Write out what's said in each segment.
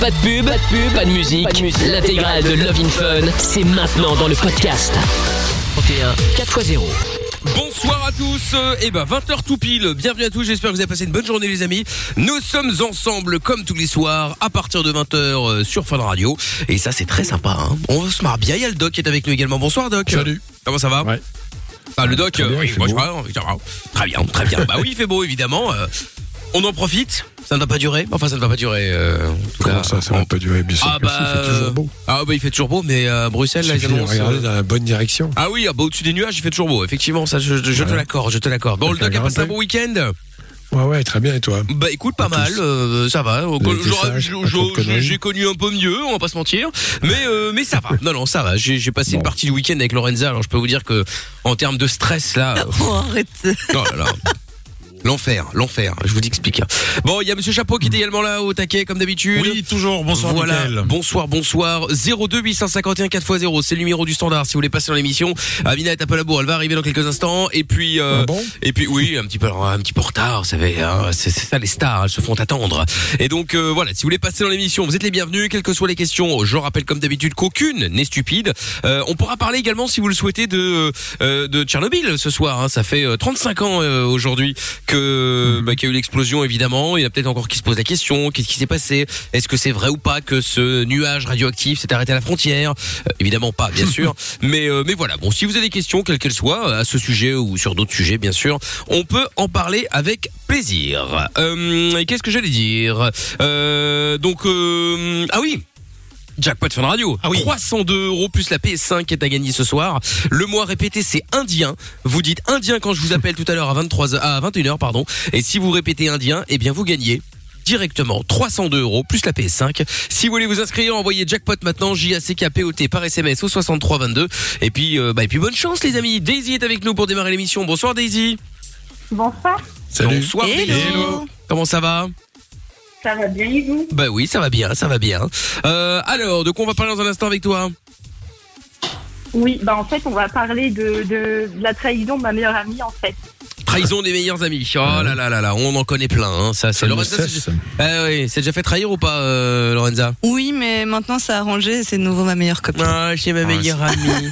Pas de pub, pas de pub, pas de musique. L'intégrale de Love in Fun, c'est maintenant dans le podcast. 31 4x0. Bonsoir à tous, et ben 20h tout pile, bienvenue à tous, j'espère que vous avez passé une bonne journée les amis. Nous sommes ensemble comme tous les soirs à partir de 20h sur Fun Radio et ça c'est très sympa hein. On se marre bien, il y a le doc qui est avec nous également. Bonsoir doc. Salut. Comment ça va Ouais. Ah le doc, Très bien, euh, il oui, fait bonjour, évidemment. très bien, très bien. bah oui il fait beau évidemment. euh, on en profite, ça ne va pas durer, enfin ça ne va pas durer. euh, en tout Comment cas, ça, ça va pas durer bien sûr Ah que si, bah, il fait toujours beau. ah bah il fait toujours beau mais à Bruxelles là Il ils annoncent, regarder euh, dans la bonne direction. Ah oui, ah bah, au-dessus des nuages, il fait toujours beau. Effectivement, ça, je, je te l'accorde, je te l'accorde. Bon, le doc a passé un bon week-end. Ouais, ouais, très bien, et toi? Bah écoute, pas mal, euh, ça va. Vous avez été J'aurais- sage, je- pas trop de je- conneries. J'ai connu un peu mieux, on va pas se mentir, mais euh, mais ça va. Non non, ça va. J'ai j'ai passé une partie du week-end avec Lorenza, alors je peux vous dire que en termes de stress là, euh, Oh, arrête. oh là là. L'enfer, l'enfer, je vous explique. Bon, il y a monsieur Chapeau qui est également là au taquet comme d'habitude. Oui, toujours. Bonsoir, voilà. Mickaël. Bonsoir, bonsoir. 02 851 4x0, c'est le numéro du standard si vous voulez passer dans l'émission. Amina est un peu la bourre, elle va arriver dans quelques instants. Et puis, euh, Ah bon? et puis oui, un petit peu, un petit peu en retard, vous savez, hein, c'est c'est ça les stars, elles se font attendre. Et donc euh, voilà, si vous voulez passer dans l'émission, vous êtes les bienvenus, quelles que soient les questions. Je rappelle comme d'habitude qu'aucune n'est stupide. Euh, on pourra parler également, si vous le souhaitez, de euh, de Tchernobyl ce soir. hein. Ça fait euh, 35 ans euh, aujourd'hui que bah, qu'il y a eu l'explosion, évidemment. Il y en a peut-être encore qui se posent la question qu'est-ce qui s'est passé? Est-ce que c'est vrai ou pas que ce nuage radioactif s'est arrêté à la frontière? Euh, Évidemment pas, bien sûr. mais euh, mais voilà. Bon, si vous avez des questions, quelles qu'elles soient, à ce sujet ou sur d'autres sujets, bien sûr, on peut en parler avec plaisir. Euh, et qu'est-ce que j'allais dire? Euh, Donc euh, ah oui. Jackpot Fun Radio. Ah oui. 302 euros plus la PS5 est à gagner ce soir. Le mois répété, c'est indien. Vous dites indien quand je vous appelle tout à l'heure à 23 à 21h, pardon. Et si vous répétez indien, eh bien, vous gagnez directement 302 euros plus la PS5. Si vous voulez vous inscrire, envoyez jackpot maintenant J A C K P O T par SMS au 6322. Et puis euh, bah et puis bonne chance les amis. Daisy est avec nous pour démarrer l'émission. Bonsoir Daisy. Bonsoir, Salut. Bonsoir Hello. Daisy. Comment ça va? Ça va bien et vous? Bah oui, ça va bien, ça va bien. Euh, alors, de quoi on va parler dans un instant avec toi? Oui, bah en fait, on va parler de, de, de la trahison de ma meilleure amie en fait. Trahison des meilleurs amis. Oh là là là là, on en connaît plein. Hein. Ça, c'est Lorenza. c'est- Ah oui, c'est déjà fait trahir ou pas, euh, Lorenza? Oui, mais maintenant ça a arrangé, c'est de nouveau ma meilleure copine. Ah, j'ai ma meilleure amie.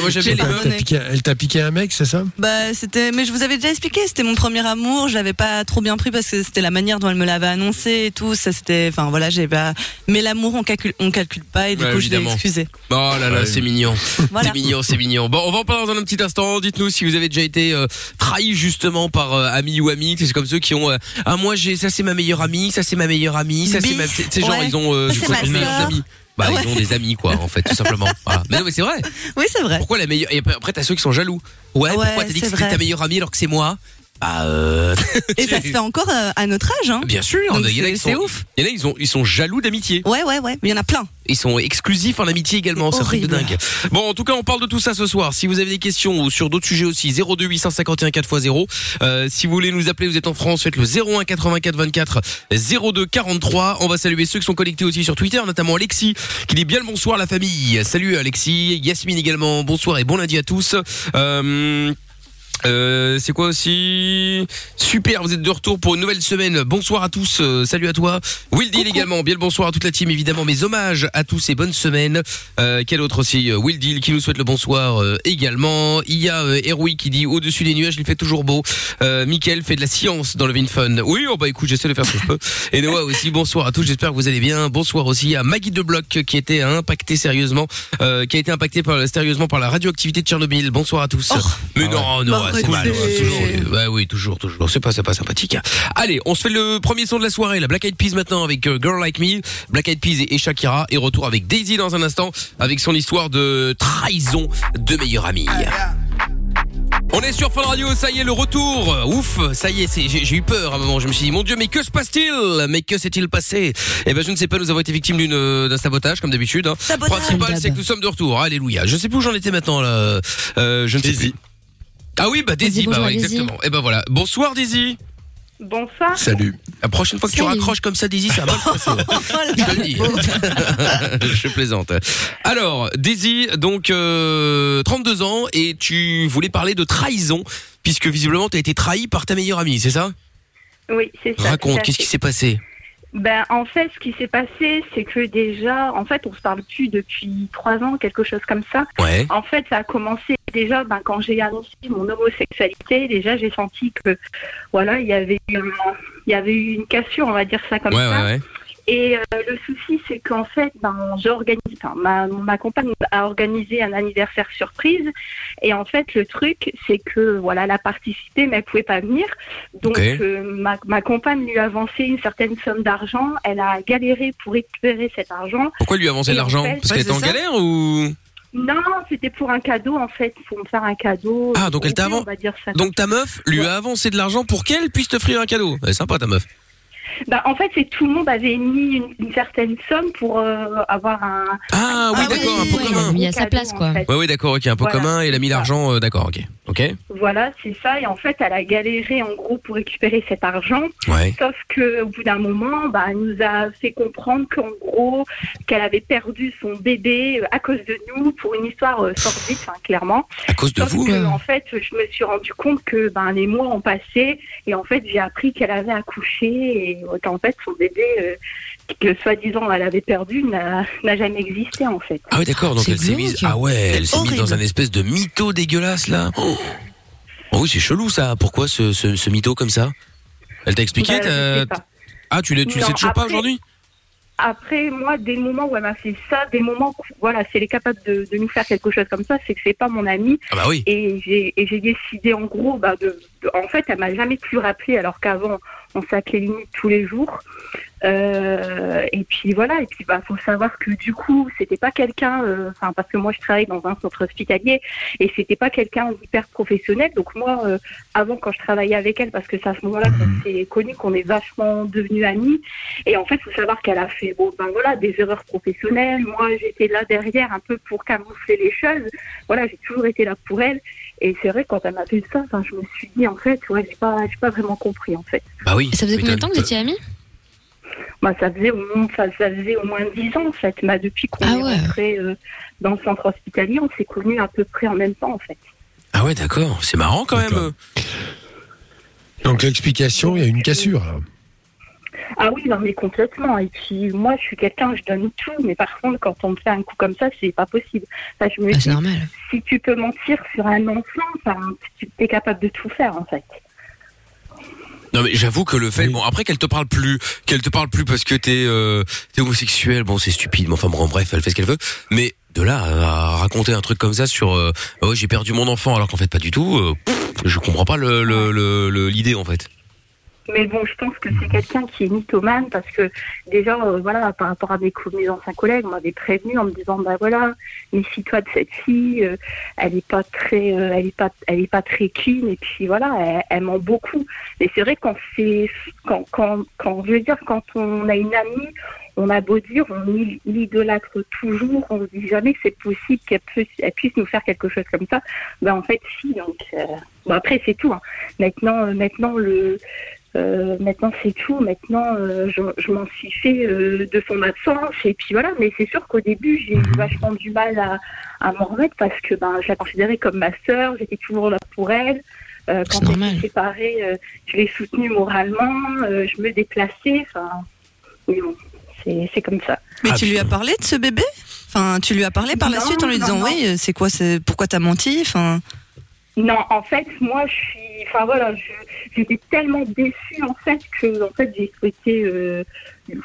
Moi, bien les Elle meufs. t'a piqué, elle t'a piqué un mec, c'est ça? Bah, c'était, mais je vous avais déjà expliqué, c'était mon premier amour, je l'avais pas trop bien pris parce que c'était la manière dont elle me l'avait annoncé et tout, ça c'était, enfin voilà, j'ai pas, mais l'amour on calcule, on calcule pas et du Ouais, coup je l'ai évidemment. excusé. Oh là là, Ouais. c'est mignon. Voilà. C'est mignon, c'est mignon. Bon, on va en parler dans un petit instant. Dites-nous si vous avez déjà été euh, trahi justement par euh, ami ou amie. C'est comme ceux qui ont euh, ah moi j'ai ça c'est ma meilleure amie, ça c'est ma meilleure amie, ça c'est ma genre Ouais. ils ont euh, Ça, du c'est coup, ma amis. Bah Ouais. ils ont des amis quoi en fait tout simplement. Voilà. Mais non mais c'est vrai. Oui, c'est vrai. Pourquoi la meilleure Et après t'as ceux qui sont jaloux. Ouais. Ouais, pourquoi t'as dit que c'était ta meilleure amie alors que c'est moi? Bah euh... Et ça se fait encore euh, à notre âge, hein. Bien sûr. Donc il y en a c'est- qui c'est sont ouf. Il y en a ils ont ils sont jaloux d'amitié. Ouais, ouais, ouais, mais il y en a plein. Ils sont exclusifs en amitié également, c'est un truc de dingue. Bon, en tout cas, on parle de tout ça ce soir. Si vous avez des questions ou sur d'autres sujets aussi, 02 851 4x0. Euh, si vous voulez nous appeler, vous êtes en France, faites le 01 84 24 02 43. On va saluer ceux qui sont connectés aussi sur Twitter, notamment Alexis, qui dit bien le bonsoir la famille. Salut Alexis, Yasmine également, bonsoir et bon lundi à tous. Euh, euh, c'est quoi aussi Super, vous êtes de retour pour une nouvelle semaine. Bonsoir à tous, euh, salut à toi. Will Deal également, bien le bonsoir à toute la team évidemment. Mes hommages à tous et bonne semaine. Euh, quel autre aussi Euh, Will Deal qui nous souhaite le bonsoir également. Il y a qui dit au-dessus des nuages, il fait toujours beau. Euh, Mickaël fait de la science dans le Vin Fun. Oui, oh bah écoute, j'essaie de faire ce que je peux. Et Noah aussi, bonsoir à tous, j'espère que vous allez bien. Bonsoir aussi à Maggie de Bloc qui était sérieusement, euh, qui a été impacté par, sérieusement par la radioactivité de Tchernobyl. Bonsoir à tous. Mais non, Noah, C'est mal. arrêtez. Toujours, ouais, oui, toujours, toujours. C'est pas, c'est pas sympathique. Allez, on se fait le premier son de la soirée, la Black Eyed Peas maintenant avec euh, Girl Like Me, Black Eyed Peas et, Shakira, et retour avec Daisy dans un instant avec son histoire de trahison de meilleure amie. On est sur Fun Radio, ça y est, le retour. Ouf, ça y est, c'est- j'ai j'ai eu peur à un moment. Je me suis dit, mon Dieu, mais que se passe-t-il? Mais que s'est-il passé? Eh ben, je ne sais pas. Nous avons été victimes d'une euh, d'un sabotage, comme d'habitude. Hein. Sabotage. Principal, c'est que nous sommes de retour. Alléluia. Je sais plus où j'en étais maintenant là. Euh, je ne sais Daisy. plus. Ah oui, bah Daisy, bah ouais, exactement. Et ben voilà. Bonsoir Daisy. Bonsoir. Salut. La prochaine fois que tu Salut. raccroches comme ça, Daisy, ça va mal se passer. Je te le dis. je plaisante. Alors, Daisy, donc euh, 32 ans et tu voulais parler de trahison puisque visiblement tu as été trahi par ta meilleure amie, c'est ça? Oui, c'est ça. Raconte, qu'est-ce qui s'est passé? Ben, en fait, ce qui s'est passé, c'est que déjà, en fait, on se parle plus depuis trois ans, quelque chose comme ça. Ouais. En fait, ça a commencé déjà ben, quand j'ai annoncé mon homosexualité. Déjà, j'ai senti que, voilà, il y avait eu, il y avait eu une cassure, on va dire ça comme Ouais, ça. ouais, ouais. Et euh, le souci, c'est qu'en fait, ben, j'organise, enfin, ma, ma compagne a organisé un anniversaire surprise. Et en fait, le truc, c'est que voilà, elle a participé, mais elle pouvait pas venir. Donc, euh, ma, ma compagne lui a avancé une certaine somme d'argent. Elle a galéré pour récupérer cet argent. Pourquoi lui avancer en l'argent fait- Parce qu'elle était en ça. galère ou Non, c'était pour un cadeau, en fait, pour me faire un cadeau. Ah, donc elle t'a Oui, avan- On va dire ça. Donc ta meuf lui a avancé de l'argent pour qu'elle puisse t'offrir un cadeau. Elle est sympa ta meuf. Bah, en fait, c'est tout le monde avait mis une, une certaine somme pour euh, avoir un. Ah oui, Ah d'accord, oui, un pot oui, commun. mis à sa cadeau, place, quoi. en fait. Ouais, oui, d'accord, ok, un pot Voilà, commun, et elle a mis l'argent, euh, d'accord, ok. Voilà, c'est ça. Et en fait, elle a galéré en gros pour récupérer cet argent. Ouais. Sauf que au bout d'un moment, bah, elle nous a fait comprendre qu'en gros, qu'elle avait perdu son bébé euh, à cause de nous pour une histoire euh, sordide, clairement. À cause de Sauf vous que, en fait, je me suis rendu compte que ben, les mois ont passé et en fait, j'ai appris qu'elle avait accouché et euh, qu'en fait, son bébé, euh, que soi-disant elle avait perdu, n'a jamais existé en fait. Ah oui, d'accord, donc elle s'est mise. Ah ouais, elle s'est mise dans un espèce de mytho dégueulasse là. Oh, Oh oui, c'est chelou ça. Pourquoi ce, ce, ce mytho comme ça? Elle t'a expliqué Bah, pas. Ah, tu, tu le Non, sais toujours pas aujourd'hui? Après, moi, des moments où elle m'a fait ça, des moments où, voilà, si elle est capable de, de nous faire quelque chose comme ça, c'est que c'est pas mon amie. Ah bah oui. Et j'ai et j'ai décidé, en gros, bah, de, de- en fait, elle m'a jamais pu rappeler, alors qu'avant, on s'appelait limite tous les jours. Euh, et puis voilà, et puis bah, faut savoir que du coup, c'était pas quelqu'un, euh, parce que moi, je travaille dans un centre hospitalier, et c'était pas quelqu'un d'hyper professionnel. Donc moi, euh, avant, quand je travaillais avec elle, parce que c'est à ce moment-là qu'on s'est connu, qu'on est vachement devenus amis. Et en fait, faut savoir qu'elle a fait, bon, ben voilà, des erreurs professionnelles. Moi, j'étais là derrière un peu pour camoufler les choses. Voilà, j'ai toujours été là pour elle. Et c'est vrai, quand elle m'a fait ça, enfin, je me suis dit, en fait, ouais, j'ai pas, j'ai pas vraiment compris, en fait. Bah oui. Ça faisait combien de temps que vous étiez amis? Bah, ça faisait au moins, ça, ça faisait au moins 10 ans, en fait. Bah, depuis qu'on Ah est ouais. rentré euh, dans le centre hospitalier, on s'est connus à peu près en même temps, en fait. Ah ouais, d'accord. C'est marrant quand même. Donc l'explication, il y a une cassure. là. Ah oui, non, mais complètement. Et puis, moi, je suis quelqu'un, je donne tout. Mais par contre, quand on me fait un coup comme ça, c'est pas possible. Enfin, je me Ah, dis, C'est normal. si tu peux mentir sur un enfant, enfin, tu es capable de tout faire, en fait. Non mais j'avoue que le fait Oui. bon après qu'elle te parle plus qu'elle te parle plus parce que t'es euh, t'es homosexuel bon c'est stupide mais enfin bon bref elle fait ce qu'elle veut mais de là à raconter un truc comme ça sur euh, Ah ouais j'ai perdu mon enfant alors qu'en fait pas du tout euh, pff, je comprends pas le le- le- le- l'idée en fait Mais bon, je pense que c'est quelqu'un qui est mythomane parce que déjà, euh, voilà, par rapport à mes, anciens collègues, on m'avait prévenu en me disant, bah voilà, méfie-toi de cette fille, euh, elle est pas très, euh, elle est pas, elle est pas très clean et puis voilà, elle, ment beaucoup. Et c'est vrai quand c'est, quand, quand, quand, je veux dire, quand on a une amie, on a beau dire, on l'i- l'idolâtre toujours, on se dit jamais que c'est possible qu'elle puisse, elle puisse nous faire quelque chose comme ça. Ben en fait, si. Donc, bon après c'est tout. hein. Maintenant, maintenant le euh, maintenant c'est tout. Maintenant, euh, je, je m'en suis fait euh, de son absence et puis voilà. Mais c'est sûr qu'au début, j'ai eu vachement du mal à, à m'en remettre parce que ben, je la considérais comme ma sœur. J'étais toujours là pour elle. Euh, quand on s'est séparés, euh, je l'ai soutenue moralement. euh, je me déplaçais. Enfin, mais bon, c'est c'est comme ça. Mais Ah, tu lui as parlé de ce bébé? Enfin, tu lui as parlé par la suite en lui non, disant non. oui, c'est quoi, c'est pourquoi t'as menti? Enfin, Non, en fait, moi, je suis. Enfin voilà, je- j'étais tellement déçue en fait que en fait j'ai souhaité euh,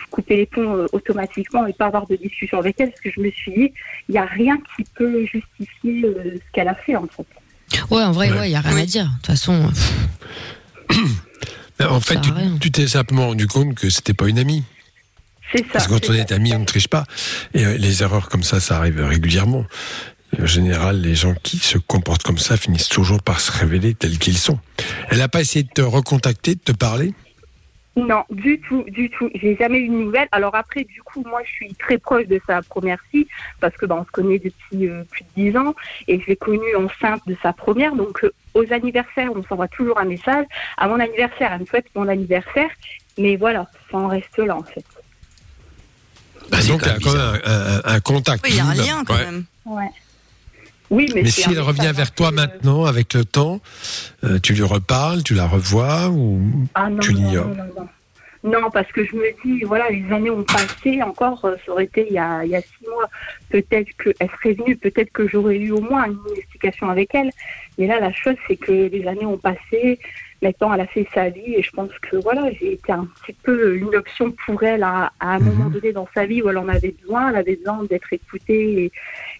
couper les ponts euh, automatiquement et pas avoir de discussion avec elle parce que je me suis dit, il n'y a rien qui peut justifier euh, ce qu'elle a fait en fait. Ouais, en vrai, ouais, il y a rien Oui. à dire. De toute façon, En fait, tu t'es simplement rendu compte que c'était pas une amie. C'est ça. Parce que quand on ça. est amis, on ne triche pas. Et euh, les erreurs comme ça, ça arrive régulièrement. En général, les gens qui se comportent comme ça finissent toujours par se révéler tels qu'ils sont. Elle n'a pas essayé de te recontacter, de te parler? Non, du tout, du tout. J'ai jamais eu de nouvelles. Alors après, du coup, moi, je suis très proche de sa première fille parce que ben, on se connaît depuis euh, plus de dix ans et je l'ai connue enceinte de sa première. Donc, euh, aux anniversaires, on s'envoie toujours un message. À mon anniversaire, elle me souhaite mon anniversaire. Mais voilà, ça en reste là, en fait. Bah, Donc, il y a quand même un, un- un contact. oui, il y a un lien quand Ouais. même. Ouais. Oui, mais, si elle revient vers toi maintenant, avec le temps, euh, tu lui reparles, tu la revois ou Ah non, tu l'ignores non, non, non. Parce que je me dis, voilà, les années ont passé, encore, euh, ça aurait été il y a, il y a six mois. Peut-être qu'elle serait venue, peut-être que j'aurais eu au moins une explication avec elle. Mais là, la chose, c'est que les années ont passé. Maintenant, elle a fait sa vie et je pense que voilà, j'ai été un petit peu une option pour elle à, à un moment donné dans sa vie où elle en avait besoin. Elle avait besoin d'être écoutée et,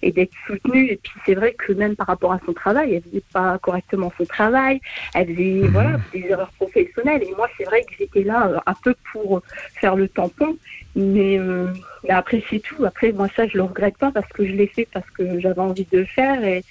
et d'être soutenue. Et puis c'est vrai que même par rapport à son travail, elle faisait pas correctement son travail. Elle faisait voilà des erreurs professionnelles. Et moi, c'est vrai que j'étais là euh, un peu pour faire le tampon. Mais, euh, mais après, c'est tout. Après, moi, ça, je le regrette pas parce que je l'ai fait parce que j'avais envie de le faire et,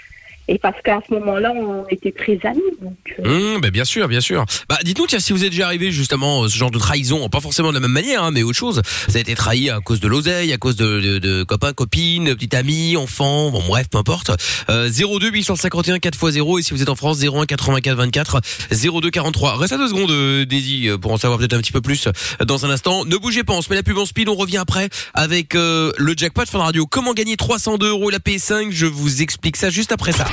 et parce qu'à ce moment-là, on était très amis. Donc, bah bien sûr, bien sûr. Bah dites-nous tiens si vous êtes déjà arrivé justement euh, ce genre de trahison, pas forcément de la même manière, hein, mais autre chose. Ça a été trahi à cause de l'oseille, à cause de, de, de copains, copines, de petits amis, enfants, bon bref, peu importe. Euh, 02 851 4x0 et si vous êtes en France 01 84 24 02 43. Reste à deux secondes, euh, Daisy, pour en savoir peut-être un petit peu plus dans un instant. Ne bougez pas, on se met la pub en speed, on revient après avec le jackpot Fun Radio. Comment gagner 302 euros la PS5 Je vous explique ça juste après ça.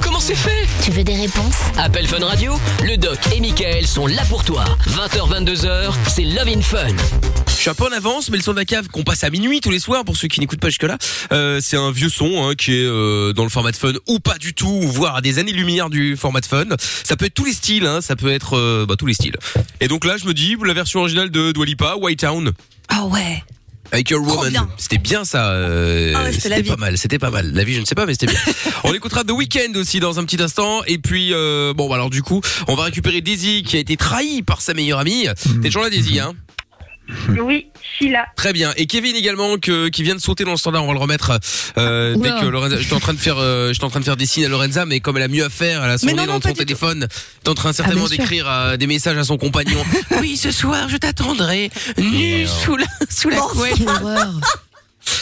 Comment c'est fait Tu veux des réponses Appel Fun Radio, le doc et Michael sont là pour toi. 20h, 22h, c'est Love in Fun. Je suis un peu en avance, mais le son de la cave qu'on passe à minuit tous les soirs pour ceux qui n'écoutent pas jusque-là, euh, c'est un vieux son hein, qui est euh, dans le format de fun ou pas du tout, voire à des années-lumière du format de fun. Ça peut être tous les styles, hein, ça peut être euh, bah, tous les styles. Et donc là, je me dis la version originale de Dwalipa, White Town. Ah ouais. Avec Your Woman, c'était bien ça. euh, Ah ouais, c'était la c'était vie. pas mal, c'était pas mal. La vie, je ne sais pas, mais c'était bien. on écoutera The Weeknd aussi dans un petit instant. Et puis euh, bon, bah, alors du coup, on va récupérer Daisy qui a été trahie par sa meilleure amie. T'es toujours là, Daisy, hein? oui, je suis là. Très bien. Et Kevin également que, qui vient de sauter dans le standard. On va le remettre euh, dès que Lorenza. J'étais en train de faire, euh, j'étais en train de faire des signes à Lorenza, mais comme elle a mieux à faire, elle a son Mais nez non, dans non, son pas du téléphone. T'es en train certainement Ah, bien sûr. d'écrire euh, des messages à son compagnon. oui, ce soir, je t'attendrai nu sous la sous la couette. Quelle horreur.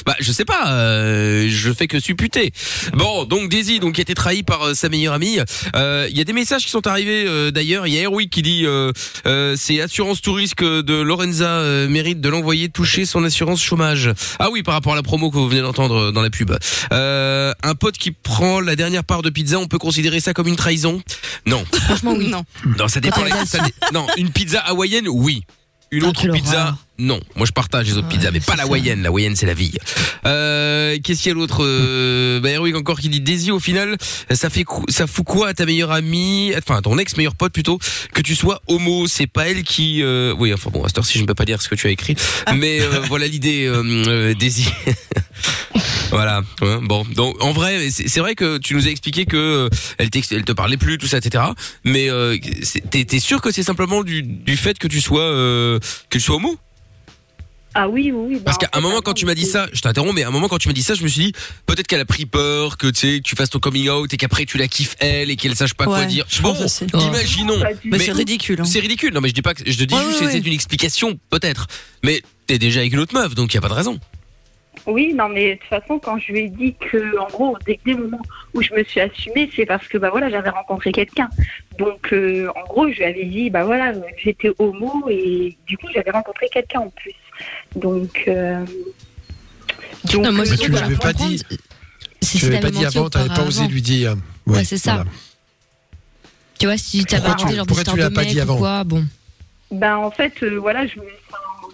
Bah, je sais pas. euh, je fais que supputer. Bon, donc Daisy, donc qui a été trahie par euh, sa meilleure amie. Euh, Il y a des messages qui sont arrivés euh, d'ailleurs. Il y a Airwick qui dit euh, euh, c'est assurance tout risque de Lorenza euh, mérite de l'envoyer toucher son assurance chômage. Ah oui, par rapport à la promo que vous venez d'entendre dans la pub. Euh, un pote qui prend la dernière part de pizza, on peut considérer ça comme une trahison? Non, Franchement, oui. Non. non, ça dépend. Ah, ça dé- non, une pizza hawaïenne, oui. Une autre pizza, horreur. Non. Moi, je partage les autres Ouais, pizzas, mais pas la ça. hawaïenne. La hawaïenne, c'est la vie. Euh, qu'est-ce qu'il y a l'autre euh, Bah, Erwin encore qui dit Daisy, au final, ça fait ça fout quoi à ta meilleure amie, enfin à ton ex meilleur pote plutôt, que tu sois homo? C'est pas elle qui. euh, Oui, enfin bon, à cette heure-ci, je ne peux pas dire ce que tu as écrit, mais euh, voilà l'idée, euh, euh, Daisy. Voilà. ouais, bon, donc en vrai, c'est vrai que tu nous as expliqué que euh, elle, elle te parlait plus, tout ça, etc. Mais euh, t'es sûr que c'est simplement du, du fait que tu sois euh, que tu sois homo? Ah oui, oui. oui. Parce bah, qu'à un moment quand tu m'as dit ça, je t'interromps, mais à un moment quand tu m'as dit ça, je me suis dit peut-être qu'elle a pris peur que tu sais que tu fasses ton coming out et qu'après tu la kiffes elle et qu'elle sache pas quoi dire. je Bon, pense aussi. imaginons. Mais, Mais- c'est ridicule. hein. C'est ridicule. Non mais je dis pas que je te dis Ouais, juste ouais, que c'est ouais. une explication peut-être. Mais t'es déjà avec une autre meuf donc y a pas de raison. Oui, non, mais de toute façon, quand je lui ai dit que, en gros, dès, dès le moment où je me suis assumée, c'est parce que, bah voilà, j'avais rencontré quelqu'un. Donc, euh, en gros, je lui avais dit, bah voilà, que j'étais homo et du coup, j'avais rencontré quelqu'un en plus. Donc, euh, donc, Non, moi, je euh, Mais tu l'avais pas dit. Si Tu l'avais pas dit avant, t'avais pas osé lui dire. Ouais, c'est ça. voilà. Tu vois, si tu- raconté genre pourquoi d'histoire tu de l'as pas dit ou avant quoi, bon. Ben en fait, euh, voilà, je me,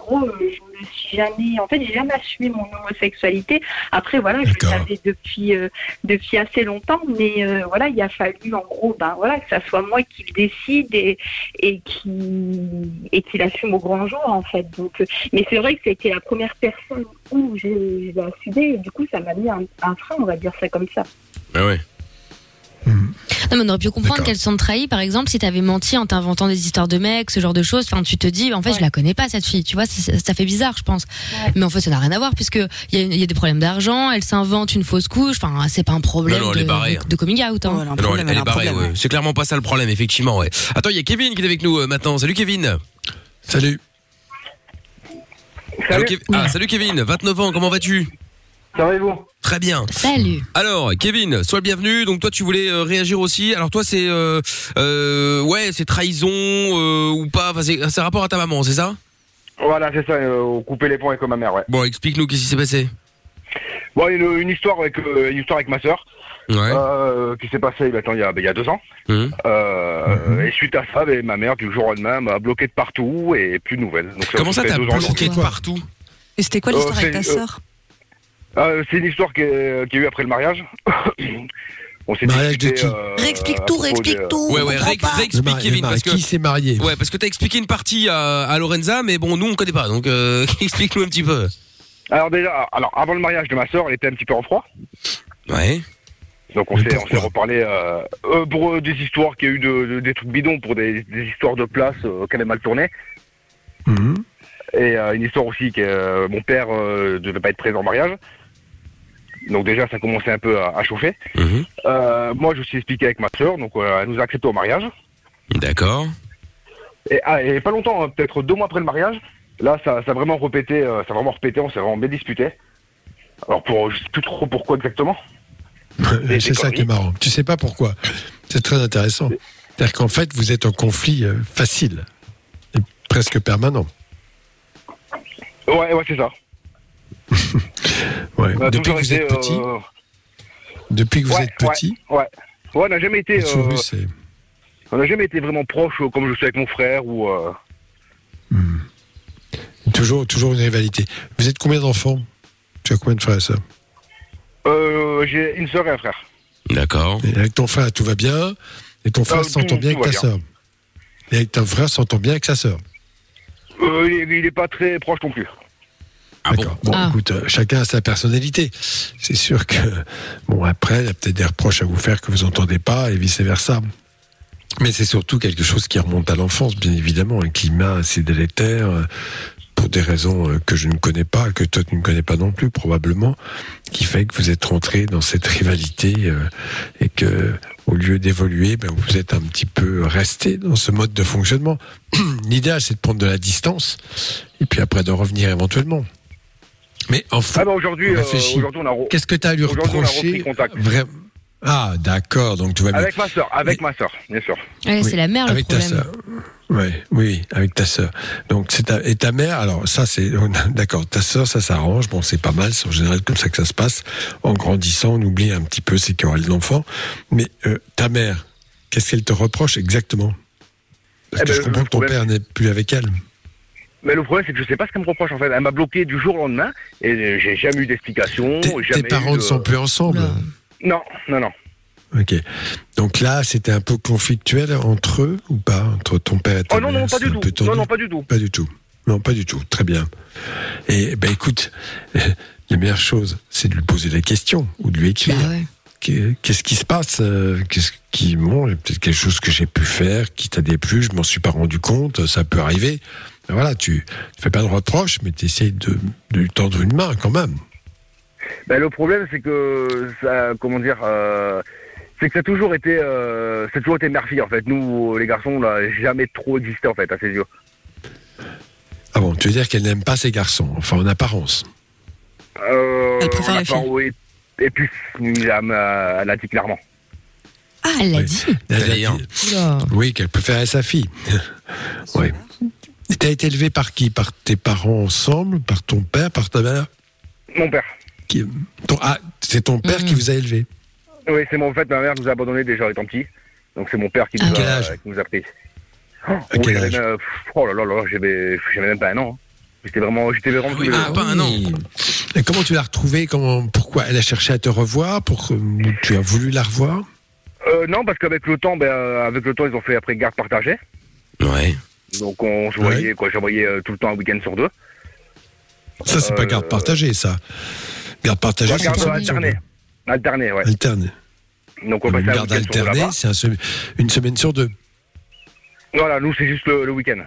gros, euh, je me suis jamais, en fait, j'ai jamais assumé mon homosexualité. Après, voilà, je le savais depuis euh, depuis assez longtemps, mais euh, voilà, il a fallu, en gros, ben voilà, que ça soit moi qui le décide et et qui et qui l'assume au grand jour, en fait. Donc, euh, mais c'est vrai que c'était la première personne où j'ai assumé, et du coup, ça m'a mis un, un frein, on va dire ça comme ça. Ah ouais. Non, mais on aurait pu comprendre qu'elle se sente trahie, par exemple, si t'avais menti en t'inventant des histoires de mecs, ce genre de choses. Enfin, tu te dis, en fait, je Ouais. la connais pas, cette fille. Tu vois, ça, fait bizarre, je pense. Ouais. Mais en fait, ça n'a rien à voir, puisque il y, a- il y a des problèmes d'argent, elle s'invente une fausse couche. Enfin, c'est pas un problème Non, non, elle est de, barrée, de- hein. de coming out. hein. Non, problème, elle elle est barrée, ouais. C'est clairement pas ça le problème, effectivement, ouais. Attends, il y a Kevin qui est avec nous euh, maintenant. Salut Kevin. Salut. Allô, Kev- Ah, salut Kevin, 29 ans, comment vas-tu? Ça va et vous? Très bien. Salut. Alors, Kevin, sois le bienvenu. Donc toi, tu voulais euh, réagir aussi. Alors toi, c'est euh, euh, ouais, c'est trahison euh, ou pas Enfin, c'est c'est rapport à ta maman, c'est ça? Voilà, c'est ça, euh, couper les ponts avec ma mère, ouais. Bon, explique-nous qu'est-ce qui s'est passé. Bon, une, une histoire avec euh, une histoire avec ma sœur. Ouais. euh, qui s'est passé maintenant, il, y a, ben, il y a deux ans. Mhm. Euh, Et suite à ça, ben, ma mère, du jour au lendemain, m'a bloqué de partout et plus de nouvelles. Donc, Comment ça fait t'as deux ans bloqué de partout? Et c'était quoi l'histoire Euh, avec ta c'est- euh, sœur? Euh, C'est une histoire qui est- qu'il y a eu après le mariage. On s'est Mariage de qui euh, Réexplique tout, réexplique de- tout. Ouais, ouais, ré- réexplique Kevin, parce que. Qui s'est marié? Ouais, parce que t'as expliqué une partie à, à Lorenza, mais bon, nous on connaît pas, donc euh, explique-nous un petit peu. Alors déjà, alors avant le mariage de ma sœur, elle était un petit peu en froid. Ouais. Donc on s'est on pourquoi s'est reparlé euh, euh, pour euh, des histoires qu'il y a eu de, de- des trucs bidons, pour des, des histoires de place euh, qu'elle a mal tourné. Mhm. Et euh, une histoire aussi que euh, mon père euh, devait pas être présent au mariage. Donc déjà ça commençait un peu à, à chauffer. Mhm. Euh, moi je me suis expliqué avec ma sœur, donc euh, elle nous a accepté au mariage. D'accord. Et, ah, et pas longtemps, hein, peut-être deux mois après le mariage, là ça, ça a vraiment répété, euh, ça a vraiment répété, on s'est vraiment bien disputé. Alors pour je sais plus trop pourquoi exactement. C'est ça qui est marrant. Tu sais pas pourquoi. C'est très intéressant. C'est-à-dire qu'en fait, vous êtes en conflit euh, facile, et presque permanent. Ouais ouais c'est ça. Ouais. On a Depuis que vous été, êtes petit, euh, depuis que vous ouais, êtes petit, Ouais, on n'a jamais été, euh, on n'a jamais été vraiment proche euh, comme je suis avec mon frère ou. euh, Hmm. toujours, toujours une rivalité. Vous êtes combien d'enfants? Tu as combien de frères et sœurs? Euh, J'ai une sœur et un frère. D'accord. Et Avec ton frère, tout va bien, et ton frère Euh, s'entend tout- bien tout avec ta sœur. Et avec ton frère s'entend bien avec sa sœur. Euh, il, est, il est pas très proche non plus. Ah bon Ah. écoute, euh, chacun a sa personnalité. C'est sûr que, bon, après, il y a peut-être des reproches à vous faire que vous entendez pas et vice versa. Mais c'est surtout quelque chose qui remonte à l'enfance, bien évidemment. Un climat assez délétère, euh, pour des raisons euh, que je ne connais pas, que toi tu ne connais pas non plus, probablement, qui fait que vous êtes rentré dans cette rivalité euh, et que, au lieu d'évoluer, ben, vous êtes un petit peu resté dans ce mode de fonctionnement. L'idéal, c'est de prendre de la distance et puis après de revenir éventuellement. Mais enfin, Ah bah aujourd'hui, euh, on Qu'est-ce que tu as à lui reprocher Ah, d'accord, donc tu vas bien. avec ma sœur, avec ma sœur, bien sûr. Ouais, Oui, c'est la mère le avec ta problème. sœur. Ouais, oui, avec ta sœur. Donc c'est ta, et ta mère. Alors ça c'est d'accord. Ta sœur, ça s'arrange. Bon, c'est pas mal. C'est en général comme ça que ça se passe. En grandissant, on oublie un petit peu ces querelles d'enfants. Mais euh, ta mère, qu'est-ce qu'elle te reproche exactement? Parce Eh que ben, je comprends que ton problème- père n'est plus avec elle. Mais le problème c'est que je sais pas ce qu'elle me reproche en fait. Elle m'a bloqué du jour au lendemain et j'ai jamais eu d'explication. Tes, jamais tes parents ne de- sont plus ensemble. Non, non, non. Ok. Donc là, c'était un peu conflictuel entre eux ou pas Entre ton père et ta Oh non, mère non, pas du tout. Non, non, pas du tout. Pas du tout. Non, pas du tout. Très bien. Et ben écoute, la meilleure chose, c'est de lui poser la question ou de lui écrire. Bah ouais. Qu'est-ce qui se passe euh, Qu'est-ce qui bon, il y a peut-être quelque chose que j'ai pu faire qui t'a déplu, je m'en suis pas rendu compte, ça peut arriver. Ben voilà, tu tu fais pas de reproches, mais tu essayes de, de lui tendre une main quand même. Ben, le problème, c'est que ça, comment dire, euh, c'est que ça a toujours été, euh, ça a toujours été mère-fille en fait. Nous, les garçons, on n'a jamais trop existé en fait à ses yeux. Ah bon, tu veux dire qu'elle n'aime pas ses garçons, enfin en apparence? Euh, Elle préfère les filles. oui. Et puis, elle m'a elle a dit clairement. Ah, elle l'a Oui. dit. Elle. Oui, qu'elle préférait sa fille. oui. Et T'as été élevé par qui? Par tes parents ensemble? Par ton père? Par ta mère? Mon père. qui... ton... Ah, c'est ton père Mhm. qui vous a élevé. Oui, c'est mon en fait, ma mère nous a abandonnés déjà étant petit. Donc c'est mon père qui nous, quel a, âge? qui nous a pris. Oh, À quel âge? euh, oh là là là, j'avais j'avais même pas un an. hein. J'étais vraiment, j'étais vraiment. Ah oui, ah, pas un an. Et comment tu l'as retrouvée? Comment... Pourquoi Elle a cherché à te revoir? Pour... Tu as voulu la revoir? Euh, non, parce qu'avec le temps, ben, euh, avec le temps, ils ont fait après garde partagée. Ouais. Donc on se Ouais. voyait, quoi. J'envoyais euh, tout le temps un week-end sur deux. Ça, c'est pas Euh, garde partagée, ça. Garde partagée, c'est alterné. Alternée, ouais. deux. Alternée. Donc on garde alternée, c'est un une semaine sur deux. Voilà, nous c'est juste le, le week-end.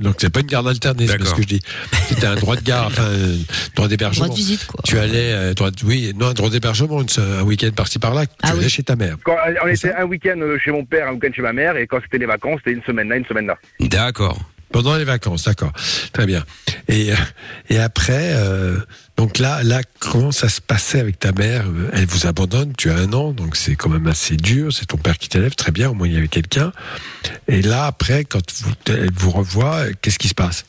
Donc c'est pas une garde alternée, c'est pas ce que je dis. C'était un droit de garde, enfin, un droit d'hébergement. Droit de visite, quoi. Tu allais, euh, droit de- oui, non, un droit d'hébergement, un week-end par-ci par-là, tu Ah allais oui. chez ta mère. Quand, on C'est était un week-end euh, chez mon père, un week-end chez ma mère, et quand c'était les vacances, c'était une semaine là, une semaine là. D'accord. Pendant les vacances, d'accord. Très bien. Et, euh, et après, euh, donc là, là, comment ça se passait avec ta mère? Elle vous abandonne, tu as un an, donc c'est quand même assez dur. C'est ton père qui t'élève, très bien, au moins il y avait quelqu'un. Et là, après, quand vous, elle vous revoit, qu'est-ce qui se passe?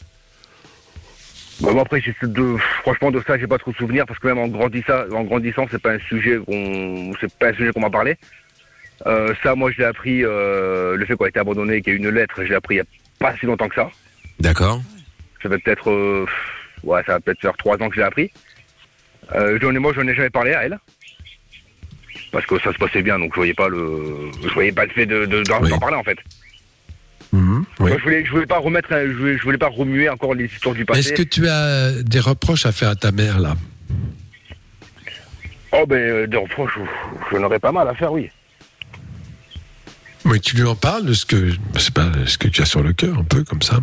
Bah, moi, après, de, franchement, de ça, j'ai pas trop de souvenirs parce que même en grandissant, en grandissant, c'est pas un sujet qu'on, c'est pas un sujet qu'on m'a parlé. Euh, ça, moi, je l'ai appris, euh, le fait qu'on a été abandonné et qu'il y a une lettre, je l'ai appris il y a pas si longtemps que ça. D'accord. Ça fait peut-être, euh, ouais, ça va peut-être faire trois ans que je l'ai appris. Euh, ai, moi, j'en ai jamais parlé à elle. Parce que ça se passait bien, donc je voyais pas le, je voyais pas le fait de, de, Oui. d'en parler, en fait. Mhm, oui. Moi, je voulais, je voulais pas remettre, je voulais, je voulais pas remuer encore les histoires du passé. Est-ce que tu as des reproches à faire à ta mère là? Oh, ben, euh, des reproches, je- j'en aurais pas mal à faire, oui. Oui, tu lui en parles de ce que, c'est pas ce que tu as sur le cœur, un peu comme ça?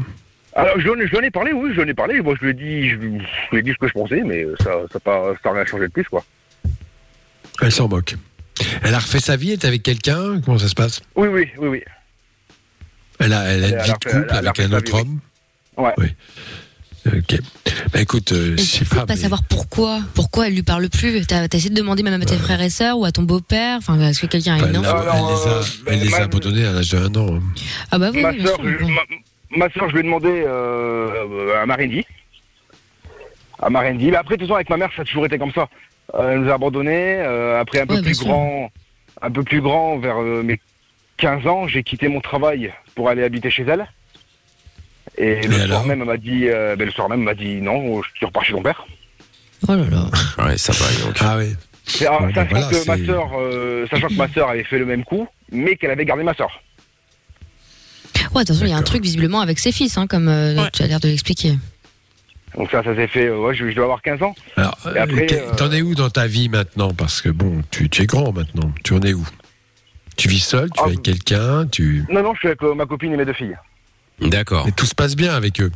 Alors, je lui en ai- parlé, oui, je lui en ai parlé. Moi, je lui ai dit, je, lui- je lui ai dit ce que je pensais, mais ça, ça pas, ça a rien changé de plus, quoi. Elle s'en moque. Elle a refait sa vie, elle est avec quelqu'un? Comment ça se passe? Oui, oui, oui, oui. Elle a, elle a une vie de couple elle avec un autre vie, homme? Ouais. Oui. Ok. Bah écoute, euh, je Il sais faut pas. pas mais- savoir pourquoi? Pourquoi elle lui parle plus? T'as t'as essayé de demander même à tes frères et sœurs ou à ton beau-père? Enfin, est-ce que quelqu'un a Enfin, une elle, les a, euh, abandonnés à l'âge de un an. hein. Ah bah oui, ma, oui, bien soeur, sûr. je, ma, ma soeur, je lui ai demandé euh, à Marindy. À Marindy. Mais après, de toute façon, avec ma mère, ça a toujours été comme ça. Euh, elle nous a abandonnés. euh, après, un peu Ouais, plus grand, un peu plus grand, vers euh, mes 15 ans, j'ai quitté mon travail pour aller habiter chez elle. Et le alors soir même, elle m'a dit, euh, ben, le soir même, elle m'a dit non, tu repars chez ton père. Oh là là. Ouais, ça va. Donc. Ah oui. Alors, ben sachant, voilà, que ma euh, sachant que ma sœur avait fait le même coup, mais qu'elle avait gardé ma sœur. Ouais, attention, il y a un truc visiblement avec ses fils, hein, comme euh, Ouais. tu as l'air de l'expliquer. Donc ça, ça s'est fait. euh, ouais, je, je dois avoir 15 ans. Alors, euh, que- euh, t'en es où dans ta vie maintenant? Parce que bon, tu, tu es grand maintenant. Tu en es où? Tu vis seul? Tu Ah, es avec quelqu'un? Tu Non, non, je suis avec euh, ma copine et mes deux filles. D'accord. Et tout se passe bien avec eux?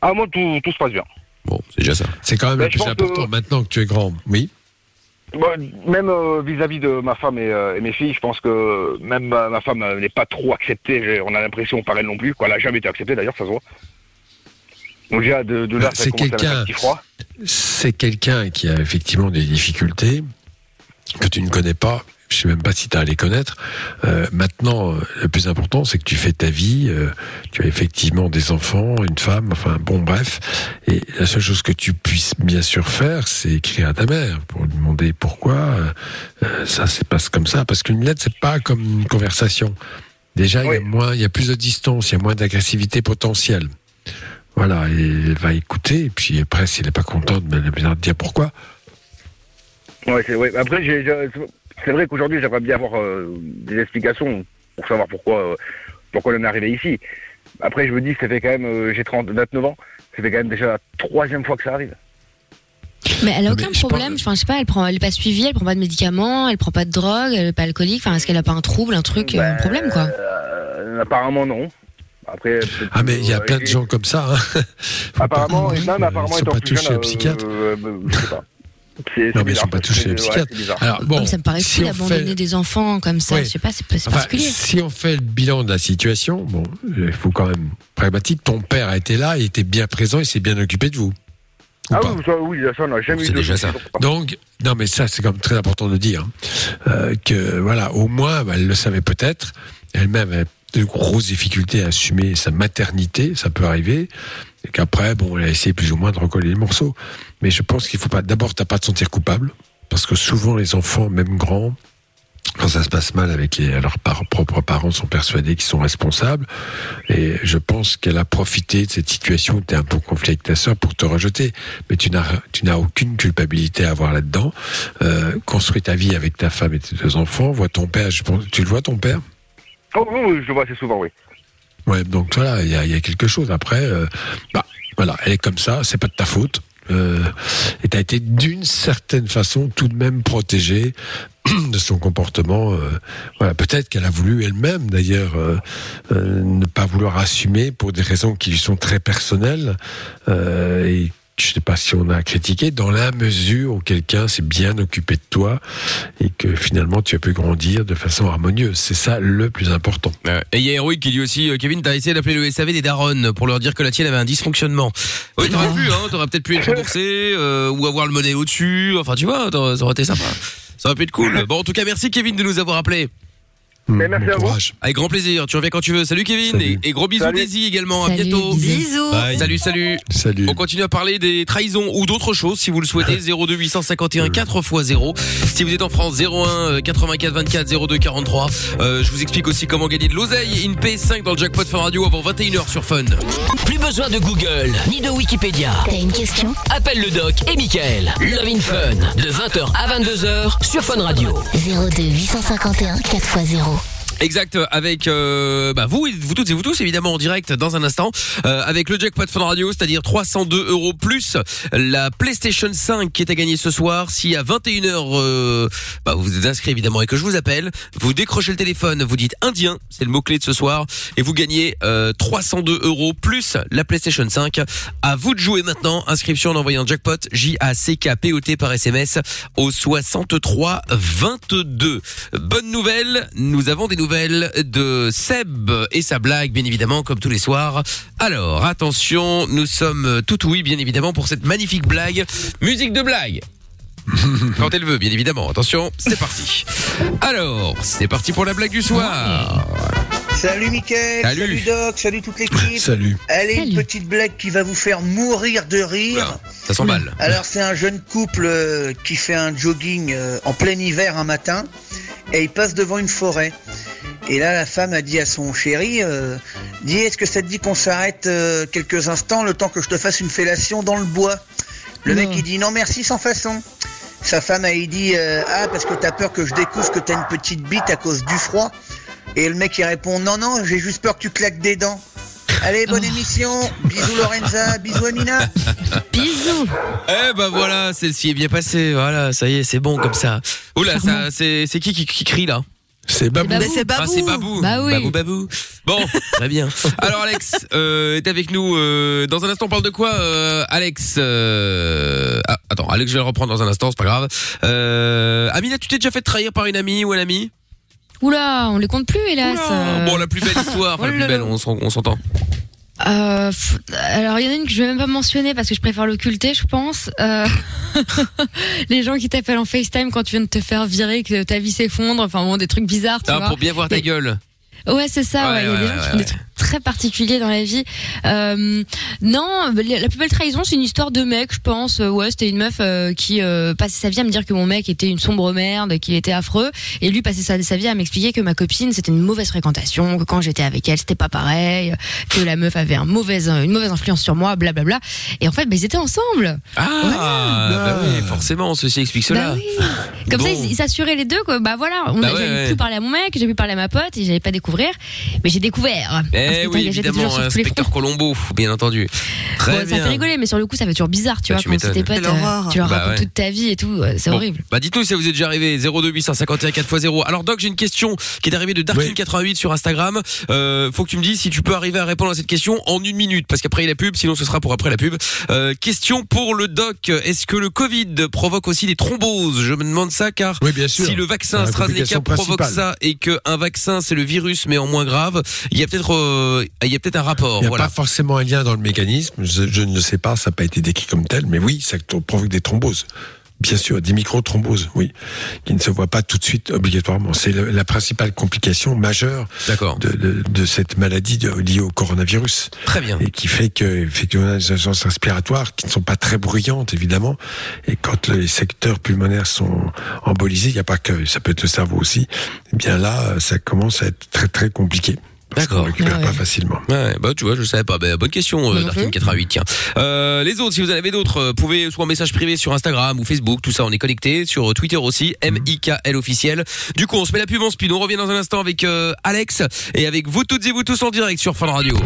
Ah, moi, tout, tout se passe bien. Bon, c'est déjà ça. C'est quand même le plus important que- maintenant que tu es grand. Oui. Même euh, vis-à-vis de ma femme et, euh, et mes filles, je pense que même ma, ma femme euh, n'est pas trop acceptée. On a l'impression par elle non plus. Quoi, elle n'a jamais été acceptée d'ailleurs, ça se voit. Donc déjà, de, de là, Bah, ça c'est quelqu'un-. C'est quelqu'un qui a effectivement des difficultés que tu ne connais pas. Je sais même pas si tu as à les connaître. Euh, maintenant, euh, le plus important, c'est que tu fais ta vie. euh, tu as effectivement des enfants, une femme, enfin bon, bref. Et la seule chose que tu puisses bien sûr faire, c'est écrire à ta mère pour lui demander pourquoi euh, ça se passe comme ça. Parce qu'une lettre, c'est pas comme une conversation. Déjà, il y a moins, il y a plus de distance, il y a moins d'agressivité potentielle. Voilà, et elle va écouter, et puis après, si elle n'est pas contente, ben, elle va dire pourquoi. Ouais, c'est ouais. Après, j'ai- c'est vrai qu'aujourd'hui, j'aimerais bien avoir euh, des explications pour savoir pourquoi, euh, pourquoi on en est arrivé ici. Après, je me dis, ça fait quand même, euh, j'ai 30, 29 ans, ça fait quand même déjà la troisième fois que ça arrive. Mais elle a Non, aucun mais je problème. pense- Enfin, je sais pas, elle prend, elle est pas suivie, elle prend pas de médicaments, elle prend pas de drogue, elle est pas alcoolique. Enfin, est-ce qu'elle a pas un trouble, un truc, euh, un Ben, problème, quoi? euh, Apparemment, non. Après, Ah, mais il y a plein de gens comme ça. Hein. Apparemment, pas- et même apparemment, ils sont étant pas touchés psychiatre. euh, euh, je sais pas. C'est- Non, mais ils sont pas touchés c'est- au ouais. Alors bon, Comme ça me paraît si fou on d'abandonner fait- des enfants comme ça. Ouais. Je sais pas, c'est Enfin, particulier. si on fait le bilan de la situation, bon, il faut quand même pragmatique. Ton père a été là, il était bien présent, il s'est bien occupé de vous. Ou Ah pas oui, ça, oui, ça, on n'a jamais C'est eu de déjà ça. Donc, non, mais ça, c'est quand même très important de dire hein, euh, que voilà, au moins, bah, elle le savait peut-être. Elle-même avait de grosses difficultés à assumer sa maternité, ça peut arriver, et qu'après, bon, elle a essayé plus ou moins de recoller les morceaux. Mais je pense qu'il faut pas. D'abord, t'as pas te sentir coupable, parce que souvent les enfants, même grands, quand ça se passe mal avec les, leurs par- propres parents, sont persuadés qu'ils sont responsables. Et je pense qu'elle a profité de cette situation où tu es un peu conflit avec ta sœur pour te rejeter. Mais tu n'as, aucune culpabilité à avoir là-dedans. Euh, construis ta vie avec ta femme et tes deux enfants. Vois ton père, tu le vois ton père? Oh, oui, je vois assez souvent, oui. Ouais, donc voilà, il y a, quelque chose. Après, euh, bah, voilà, elle est comme ça, c'est pas de ta faute. Euh, et t'as été d'une certaine façon tout de même protégé de son comportement. euh, voilà, peut-être qu'elle a voulu elle-même, d'ailleurs, euh, ne pas vouloir assumer pour des raisons qui lui sont très personnelles. Et je sais pas si on a critiqué dans la mesure où quelqu'un s'est bien occupé de toi et que finalement tu as pu grandir de façon harmonieuse. C'est ça le plus important. Euh, Et il y a Héroïque qui dit aussi, euh, Kevin, t'as essayé d'appeler le SAV des darons pour leur dire que la tienne avait un dysfonctionnement. Oui, t'aurais pu, hein, t'aurais peut-être pu être remboursé, euh, ou avoir le monnaie au-dessus, enfin tu vois, ça aurait été sympa. Ça aurait pu être cool. Bon, en tout cas, merci Kevin de nous avoir appelé. Mais merci Bon à vous. courage. Avec grand plaisir. Tu reviens quand tu veux. Salut Kevin Salut. Et, et gros bisous Salut. Daisy également. À Salut, bientôt. bisous. Bye. Salut, salut. Salut. On continue à parler des trahisons ou d'autres choses si vous le souhaitez. 02 851 4 x 0. Si vous êtes en France, 01 84 24 02 43. Euh, je vous explique aussi comment gagner de l'oseille et une PS5 dans le jackpot Fun Radio avant 21h sur Fun. Plus besoin de Google ni de Wikipédia. T'as une question? Appelle le doc et Michael. Love in Fun de 20h à 22h sur Fun Radio. 02 851 4x0. Exact, avec euh, bah vous, vous toutes et vous tous évidemment en direct dans un instant, euh, avec le jackpot Fun Radio, c'est-à-dire 302 euros plus la PlayStation 5 qui est à gagner ce soir. Si à 21h, euh, bah, vous êtes inscrit évidemment et que je vous appelle, vous décrochez le téléphone, vous dites indien, c'est le mot clé de ce soir, et vous gagnez euh, 302 euros plus la PlayStation 5. À vous de jouer maintenant. Inscription en envoyant jackpot J A C K P O T par SMS au 63 22. Bonne nouvelle, nous avons des nouvelles de Seb et sa blague, bien évidemment, comme tous les soirs. Alors, attention, nous sommes tout oui, bien évidemment, pour cette magnifique blague. Musique de blague. Quand elle veut, bien évidemment. Attention, c'est parti. Alors, c'est parti pour la blague du soir. Salut Mickaël, Salut. salut, Doc, salut toute l'équipe. Salut. Allez, Salut. une petite blague qui va vous faire mourir de rire. Oula, ça s'emballe. Alors c'est un jeune couple euh, qui fait un jogging euh, en plein hiver un matin et il passe devant une forêt. Et là la femme a dit à son chéri, euh, dis est-ce que ça te dit qu'on s'arrête euh, quelques instants le temps que je te fasse une fellation dans le bois? Le Non. mec il dit non merci sans façon. Sa femme elle dit euh, ah parce que t'as peur que je découvre que t'as une petite bite à cause du froid. Et le mec il répond non non j'ai juste peur que tu claques des dents. Allez bonne émission, bisous Lorenza, bisous Amina. Bisous. Eh ben voilà, celle-ci est bien passée. Voilà, ça y est, c'est bon comme ça. Oula, ça, c'est, c'est qui, qui qui crie là C'est Babou. C'est Ah, Babou. c'est Babou. Bah oui. Babou, Babou. Bon, très bien. Alors Alex euh, est avec nous. euh, dans un instant, on parle de quoi, euh, Alex euh, ah, Attends, Alex, je vais le reprendre dans un instant, c'est pas grave. Euh, Amina, tu t'es déjà fait trahir par une amie ou un ami? Oula, on les compte plus, hélas. Oula. Euh, Bon, la plus belle histoire, enfin, la Oh plus là belle, là. on s'en- on s'entend. Euh, alors il y en a une que je vais même pas mentionner parce que je préfère l'occulter, je pense. Euh, les gens qui t'appellent en FaceTime quand tu viens de te faire virer, que ta vie s'effondre, enfin bon, des trucs bizarres, tu Ah, vois. pour bien voir ta gueule. Ouais, c'est ça. Ouais, Ouais, il y a des ouais, gens qui ouais, font ouais. des trucs très particuliers dans la vie. Euh, non, la plus belle trahison, c'est une histoire de mec, je pense. Euh, Ouais, c'était une meuf euh, qui euh, passait sa vie à me dire que mon mec était une sombre merde, qu'il était affreux, et lui passait sa, sa vie à m'expliquer que ma copine c'était une mauvaise fréquentation, que quand j'étais avec elle c'était pas pareil, que la meuf avait un mauvaise, une mauvaise influence sur moi, blablabla. Et en fait, bah, ils étaient ensemble. Ah, bah oui, forcément, ceci explique cela. Bah oui. Comme ça, Bon. ils ils s'assuraient les deux, quoi. Bah voilà, on Bah ouais, j'avais ouais. plus parler à mon mec, j'ai pu parler à ma pote, et j'allais pas découvrir, mais j'ai découvert. Parce Eh oui, évidemment, inspecteur. Colombo, bien entendu. Très Ouais, ça fait rigoler, mais sur le coup, ça fait toujours bizarre, tu Bah, vois, tu quand potes, Quelle euh, tu leur Bah racontes ouais. toute ta vie et tout, euh, c'est Bon. horrible. Bah dites-nous si ça vous est déjà arrivé 02 851 4x0. Alors Doc, j'ai une question qui est arrivée de Darkin88 sur Instagram. Euh, faut que tu me dises si tu peux arriver à répondre à cette question en une minute parce qu'après il y a la pub, sinon ce sera pour après la pub. Euh, question pour le Doc, est-ce que le Covid provoque aussi des thromboses? Je me demande ça car Oui, bien sûr. si le vaccin AstraZeneca provoque principale. ça et que un vaccin c'est le virus mais en moins grave, il y a peut-être euh, il y a peut-être un rapport. Il n'y a voilà. pas forcément un lien dans le mécanisme, je, je ne le sais pas, ça n'a pas été décrit comme tel, mais oui, ça provoque des thromboses. Bien sûr, des micro-thromboses, oui, qui ne se voient pas tout de suite obligatoirement. C'est la principale complication majeure de, de, de cette maladie de- liée au coronavirus Très bien. et qui fait que effectivement, on a des agences respiratoires qui ne sont pas très bruyantes évidemment et quand les secteurs pulmonaires sont embolisés, il n'y a pas que ça peut être le cerveau aussi. Eh bien là, ça commence à être très très compliqué. D'accord. ne récupère Ah pas ouais. facilement. Ouais, bah tu vois, je savais pas. Bah, bonne question, euh. Darkin 88. Tiens. Euh, les autres, si vous en avez d'autres, euh, pouvez soit en message privé sur Instagram ou Facebook, tout ça, on est connecté. Sur Twitter aussi, M I K L officiel. Du coup, on se met la pub en speed. On revient dans un instant avec euh, Alex et avec vous toutes et vous tous en direct sur Fun Radio.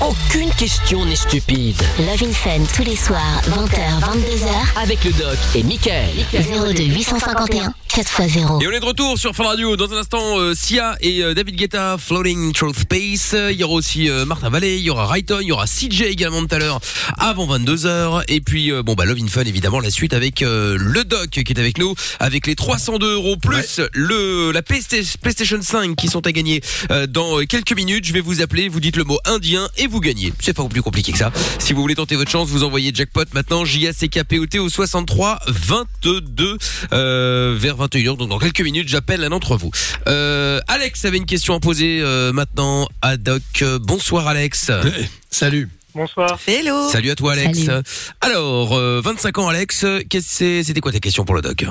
Aucune question n'est stupide. Love in Fun tous les soirs, 20h, 22h. Avec le doc et Michael. 02 851 4x0. Et on est de retour sur Fun Radio. Dans un instant, euh, Sia et euh, David Guetta, Floating Through Space. Il y aura aussi euh, Martin Vallée, il y aura Rayton, il y aura CJ également tout à l'heure avant 22h. Et puis, euh, bon, bah, Love in Fun, évidemment, la suite avec euh, le doc qui est avec nous, avec les 302 euros plus le la Playsta- PlayStation 5 qui sont à gagner euh, dans quelques minutes. Je vais vous appeler, vous dites le mot indien et vous gagnez. C'est pas plus compliqué que ça. Si vous voulez tenter votre chance, vous envoyez jackpot maintenant J A C K P O T au 63 22 euh, vers 21h. Donc dans quelques minutes, j'appelle un d'entre vous. Euh, Alex avait une question à poser euh, maintenant à Doc. Euh, Bonsoir Alex. Salut. Bonsoir. Hello. Salut à toi Alex. Salut. Alors, euh, 25 ans Alex, qu'est-ce que c'est- c'était quoi ta question pour le Doc?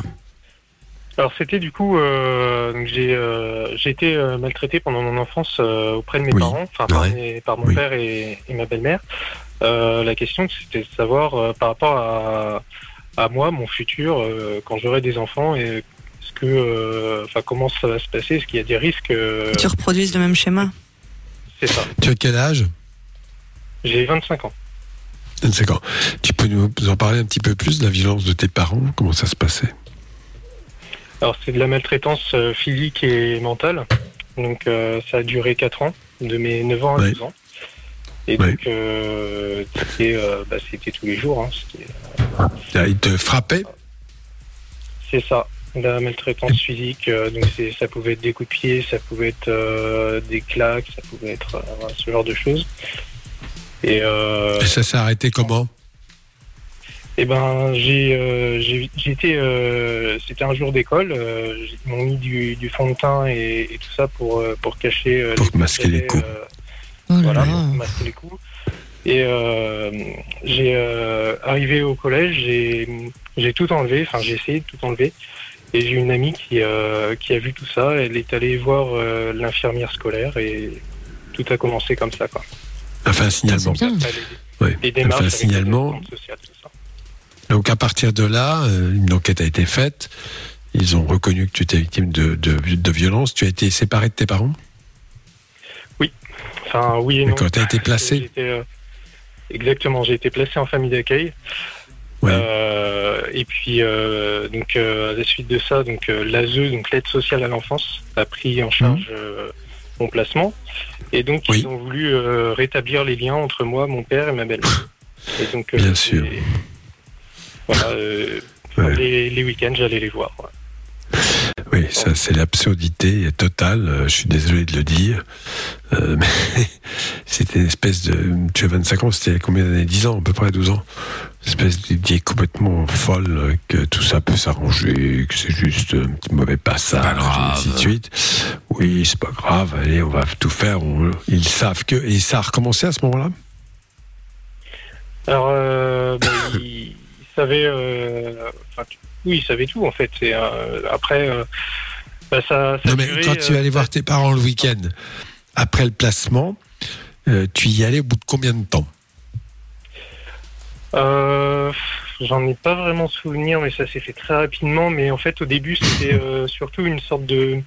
Alors c'était du coup, euh, j'ai euh, j'ai été euh, maltraité pendant mon enfance euh, auprès de mes Oui. parents, enfin par, Ouais. mes- par mon Oui. père et, et ma belle-mère. Euh, la question c'était de savoir euh, par rapport à, à moi, mon futur, euh, quand j'aurai des enfants, et est-ce que, euh, enfin comment ça va se passer, est-ce qu'il y a des risques euh, Tu reproduises le même schéma. C'est ça. Tu as quel âge? J'ai 25 ans. 25 ans. Tu peux nous en parler un petit peu plus de la violence de tes parents? Comment ça se passait? Alors c'est de la maltraitance euh, physique et mentale. Donc euh, ça a duré 4 ans, de mes 9 ans à Ouais. 12 ans. Et Ouais. donc euh, c'était euh, bah, c'était tous les jours. Hein. C'était- Ah, Ils te frappaient C'est ça, la maltraitance physique. euh, donc c'est, ça pouvait être des coups de pied, ça pouvait être euh, des claques, ça pouvait être euh, ce genre de choses. Et, euh, Et ça s'est arrêté comment? Eh ben j'ai, euh, j'ai, été, euh, c'était un jour d'école. euh, ils m'ont mis du, du fond de teint et, et tout ça pour euh, pour cacher euh, Pour les masquer les coups. euh, Oh là voilà, là. pour masquer les coups. Et euh, j'ai euh, arrivé au collège, j'ai j'ai tout enlevé, enfin j'ai essayé de tout enlever. Et j'ai une amie qui, euh, qui a vu tout ça, elle est allée voir euh, l'infirmière scolaire et tout a commencé comme ça. Quoi. Enfin, un signalement. Après, les, Ouais. les démarches un avec signalement. ça. Donc à partir de là, euh, une enquête a été faite. Ils ont reconnu que tu étais victime de, de, de violence. Tu as été séparé de tes parents? Enfin, oui et non. D'accord, t'as été placé? euh, Exactement, j'ai été placé en famille d'accueil. Ouais. Euh, et puis, euh, donc, à la suite de ça, donc l'ASE, donc l'aide sociale à l'enfance, a pris en charge euh, mon placement. Et donc, Mhm. Oui. ils ont voulu rétablir les liens entre moi, mon père et ma belle-mère. Et donc, Bien sûr. Voilà, euh, Ouais. les, les week-ends, j'allais les voir. ouais. Oui, ça c'est l'absurdité totale. euh, Je suis désolé de le dire, Euh, mais c'était une espèce de. Tu as 25 ans, c'était combien d'années? 10 ans, à peu près 12 ans. Une espèce d'idée complètement folle que tout ça peut s'arranger, que c'est juste un petit mauvais passage, pas grave. ainsi de suite. Oui, c'est pas grave. Allez, on va tout faire. on- Ils savent que et ça a recommencé à ce moment-là? Alors, euh, savait, euh, enfin, oui, il savait tout en fait. Et, après, euh, bah, ça, ça Non, mais duré, quand tu euh, allais voir tes parents le week-end, après le placement, tu y allais au bout de combien de temps? Euh, J'en ai pas vraiment souvenir, mais ça s'est fait très rapidement. Mais en fait, au début, c'était euh, surtout une sorte de.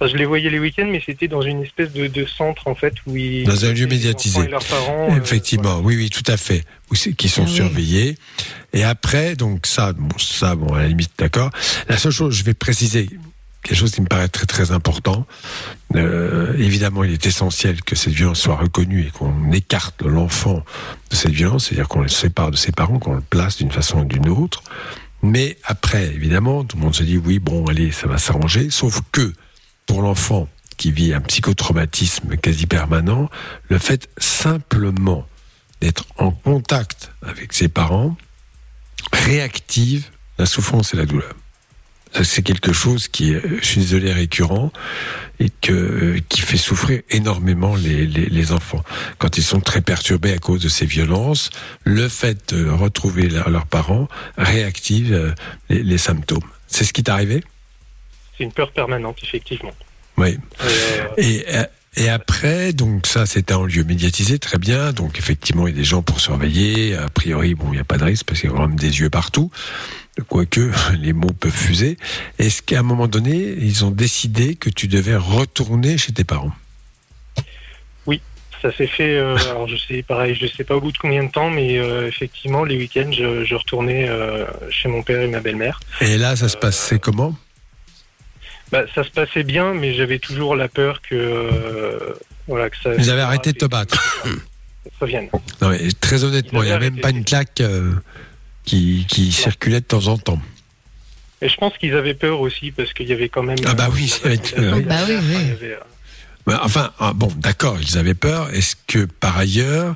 Enfin, je les voyais les week-ends, mais c'était dans une espèce de, de centre en fait où ils. Dans un lieu médiatisé. leurs parents. euh, Effectivement, oui, oui, tout à fait. Où qui sont Ah oui. surveillés. Et après, donc ça, bon, ça, bon, à la limite, d'accord. La seule chose, je vais préciser quelque chose qui me paraît très très important. Euh, évidemment, il est essentiel que cette violence soit reconnue et qu'on écarte l'enfant de cette violence, c'est-à-dire qu'on le sépare de ses parents, qu'on le place d'une façon ou d'une autre. Mais après, évidemment, tout le monde se dit oui, bon, allez, ça va s'arranger. Sauf que pour l'enfant qui vit un psychotraumatisme quasi permanent, le fait simplement d'être en contact avec ses parents réactive la souffrance et la douleur. C'est quelque chose qui est, je suis désolé, récurrent et que, qui fait souffrir énormément les, les, enfants. Quand ils sont très perturbés à cause de ces violences, le fait de retrouver leur- leurs parents réactive euh, les, les symptômes. C'est ce qui t'est arrivé? C'est une peur permanente, effectivement. Oui. Euh, Et, euh, et après, donc ça, c'était en lieu médiatisé, très bien. Donc effectivement, il y a des gens pour surveiller. A priori, bon, il n'y a pas de risque parce qu'il y a quand même des yeux partout. Quoique, les mots peuvent fuser. Est-ce qu'à un moment donné, ils ont décidé que tu devais retourner chez tes parents? Ça s'est fait, euh, alors je sais, pareil, je sais pas au bout de combien de temps, mais euh, effectivement, les week-ends, je, je retournais euh, chez mon père et ma belle-mère. Et là, ça se passait comment? Bah, ça se passait bien, mais j'avais toujours la peur que, euh, voilà, que ça. Ils avaient arrêté de te battre. Revienne. Non, mais très honnêtement, il n'y a même pas une claque euh, qui, qui circulait de temps en temps. Et je pense qu'ils avaient peur aussi parce qu'il y avait quand même. Ah bah euh, oui, va être- vaccination oui. Bah oui, avait, euh, Ben, Enfin, ah, bon, d'accord, ils avaient peur. Est-ce que par ailleurs,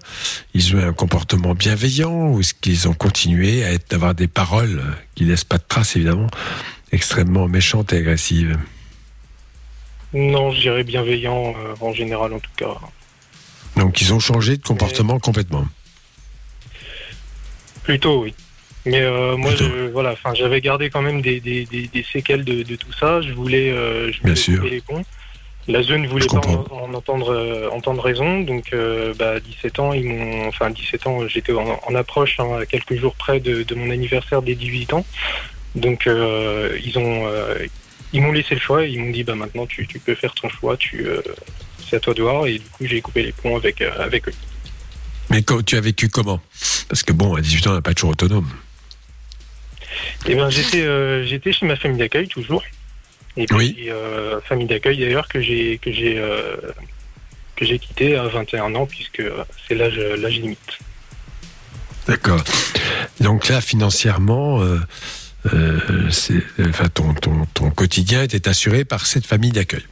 ils ont eu un comportement bienveillant ou est-ce qu'ils ont continué à être, avoir des paroles qui laissent pas de traces, évidemment? Extrêmement méchante et agressive Non, je dirais bienveillant euh, en général en tout cas. Donc ils ont changé de comportement complètement. Plutôt, oui. Mais euh, moi, je, voilà, enfin, j'avais gardé quand même des, des, des, des séquelles de, de tout ça. Je voulais, euh, je Bien voulais sûr. les ponts. La zone ne voulait Je pas en, en entendre, euh, entendre raison. Donc, bah, à 17 ans, ils m'ont, enfin, à 17 ans, j'étais en, en approche, hein, à quelques jours près de, de mon anniversaire des 18 ans. Donc, euh, ils ont, euh, ils m'ont laissé le choix. et Ils m'ont dit, bah, maintenant, tu, tu peux faire ton choix. Tu, euh, c'est à toi de voir. Et du coup, j'ai coupé les ponts avec, avec eux. Mais tu as vécu comment? Parce que bon, à 18 ans, on n'est pas toujours autonome. Eh ben, j'étais, euh, j'étais chez ma famille d'accueil toujours. Et puis, Oui. euh, famille d'accueil d'ailleurs que j'ai, que j'ai, euh, que j'ai quitté à 21 ans puisque c'est l'âge, l'âge limite. D'accord. Donc là, financièrement, euh, enfin, ton, ton, ton quotidien était assuré par cette famille d'accueil.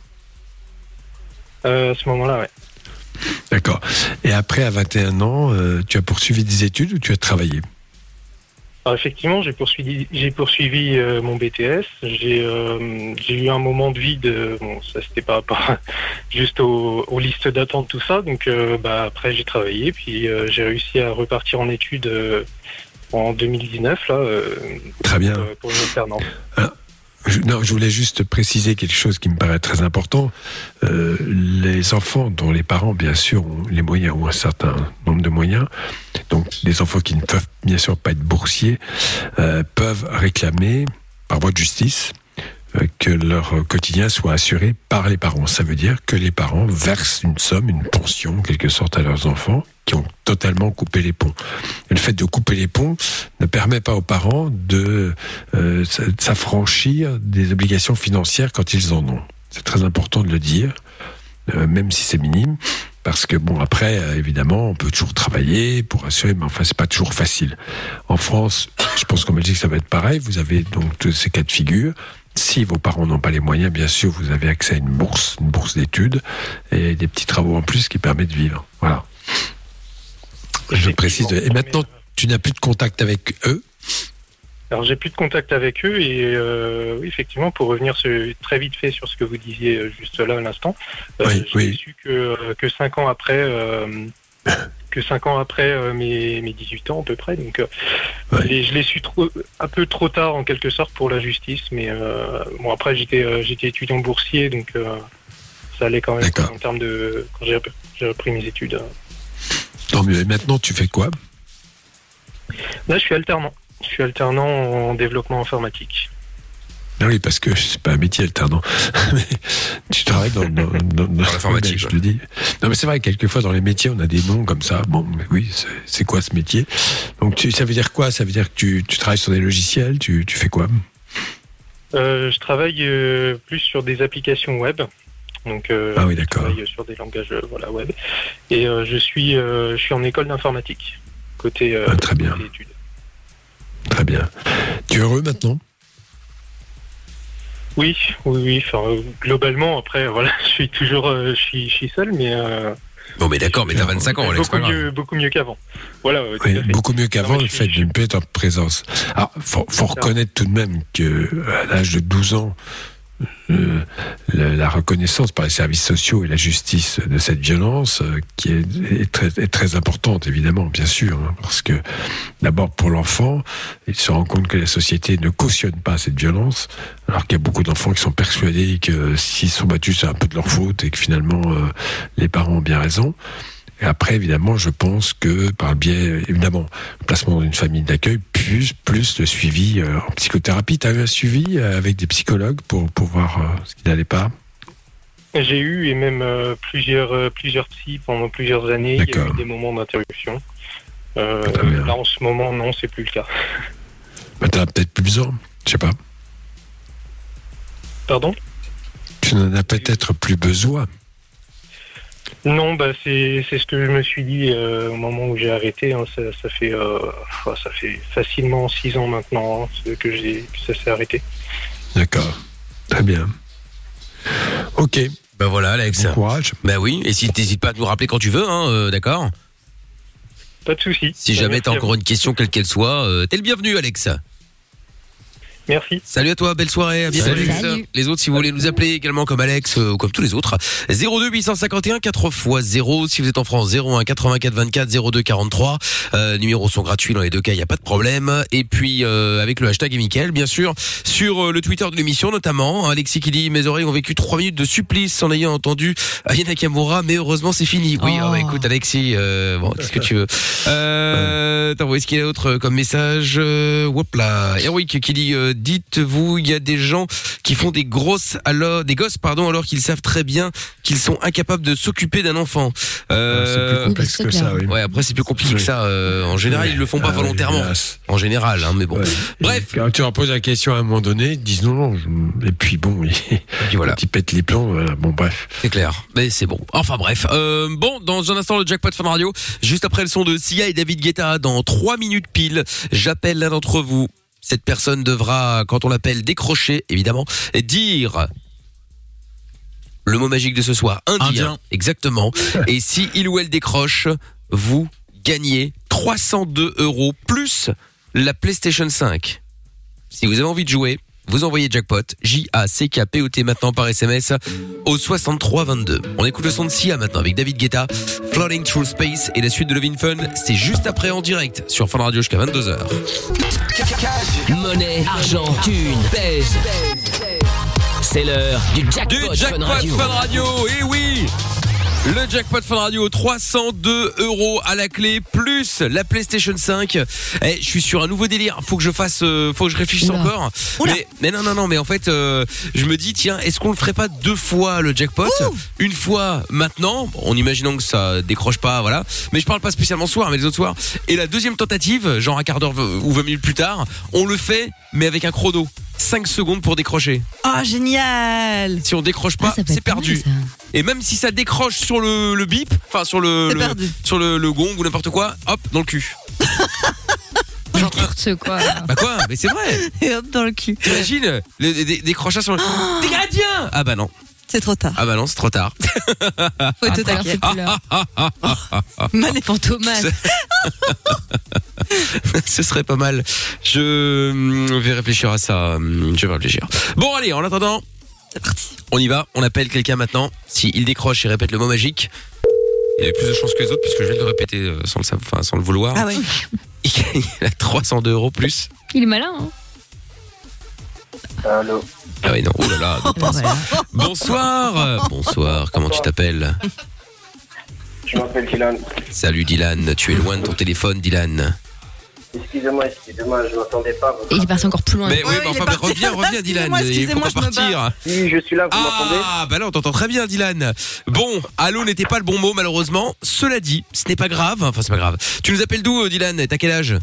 Euh, à ce moment-là, ouais. D'accord. Et après, à 21 ans, euh, tu as poursuivi des études ou tu as travaillé? Alors effectivement, j'ai poursuivi, j'ai poursuivi euh, mon BTS. J'ai, euh, eu un moment de vide. Bon, ça c'était à- juste aux, aux listes d'attente, tout ça. Donc, bah après j'ai travaillé, puis j'ai réussi à repartir en études en 2019 là euh, Très bien. pour une alternance. Je, non, je voulais juste préciser quelque chose qui me paraît très important. Euh, les enfants dont les parents, bien sûr, ont les moyens ou un certain nombre de moyens, donc les enfants qui ne peuvent bien sûr pas être boursiers, euh, peuvent réclamer par voie de justice euh, que leur quotidien soit assuré par les parents. Ça veut dire que les parents versent une somme, une pension, en quelque sorte, à leurs enfants qui ont totalement coupé les ponts. Le fait de couper les ponts ne permet pas aux parents de euh, s'affranchir des obligations financières quand ils en ont. C'est très important de le dire, euh, même si c'est minime, parce que bon après euh, évidemment on peut toujours travailler pour assurer, mais enfin c'est pas toujours facile. En France, je pense qu'en Belgique ça va être pareil. Vous avez donc tous ces cas de figure. Si vos parents n'ont pas les moyens, bien sûr, vous avez accès à une bourse, une bourse d'études et des petits travaux en plus qui permettent de vivre. Voilà. Je précise. Et maintenant, tu n'as plus de contact avec eux. Alors j'ai plus de contact avec eux et euh, oui, effectivement pour revenir ce- très vite fait sur ce que vous disiez euh, juste là à l'instant, euh, Oui, j'ai oui. su que euh, que cinq ans après euh, que cinq ans après mes, mes 18 ans à peu près donc je l'ai- su trop, un peu trop tard en quelque sorte pour la justice mais bon après j'étais j'étais étudiant boursier donc ça allait quand même en termes de quand j'ai repris mes études. Tant mieux. Et maintenant, tu fais quoi? Là je suis alternant. Je suis alternant en développement informatique. Ah oui, parce que c'est pas un métier alternant. Tu travailles dans, dans, dans, dans l'informatique, Je te le dis. Non, mais c'est vrai, quelquefois dans les métiers, on a des noms comme ça. Bon, mais oui, c'est- c'est quoi ce métier? Donc, tu, ça veut dire quoi? Ça veut dire que tu, tu travailles sur des logiciels? Tu, tu fais quoi? Euh, je travaille euh, plus sur des applications web. Donc, euh, Ah oui, je travaille sur des langages euh, voilà, web. Et euh, je, suis, euh, je suis en école d'informatique, côté, Ah, très bien. études. Très bien. Tu es heureux maintenant? Oui, oui, oui. Enfin, globalement, après, voilà, je suis toujours je suis, je suis seul, mais Bon, mais d'accord, mais t'as 25 ans, Alex, beaucoup, mieux, beaucoup mieux qu'avant. Voilà, Oui, beaucoup mieux qu'avant, le fait suis- de ne plus être en présence. Alors, faut, faut reconnaître tout de même que à l'âge de 12 ans, euh, la, reconnaissance par les services sociaux et la justice de cette violence, euh, qui est, est très, est très importante, évidemment, bien sûr, hein, parce que d'abord pour l'enfant, il se rend compte que la société ne cautionne pas cette violence, alors qu'il y a beaucoup d'enfants qui sont persuadés que s'ils sont battus, c'est un peu de leur faute et que finalement euh, les parents ont bien raison. Et après, évidemment, je pense que par le biais, évidemment, le placement dans une famille d'accueil, plus, plus le suivi euh, en psychothérapie. Tu as eu un suivi euh, avec des psychologues pour, pour voir euh, ce qui n'allait pas? J'ai eu et même euh, plusieurs, euh, plusieurs psys pendant plusieurs années. Il y a eu des moments d'interruption. Euh, bien. là, en ce moment, non, c'est plus le cas. bah, Tu as peut-être plus besoin, je sais pas. Pardon? Tu n'en as peut-être plus besoin. Non, bah c'est c'est ce que je me suis dit euh, au moment où j'ai arrêté. hein. ça, ça fait euh, ça fait facilement six ans maintenant hein, ce que j'ai que ça s'est arrêté. D'accord. Très bien. Ok. Bah voilà, Alex. Bon courage. Bah oui, et si t'hésites pas à nous rappeler quand tu veux, hein, euh, d'accord? Pas de souci. Si Bah, jamais t'as encore une question, quelle qu'elle soit, euh, t'es le bienvenu, Alex. Merci. Salut à toi, belle soirée, à bientôt. Salut. Alex. Salut. Les autres, si vous voulez nous appeler également comme Alex euh, ou comme tous les autres, 02 851 4 x 0. Si vous êtes en France, 01 84 24 02 43. Euh, numéros sont gratuits dans les deux cas, il y a pas de problème. Et puis euh, avec le hashtag et Mickaël, bien sûr, sur euh, le Twitter de l'émission notamment. hein, Alexis qui dit mes oreilles ont vécu trois minutes de supplice en ayant entendu Aya Nakamura, mais heureusement c'est fini. Oui, Oh. ah ouais, écoute Alexis, euh, bon, qu'est-ce que tu veux? Euh, Attends, est-ce qu'il y a autre comme message? Hop là, Eric qui dit euh, dites-vous, il y a des gens qui font des grosses alors des gosses pardon alors qu'ils savent très bien qu'ils sont incapables de s'occuper d'un enfant. C'est Euh, plus complexe c'est que clair. ça, oui. Ouais, après c'est plus compliqué que ça. euh, en général, ils le font pas Ah volontairement. En général, hein, mais bon. Ouais. Bref. Et Quand tu leur poses la question à un moment donné, ils disent non, non. je- Et puis bon, ils, Et puis voilà. quand ils pètent les plans, voilà. Bon, bref. C'est clair, mais c'est bon. Enfin bref. Euh, bon, dans un instant le jackpot Fun Radio. Juste après le son de Sia et David Guetta, dans trois minutes pile, j'appelle l'un d'entre vous. Cette personne devra, quand on l'appelle, décrocher, évidemment, et dire le mot magique de ce soir. Indien. Indien. Exactement. et si il ou elle décroche, vous gagnez 302 euros plus la PlayStation 5. Si vous avez envie de jouer, vous envoyez jackpot J-A-C-K-P-O-T maintenant par SMS au 6322. On écoute le son de Sia maintenant avec David Guetta, Floating Through Space et la suite de Levin Fun. C'est juste après en direct sur Fun Radio jusqu'à 22h. Monnaie, argent, thune, pèse. C'est l'heure du jackpot, Du Fun Radio. Fun Radio, et oui le jackpot Fun Radio, 302 euros à la clé, plus la PlayStation 5. Eh, je suis sur un nouveau délire. Faut que je fasse, euh, faut que je réfléchisse Oula. encore. Mais, mais non, non, non. Mais en fait, euh, je me dis, tiens, est-ce qu'on le ferait pas deux fois le jackpot Une fois maintenant, en imaginant que ça décroche pas, voilà. Mais je parle pas spécialement ce soir, mais les autres soirs. Et la deuxième tentative, genre un quart d'heure ou 20 minutes plus tard, on le fait, mais avec un chrono. 5 secondes pour décrocher. Oh, génial Si on décroche pas, Ah, ça peut c'est être pas mal, perdu. ça. Et même si ça décroche sur le, le bip, enfin sur le, C'est le- perdu. sur le, le gong ou n'importe quoi, hop, dans le cul. N'importe quoi. Bah quoi Mais c'est vrai. Et hop, dans le cul. T'imagines le, des, des crochets sur le. T'es gardien Ah bah non. C'est trop tard. Ah bah non, c'est trop tard. Faut être au taquet. là. Mané- Fantomas. Ce serait pas mal. Je hum, vais réfléchir à ça. hum, Je vais réfléchir. Bon allez, en attendant, C'est parti. on y va. On appelle quelqu'un maintenant. S'il décroche et répète le mot magique, il a plus de chance que les autres puisque je vais le répéter euh, sans le, savoir- enfin, sans le vouloir. Ah ouais. Il gagne il a 302 euros plus. Il est malin, hein Allô Ah oui, non, oh là là. Ben voilà. Bonsoir. Bonsoir, comment tu t'appelles? Je m'appelle Dylan. Salut Dylan, tu es loin de ton téléphone Dylan. Excusez-moi, excusez-moi, je m'attendais pas. Et il est parti encore plus loin. Mais oui, Ouais, mais enfin, reviens, reviens Dylan, Excusez-moi, il faut pas partir. Si, je suis là, vous m'entendez? Ah, bah là on t'entend très bien Dylan. Bon, allô n'était pas le bon mot malheureusement. Cela dit, ce n'est pas grave, enfin c'est pas grave. Tu nous appelles d'où euh, Dylan? T'as quel âge?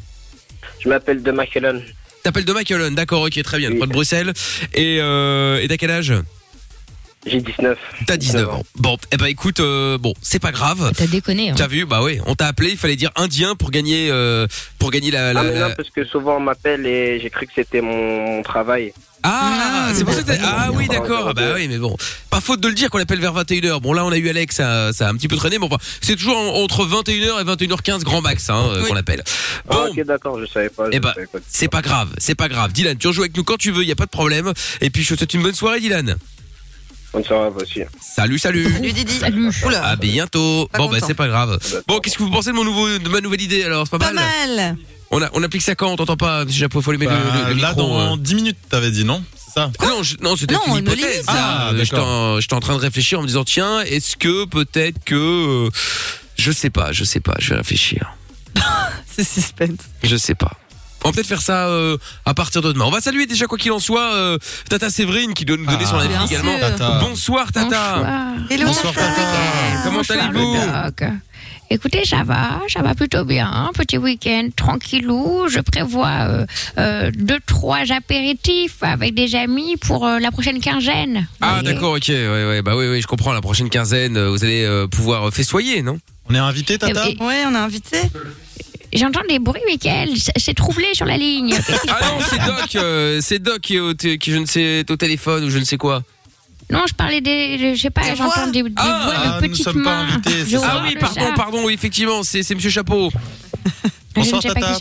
Je m'appelle De Macallan. T'appelles de Macalon, d'accord, ok, très bien, Oui. pas de Bruxelles. Et euh, et t'as quel âge? J'ai 19. T'as 19 ans. Bon, eh ben écoute, euh, bon, c'est pas grave. T'as déconné. Hein. T'as vu, bah oui, on t'a appelé, il fallait dire indien pour gagner, euh, pour gagner la. la- Ah, mais la- non, parce que souvent on m'appelle et j'ai cru que c'était mon travail. Ah, Ah, c'est pour ça que t'as- Ah oui, d'accord. Ah bah oui, mais bon, pas faute de le dire qu'on appelle vers 21h. Bon là, on a eu Alex, ça, ça a un petit peu traîné, mais enfin, c'est toujours en- entre 21h et 21h15 grand max hein, euh, Oui. qu'on appelle. Ah, Bon, ok, d'accord, je savais pas. Eh ben, c'est pas grave, c'est pas grave. Dylan, tu rejoues avec nous quand tu veux, y a pas de problème. Et puis je te souhaite une bonne soirée, Dylan. Bonne soirée, aussi. Salut, salut. Lui Didi. Salut. Oula. À bientôt. Pas Bon bah content. c'est pas grave. Bon, qu'est-ce que vous pensez de mon nouveau, de ma nouvelle idée alors? C'est pas, Pas mal. On a, on applique ça quand On t'entend pas Chapeau, faut allumer le, Bah, le- le là, micro. dans euh. 10 minutes, t'avais dit, non C'est ça Ah non, je- non, c'était Non, une hypothèse. limite. Ah, Euh, J'étais en, j'étais en train de réfléchir en me disant tiens, est-ce que peut-être que euh, je sais pas, je sais pas, je vais réfléchir. C'est suspense. Je sais pas. On va peut-être faire ça euh, à partir de demain. On va saluer déjà quoi qu'il en soit euh, Tata Séverine qui doit nous donner Ah, son avis bien également. sûr. Tata. Bonsoir Tata. Bonsoir. Hello, Bonsoir, Tata. Tata. Comment allez-vous le doc. Écoutez, ça va, ça va plutôt bien. Petit week-end tranquillou. Je prévois euh, euh, deux, trois apéritifs avec des amis pour euh, la prochaine quinzaine. Ah d'accord, ok, ouais, ouais, bah oui, oui, je comprends. La prochaine quinzaine, euh, vous allez euh, pouvoir festoyer, non? On est invité, Tata? Ouais, on a invité. J'entends des bruits, Mickaël. C'est- troublé sur la ligne. Ah non, c'est Doc, euh, c'est Doc qui est, au, qui je ne sais est au téléphone ou je ne sais quoi. Non, je parlais des, je sais pas, j'entends des, des Ah, voix ah, de nous petites pas mains. invités, Je ça. Ah oui, pardon, ça. pardon, oui, effectivement, c'est c'est Monsieur Chapeau. Je ne Bonsoir, sais pas Tata. qui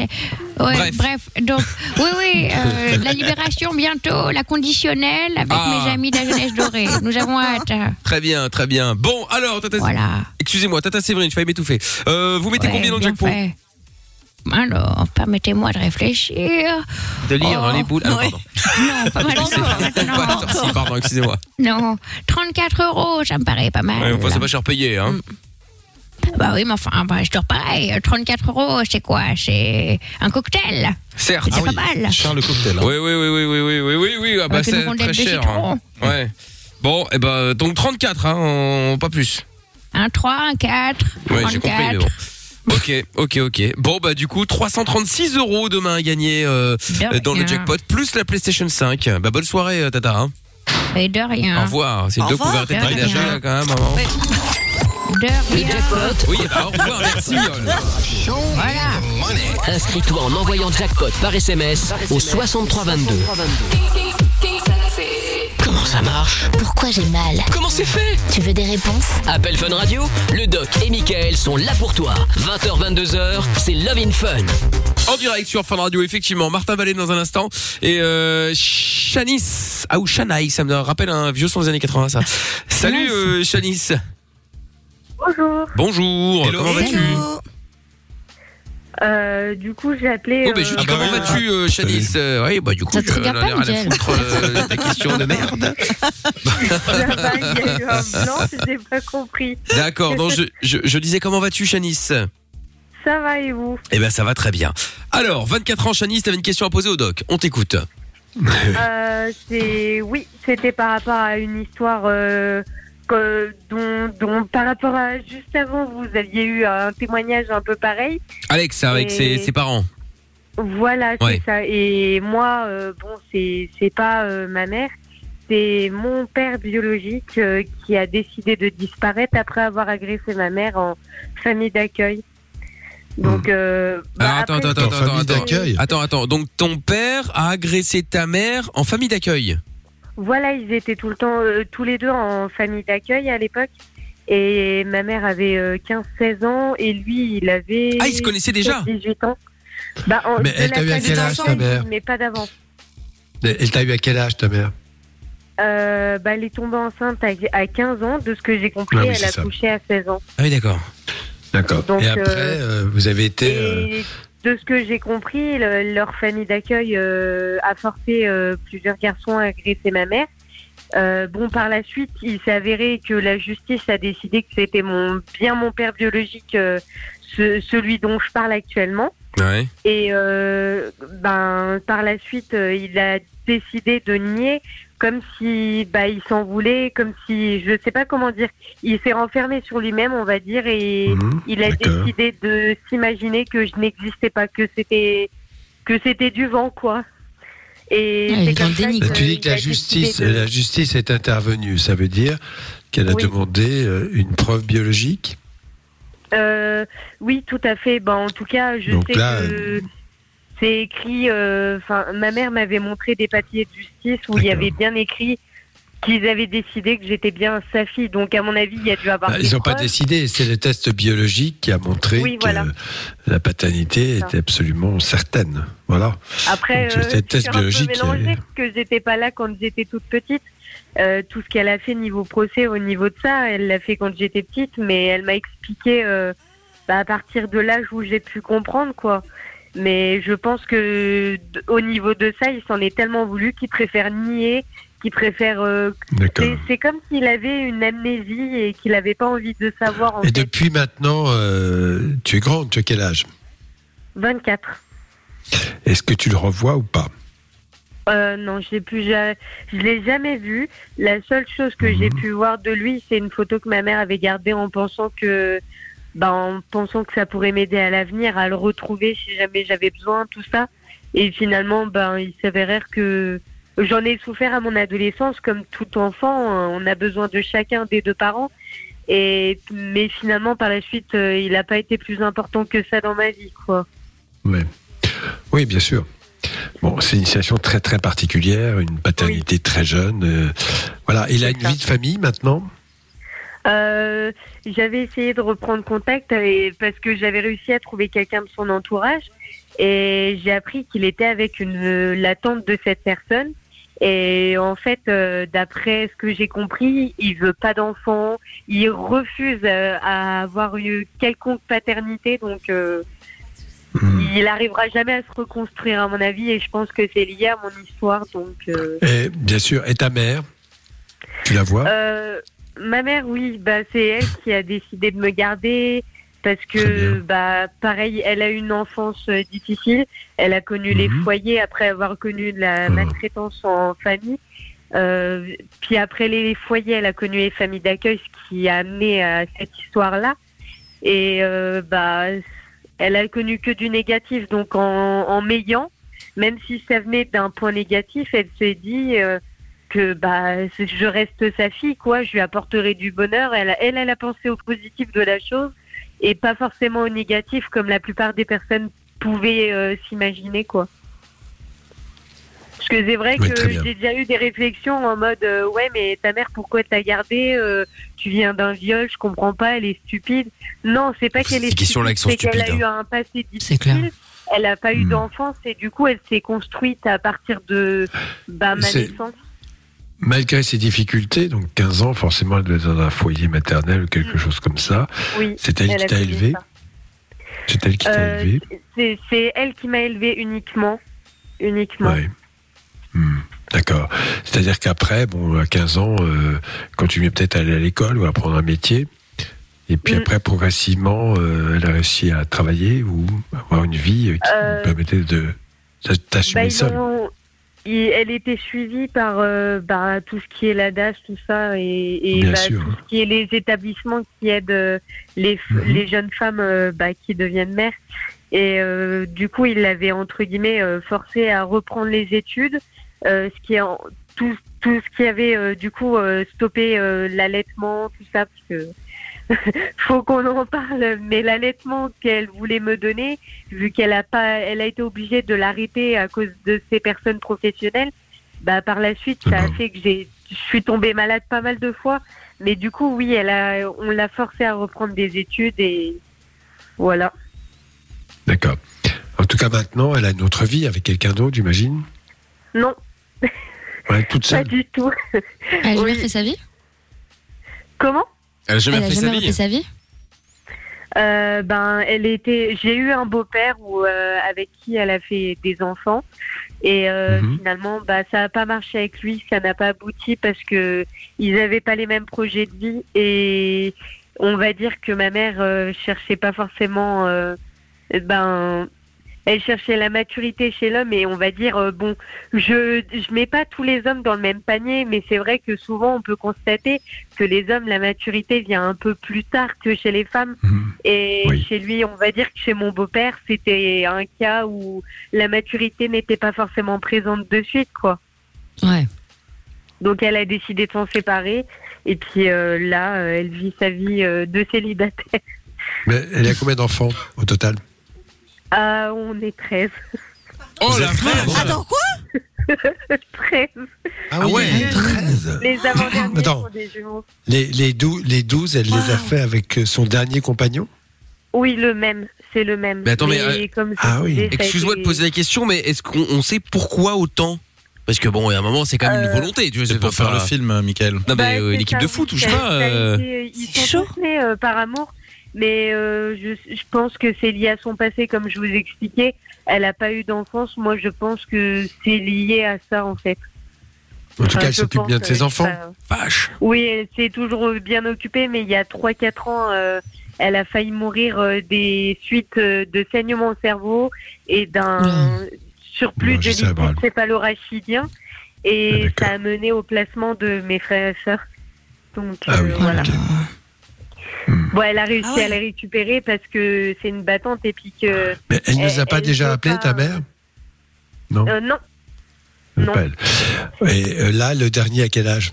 c'est. Ouais, Bref. bref. donc, oui, oui, euh, la libération bientôt, la conditionnelle avec Ah. mes amis de la jeunesse dorée. Nous avons hâte. Très bien, très bien. Bon, alors, Tata... Voilà. Excusez-moi, Tata Séverine, je failli m'étouffer. Euh, vous mettez Ouais, combien dans le jackpot? fait. Alors, euh, permettez-moi de réfléchir. De lire oh, dans les oh, boules. Ah, non, non, pas mal. non, pardon, pardon excusez-moi. Non, 34 euros, ça me paraît pas mal. Ouais, enfin, c'est pas cher payé, hein. Mm. Bah oui, mais enfin, bah, je dors pareil. 34 euros, c'est quoi? C'est un cocktail. Certes, c'est ah pas oui. mal. Cher le cocktail. Hein. Oui, oui, oui, oui, oui, oui, oui, oui. Ah, bah, c'est très cher. Hein. Ouais. Bon, et eh ben, donc 34, hein, on... pas plus. Un 3, un 4. Ouais, j'ai compris, mais bon. Ok, ok, ok. Bon, bah, du coup, 336 euros demain à gagner euh, De dans le rien. jackpot, plus la PlayStation 5. Bah, bonne soirée, euh, Tata. hein. Et de rien. Au revoir. C'est Au deux revoir. couverts de De rien. ménager, là, quand même, maman. De Le rien. jackpot. Oui, bah, au revoir, merci. Voilà. Inscris-toi en envoyant jackpot par SMS au 6322. Comment ça marche Pourquoi j'ai mal Comment c'est fait Tu veux des réponses Appel Fun Radio, le doc et Michael sont là pour toi. 20h, 22h, c'est Love in Fun. En direct sur Fun Radio, effectivement. Martin Vallée dans un instant. Et euh, Shanice. Ah, ou Shanaï, ça me rappelle un vieux son des années 80, ça. Salut, euh, Shanice. Bonjour. Bonjour. Comment vas-tu Euh, du coup, j'ai appelé. Oh, bah, je euh, dis comment vas-tu, euh, Shanice Euh, Oui, bah, du coup, Ça te je- regarde a pas, à la Mickaël foutre euh, ta question de merde. ça va, il y a eu un blanc, j'ai pas compris. D'accord, donc je, je, je disais comment vas-tu, Shanice Ça va et vous? Eh ben, ça va très bien. Alors, 24 ans, Shanice, t'avais une question à poser au doc. On t'écoute. Euh, c'est oui, c'était par rapport à une histoire euh, que- dont, dont par rapport à juste avant vous aviez eu un témoignage un peu pareil. Alex, avec Et- ses, ses parents. Voilà, c'est Ouais. ça. Et moi, euh, bon, c'est c'est pas euh, ma mère, c'est mon père biologique euh, qui a décidé de disparaître après avoir agressé ma mère en famille d'accueil. Donc, euh, bah, Alors, attends, après, attends, attends, En attends, famille attends. d'accueil. Attends, attends. Donc, ton père a agressé ta mère en famille d'accueil. Voilà, ils étaient tout le temps, euh, tous les deux en famille d'accueil à l'époque. Et ma mère avait euh, 15-16 ans et lui, il avait. Ah, ils se connaissaient déjà 18 ans. Bah, en- Mais elle t'a eu à quel âge, ta mère Mais pas d'avant. Elle t'a eu à quel âge, ta mère? Euh, bah, elle est tombée enceinte à, à 15 ans. De ce que j'ai compris, Ah oui, elle a ça. couché à 16 ans. Ah oui, d'accord. D'accord. Donc, Et après, euh, euh, vous avez été. euh, Et de ce que j'ai compris, le- leur famille d'accueil euh, a forcé euh, plusieurs garçons à agresser ma mère. Euh, bon, par la suite, il s'est avéré que la justice a décidé que c'était mon, bien mon père biologique, ce- celui dont je parle actuellement. Ouais. Et ben, par la suite, il a décidé de nier, comme si bah, il s'en voulait, comme si, je sais pas comment dire, il s'est renfermé sur lui-même, on va dire, et Mhm, il a décidé de s'imaginer que je n'existais pas, que c'était que c'était du vent, quoi. Et Ah, comme ça tu dis que la justice, de- la justice est intervenue. Ça veut dire qu'elle a Oui. demandé euh, une preuve biologique? Euh, oui, tout à fait. Ben, en tout cas, je Donc sais là, que c'est écrit. euh, Enfin, ma mère m'avait montré des papiers de justice où il y avait bien écrit qu'ils avaient décidé que j'étais bien sa fille. Donc, à mon avis, il y a dû avoir. Bah, ils n'ont pas décidé. C'est le test biologique qui a montré Oui, que voilà. la paternité était absolument certaine. Voilà. Après, Donc, euh, c'était le test je biologique qui mélangée avait- parce que j'étais pas là quand j'étais toute petite. Euh, tout ce qu'elle a fait niveau procès, au niveau de ça, elle l'a fait quand j'étais petite, mais elle m'a expliqué euh, bah, à partir de l'âge où j'ai pu comprendre, quoi. Mais je pense que au niveau de ça, il s'en est tellement voulu qu'il préfère nier, qu'il préfère. euh, D'accord. c'est- comme s'il avait une amnésie et qu'il n'avait pas envie de savoir. En Et fait. depuis maintenant, euh, tu es grande. Tu as quel âge? 24. Est-ce que tu le revois ou pas? Euh, non, je plus, je l'ai jamais vu. La seule chose que j'ai pu voir de lui, c'est une photo que ma mère avait gardée en pensant que, ben, en pensant que ça pourrait m'aider à l'avenir, à le retrouver si jamais j'avais besoin, tout ça. Et finalement, ben, il s'avérait que j'en ai souffert à mon adolescence, comme tout enfant. hein. On a besoin de chacun des deux parents. Et mais finalement, par la suite, euh, il n'a pas été plus important que ça dans ma vie, quoi. Ouais. Oui, bien sûr. Bon, c'est une situation très très particulière, une paternité très jeune. euh, voilà, il a une vie de famille maintenant? Euh, j'avais essayé de reprendre contact avec- parce que j'avais réussi à trouver quelqu'un de son entourage Et j'ai appris qu'il était avec une, la tante de cette personne. Et en fait, euh, d'après ce que j'ai compris, il veut pas d'enfant. Il refuse euh, à avoir eu quelconque paternité. Donc, euh, il arrivera jamais à se reconstruire, à mon avis. Et je pense que c'est lié à mon histoire. Donc, Et bien sûr, et ta mère? Tu la vois? Ma mère, oui, bah, c'est elle qui a décidé de me garder parce que, bah, pareil, elle a eu une enfance euh, difficile. Elle a connu les foyers après avoir connu de la maltraitance en famille. Euh, puis après les foyers, elle a connu les familles d'accueil, ce qui a amené à cette histoire-là. Et euh, bah, elle a connu que du négatif. Donc en, en m'ayant, même si ça venait d'un point négatif, elle s'est dit euh, que bah je reste sa fille, quoi. Je lui apporterai du bonheur. Elle, elle, elle a pensé au positif de la chose et pas forcément au négatif, comme la plupart des personnes pouvaient euh, s'imaginer, quoi. Parce que c'est vrai Oui, que j'ai déjà eu des réflexions en mode euh, ouais mais ta mère pourquoi t'as gardé euh, tu viens d'un viol je comprends pas elle est stupide non c'est pas qu'elle est stupide c'est qu'elle a eu hein. un passé clair. difficile elle a pas eu d'enfance et du coup elle s'est construite à partir de bah, ma naissance Malgré ses difficultés, donc 15 ans, forcément, elle doit être dans un foyer maternel ou quelque chose comme ça. oui C'est elle, elle qui t'a élevé. C'est elle qui t'a Euh, élevé c'est elle qui m'a élevée uniquement uniquement Ouais. Hmm, D'accord. C'est-à-dire qu'après, bon, à 15 ans, euh, continuer peut-être à aller à l'école ou à apprendre un métier. Et puis Mm. après, progressivement, euh, elle a réussi à travailler ou avoir une vie euh, qui Euh, lui permettait de d'assumer Bah, seule. ont- il- elle était suivie par euh, bah, tout ce qui est la DAS, tout ça, et, et bah, tout ce qui est les établissements qui aident euh, les, Mhm. les jeunes femmes euh, bah, qui deviennent mères. Et euh, du coup, il l'avait entre guillemets euh, forcée à reprendre les études, euh, ce qui est en- tout, tout ce qui avait euh, du coup euh, stoppé euh, l'allaitement, tout ça, parce que faut qu'on en parle. Mais l'allaitement qu'elle voulait me donner, vu qu'elle a pas, elle a été obligée de l'arrêter à cause de ses personnes professionnelles. Bah par la suite, ça a fait que j'ai, je suis tombée malade pas mal de fois. Mais du coup, oui, elle a, on l'a forcée à reprendre des études et voilà. D'accord. En tout cas, maintenant, elle a une autre vie avec quelqu'un d'autre, j'imagine? Non, Ouais, toute pas seule. du tout. Elle a jamais Oui. refait sa vie? Comment? Elle a jamais Elle a refait sa jamais refait sa vie Euh, ben, elle était. J'ai eu un beau-père où, euh, avec qui elle a fait des enfants, et euh, Mhm. finalement, bah, ça n'a pas marché avec lui, ça n'a pas abouti parce que ils n'avaient pas les mêmes projets de vie, et on va dire que ma mère euh, cherchait pas forcément. euh, ben, elle cherchait la maturité chez l'homme, et on va dire euh, bon, je je mets pas tous les hommes dans le même panier, mais c'est vrai que souvent on peut constater que les hommes, la maturité vient un peu plus tard que chez les femmes. Et chez lui, on va dire que chez mon beau-père, c'était un cas où la maturité n'était pas forcément présente de suite, quoi. Ouais. Donc elle a décidé de s'en séparer. Et puis euh, là, euh, elle vit sa vie euh, de célibataire. Mais elle a combien d'enfants au total? Ah, on est 13. Oh la vache Attends, quoi? 13. Ah ouais, 13 Les avant-derniers Attends. sont des jumeaux. les, les, dou- les 12, elle les a fait avec euh, son dernier compagnon? Oui, le même. C'est le même. Mais attends, mais, euh, comme je ah oui. disais, ça a Excuse-moi de été- poser la question, mais est-ce qu'on on sait pourquoi autant? Parce que bon, il y a un moment, c'est quand même une Euh, volonté. Tu vois, C'est pour faire le film, euh, Michael. Non, mais Bah, euh, c'est l'équipe ça, de foot, ou je sais ça- pas. ça a euh, été- ils sont tous nés euh, par amour, mais euh, je, je pense que c'est lié à son passé, comme je vous expliquais. Elle n'a pas eu d'enfance. Moi, je pense que c'est lié à ça, en fait. En tout Enfin, cas, elle s'occupe bien de ses enfants. Vache. Oui, elle s'est toujours bien occupée, mais il y a 3-4 ans, euh, elle a failli mourir euh, des suites euh, de saignement au cerveau et d'un surplus de cérébral. liquide céphalorachidien. Et ça a mené au placement de mes frères et sœurs. Donc Ah euh, voilà. Bon, elle a réussi Ah ouais. à les récupérer parce que c'est une battante et puis que. Mais elle ne les a pas déjà pas- ta mère? Non, Euh, non. non. pas elle. Et euh, là, le dernier, à quel âge?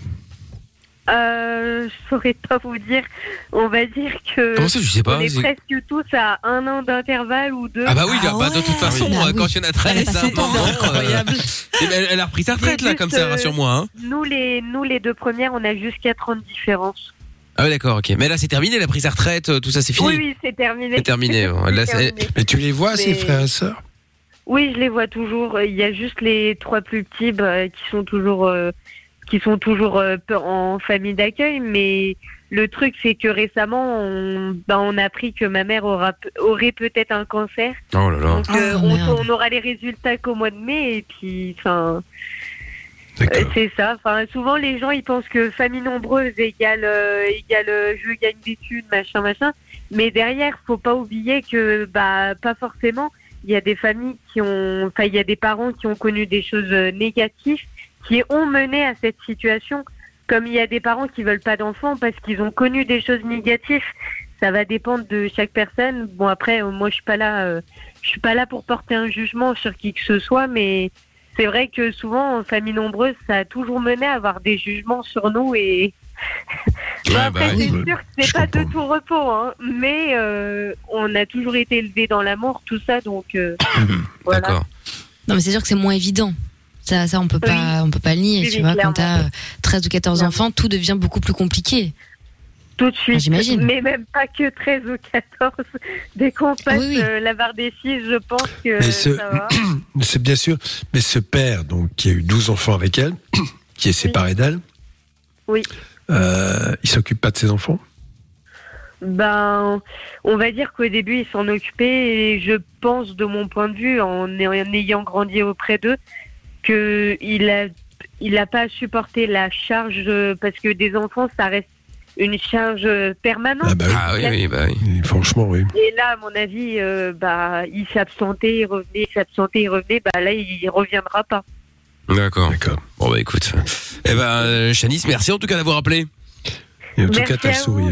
Euh, je saurais pas vous dire. On va dire que. Comment ça, je sais pas, On est c'est- presque tous à un an d'intervalle ou deux. Ah bah oui, bah, de toute façon, Bah euh, oui. quand il y en a 13, Elle a à un passé moment, temps. euh, Incroyable. eh ben, elle, a repris sa retraite là, comme ça, euh, rassure-moi. Hein. Nous les, nous, les deux premières, on a juste 4 ans de différence. Ah ouais, d'accord, ok. Mais là, c'est terminé, elle a pris sa retraite, euh, tout ça, c'est fini. Oui, oui, c'est terminé. C'est terminé. bon. Là, c'est- terminé. Mais tu les vois, Mais- frères et sœurs? Oui, je les vois toujours. Il y a juste les trois plus petits bah, qui sont toujours, euh, qui sont toujours euh, pe- en famille d'accueil. Mais le truc, c'est que récemment, on, bah, on a appris que ma mère aura, aurait peut-être un cancer. Oh là là. Donc, euh, Oh, on, on aura les résultats qu'au mois de mai. Et puis, enfin, c'est ça. Enfin, souvent, les gens, ils pensent que famille nombreuse égale, euh, égale euh, je gagne des thunes, machin, machin. Mais derrière, faut pas oublier que, bah, pas forcément. Il y a des familles qui ont, enfin, il y a des parents qui ont connu des choses euh, négatives qui ont mené à cette situation. Comme il y a des parents qui veulent pas d'enfants parce qu'ils ont connu des choses négatives. Ça va dépendre de chaque personne. Bon après, euh, moi je suis pas là, euh, je suis pas là pour porter un jugement sur qui que ce soit, mais c'est vrai que souvent en famille nombreuse, ça a toujours mené à avoir des jugements sur nous et après, bah c'est oui. sûr que c'est pas de tout repos, hein, mais euh, on a toujours été élevés dans l'amour, tout ça, donc euh, voilà. D'accord. Non, mais c'est sûr que c'est moins évident. Ça, ça on peut pas, on peut pas le nier. Oui, tu vois, quand clairement. t'as euh, 13 ou 14 enfants, tout devient beaucoup plus compliqué. Tout de suite. J'imagine. Mais même pas que 13 ou 14. Dès qu'on passe Oui, oui. euh, la barre des 6, je pense que Mais ce- ça va. C'est bien sûr. Mais ce père, donc, qui a eu 12 enfants avec elle, qui est séparé d'elle, Oui. euh, il s'occupe pas de ses enfants? Ben, on va dire qu'au début, il s'en occupait et je pense, de mon point de vue, en, ayant grandi auprès d'eux, qu'il a, il a pas supporté la charge euh, parce que des enfants, ça reste une charge permanente. Ah bah oui. Ah oui, oui, bah oui. Franchement, oui. Et là, à mon avis, euh, bah, il s'absentait, il revenait, il s'absentait, il revenait. Bah là, il reviendra pas. D'accord. D'accord. Bon bah écoute. Eh ben, euh, Chanice, merci en tout cas d'avoir appelé. Et en tout Merci cas, t'as le vous.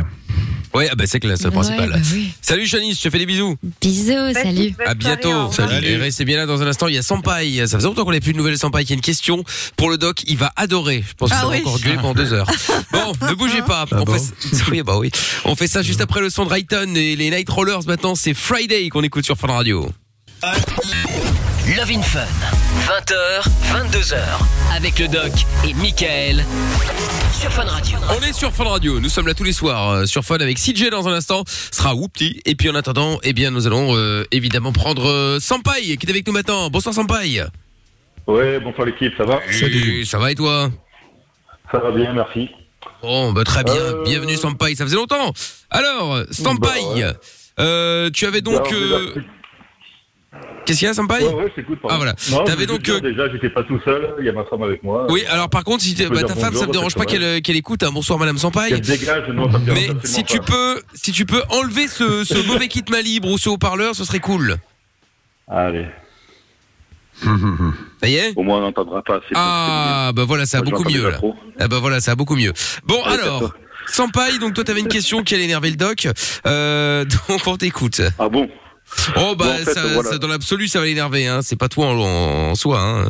Ouais, ah bah c'est que là, c'est le Ouais, principal. bah oui. Salut Chanice, je te fais des bisous. Bisous, salut. À bientôt. Salut. Et restez bien là dans un instant. Il y a Sampaï. Ça faisait longtemps qu'on n'avait plus de nouvelles Sampaï. Il y a une question pour le doc. Il va adorer. Je pense qu'il Ah va oui. encore gueuler pendant deux heures. Bon, ne bougez pas. Ah on bon fait ça- oui, bah oui. On fait ça juste après le son de Rayton et les Night Rollers. Maintenant, c'est Friday qu'on écoute sur Fun Radio. Love in Fun. 20h, 22h. Avec le doc et Michael. Sur Fun Radio. On est sur Fun Radio. Nous sommes là tous les soirs euh, sur Fun avec CJ dans un instant. Ce sera Whoopty. Et puis en attendant, eh bien, nous allons euh, évidemment prendre euh, Sampaï qui est avec nous maintenant. Bonsoir Sampaï. Ouais, bonsoir l'équipe, ça va? Salut. Ça va et toi? Ça va bien, merci. Bon, bah très bien. Euh, Bienvenue Sampaï. Ça faisait longtemps. Alors, Sampaï, Bah, ouais. euh, tu avais donc. Qu'est-ce qu'il y a, Sampaï Ouais, ouais, je t'écoute, pardon. Ah voilà. Non, T'avais je donc. euh, Déjà, j'étais pas tout seul, il y a ma femme avec moi. Oui, alors par contre, si t'es- Je peux bah, dire ta femme, ça bonjour, me dérange pas qu'elle qu'elle écoute. hein. Bonsoir, Madame Sampaï. Qu'elle dégage, non, ça me dérange Mais absolument si tu pas. peux, si tu peux enlever ce, ce mauvais kit main libre ou ce haut-parleur, ce serait cool. Allez, Ça y est? Au moins on n'entendra pas. c'est- Ah, bah voilà, ça a Moi, je beaucoup l'entends mieux déjà là. trop. Ah bah voilà, ça a beaucoup mieux. Bon, alors. Sampaï, donc toi t'avais une question qui allait énerver le doc. Euh, donc on t'écoute. Ah bon? Oh bah Bon, en fait, ça, voilà. ça, dans l'absolu ça va l'énerver, hein. C'est pas toi en, en soi, hein.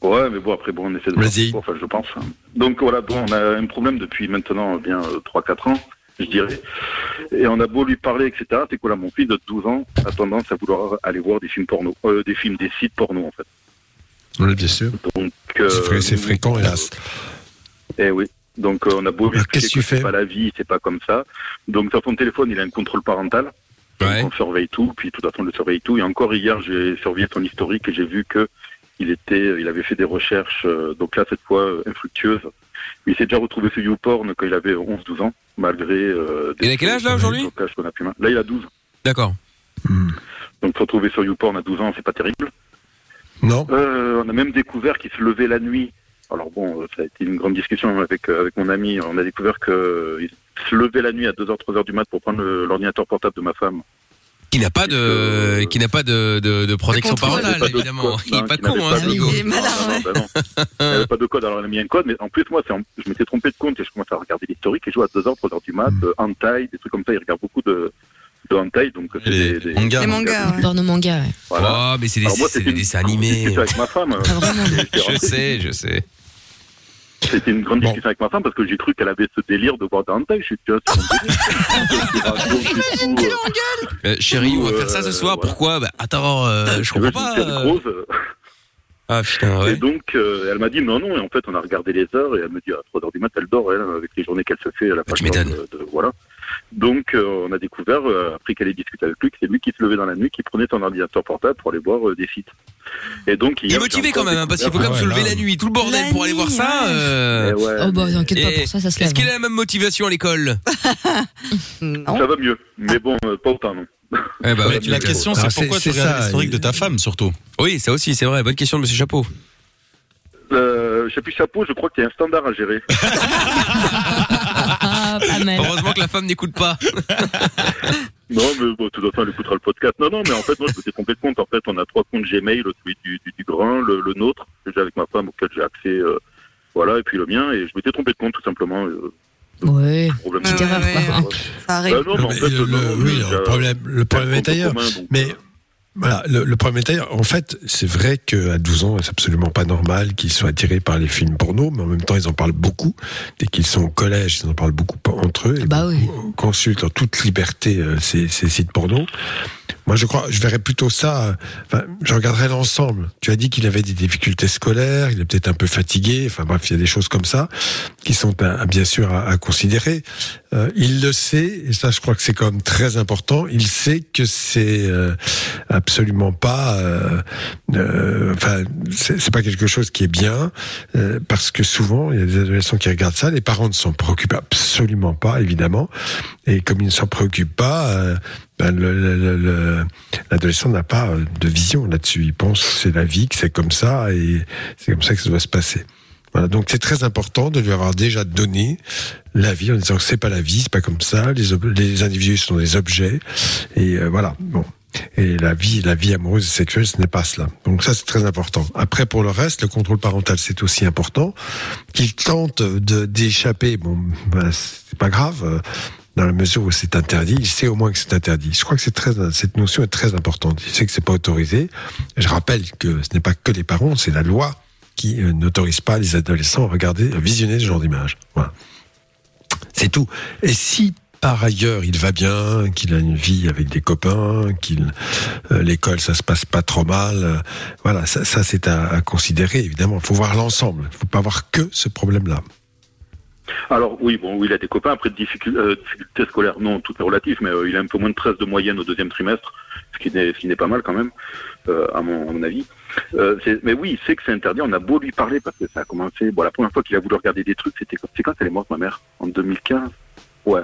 Ouais, mais bon, après, bon, on essaie de Vas-y. voir, enfin, je pense. Donc voilà, bon, on a un problème depuis maintenant euh, bien 3-4 ans, je dirais. Et on a beau lui parler, etc. C'est quoi là, mon fils de 12 ans a tendance à vouloir aller voir des films porno, euh, des films, des sites porno, en fait. Oui, bien sûr. Donc, euh, C'est fré- c'est fréquent, hélas. Eh oui. Donc euh, on a beau lui qu'est-ce expliquer que c'est pas la vie, c'est pas comme ça. Donc sur son téléphone, il a un contrôle parental. Ouais. On surveille tout, puis tout à fait on le surveille tout. Et encore hier, j'ai surveillé son historique et j'ai vu que il était, il avait fait des recherches. euh, donc là, cette fois, euh, infructueuses. Mais il s'est déjà retrouvé sur YouPorn quand il avait 11-12 ans, malgré. Euh, des Il a quel âge là aujourd'hui Là, il a 12. D'accord. Donc se retrouver sur YouPorn à 12 ans, c'est pas terrible. Non Euh, on a même découvert qu'il se levait la nuit. Alors bon, euh, ça a été une grande discussion avec, avec mon ami. On a découvert qu'il se levait la nuit à 2h, 3h du mat pour prendre l'ordinateur portable de ma femme. Qui n'a pas de, qui n'a pas de, de, de protection parentale, Pas de évidemment. code, Il est non, pas qui con, n'avait hein, pas ce de- Hugo. Il est malin, Non, ouais. bah non. Il n'y avait pas de code, alors on a mis un code, mais en plus, moi, c'est en- je m'étais trompé de compte et je commençais à regarder l'historique et je joue à 2h, 3h du mat, euh, hentai, des trucs comme ça. Il regarde beaucoup de, de hentai, donc c'est Les- des, des- mangas. Les mangas, ouais. Porno manga, ouais. Voilà. Oh, mais c'est des, Alors moi, c'est c'était des dessins animés. avec ma femme. Ah, vraiment J'étais Je sais, je sais. C'était une grande Bon. discussion avec ma femme parce que j'ai cru qu'elle avait ce délire de voir hentai. Je suis c'est mon délire. Euh, chérie, on va faire ça ce Euh, soir. voilà. Pourquoi? Bah, attends, euh, je comprends pas. Euh. euh, Ah putain, Et donc, euh, elle m'a dit non, non. Et en fait, on a regardé les heures et elle me dit à 3 heures du mat, elle dort, elle, avec les journées qu'elle se fait. Elle a pas temps m'étonnes. de, de- Voilà. Donc, euh, on a découvert, euh, après qu'elle ait discuté avec lui, que c'est lui qui se levait dans la nuit, qui prenait son ordinateur portable pour aller voir euh, des sites. Et donc, Il est motivé quand même, hein, parce qu'il faut quand même se lever la nuit, tout le bordel pour aller voir ça. euh, Oh bah t'inquiète pas pour ça, ça se Est-ce qu'il a la même motivation à l'école? Ça va mieux, mais bon, pas autant, non. Eh bah, ouais, La question, c'est Ah, pourquoi tu c'est regardes l'historique de ta femme, surtout? Oui, ça aussi, c'est vrai. Bonne question de Monsieur Chapeau. Euh, Chapeau chapeau, je crois qu'il y a un standard à gérer. Ah, pas mal. Heureusement que la femme n'écoute pas. Non, mais bon, de toute façon, elle écoutera le podcast. Non, non, mais en fait, moi, je me suis trompé de compte. En fait, on a trois comptes Gmail, celui du, du, du grain, le, le nôtre, que j'ai avec ma femme, auquel j'ai accès, euh, voilà, et puis le mien, et je m'étais trompé de compte, tout simplement. euh, Ouais, problème. petite erreur quoi. hein. Ça arrive. Bah non, mais en fait, le, non, le- non, oui, le problème, le est ailleurs. compte commun, donc, Mais voilà, le, le est ailleurs. En fait, c'est vrai qu'à 12 ans, c'est absolument pas normal qu'ils soient attirés par les films porno, mais en même temps, ils en parlent beaucoup. Dès qu'ils sont au collège, ils en parlent beaucoup entre eux. Bah oui. consultent en toute liberté euh, ces, ces sites porno. Moi, je crois, je verrais plutôt ça. euh, Enfin, je regarderais l'ensemble. Tu as dit qu'il avait des difficultés scolaires, il est peut-être un peu fatigué. Enfin bref, il y a des choses comme ça qui sont à- bien sûr à, considérer. Euh, il le sait, et ça, je crois que c'est quand même très important. Il sait que c'est euh, absolument pas. euh, euh, Enfin, c'est pas quelque chose qui est bien euh, parce que souvent il y a des adolescents qui regardent ça. Les parents ne s'en préoccupent absolument pas, évidemment. Et comme ils ne s'en préoccupent pas. Euh, ben, le- le- le- le- l'adolescent n'a pas euh, de vision là-dessus. Il pense que c'est la vie, que c'est comme ça, et c'est comme ça que ça doit se passer. Voilà, donc c'est très important de lui avoir déjà donné la vie en disant que c'est pas la vie, c'est pas comme ça. Les, les individus sont des objets, et euh, voilà. Bon. Et la vie, la vie amoureuse et sexuelle, ce n'est pas cela. Donc ça, c'est très important. Après, pour le reste, le contrôle parental, c'est aussi important. Qu'il tente d'échapper, bon, ben, c'est pas grave. Dans la mesure où c'est interdit, il sait au moins que c'est interdit. Je crois que cette notion est très importante. Il sait que c'est pas autorisé. Je rappelle que ce n'est pas que les parents, c'est la loi qui euh, n'autorise pas les adolescents à regarder, à visionner ce genre d'image. Voilà. C'est tout. Et si par ailleurs il va bien, qu'il a une vie avec des copains, qu'il euh, l'école ça se passe pas trop mal, euh, voilà, ça, ça c'est à, à considérer évidemment. Il faut voir l'ensemble. Il faut pas voir que ce problème-là. Alors oui, bon, oui, il a des copains. Après, euh, difficultés scolaires, non, tout est relatif, mais euh, il a un peu moins de 13 de moyenne au deuxième trimestre, ce qui n'est, ce qui n'est pas mal quand même, euh, à, mon, à mon avis. C'est- mais oui, il sait que c'est interdit. On a beau lui parler parce que ça a commencé. Bon, la première fois qu'il a voulu regarder des trucs, c'était quand, c'est quand elle est morte, ma mère? En 2015 Ouais.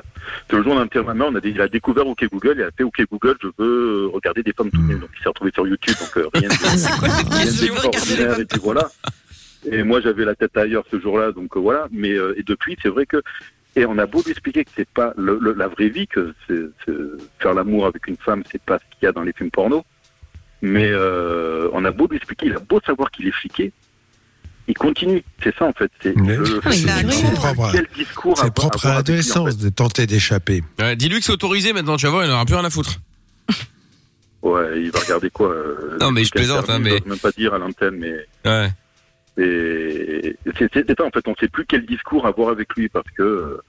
C'est le jour de ma mère, on a dit, il a découvert OK Google, il a fait OK Google, je veux regarder des femmes tout nues. Donc il s'est retrouvé sur YouTube, donc rien de, rien d'extraordinaire, et puis voilà. Et moi j'avais la tête ailleurs ce jour-là, donc euh, voilà. Mais euh, et depuis, c'est vrai que et on a beau lui expliquer que c'est pas le- le- la vraie vie, que faire l'amour avec une femme, c'est pas ce qu'il y a dans les films porno. Mais euh, on a beau lui expliquer, il a beau savoir qu'il est fliqué, il continue. C'est ça en fait. C'est c'est propre, à- quel discours c'est avoir- propre à en l'adolescence de tenter d'échapper. Dis-lui que c'est autorisé maintenant, tu vas voir, il n'aura plus rien à foutre. Ouais, il va regarder quoi euh, Non, mais je plaisante, hein, mais- j'ose même pas dire à l'antenne, mais. Ouais. Et c'est ça, en fait, on sait plus quel discours avoir avec lui parce que euh,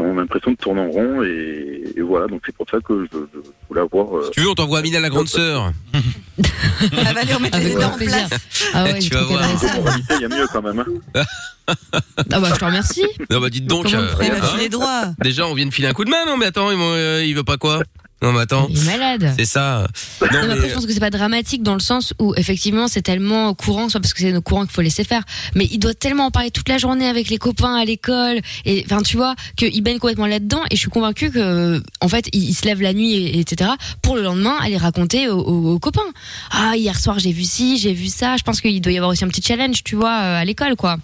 on a l'impression de tourner en rond et, et voilà, donc c'est pour ça que je, je voulais avoir. euh, Tu veux, on t'envoie Amina la grande sœur. Elle va lui remettre Avec les grand dents en plaisir. place. Ah ouais, Tu vas voir. il y a mieux quand même. hein. Ah bah je te remercie. Non, bah dites donc. Comment euh, on fait Il va hein filer droit. Déjà, on vient de filer un coup de main, non Mais attends, il, euh, il veut pas quoi? Non, mais attends. Il est malade. C'est ça. Non, Non, mais après, je pense que c'est pas dramatique dans le sens où effectivement c'est tellement courant, soit parce que c'est nos courants qu'il faut laisser faire, mais il doit tellement en parler toute la journée avec les copains à l'école, et enfin tu vois qu'il baigne complètement là-dedans, et je suis convaincue que en fait il, il se lève la nuit, et, etc. pour le lendemain aller raconter aux, aux- aux copains. Ah hier soir j'ai vu ci, j'ai vu ça. Je pense qu'il doit y avoir aussi un petit challenge, tu vois, euh, à l'école quoi.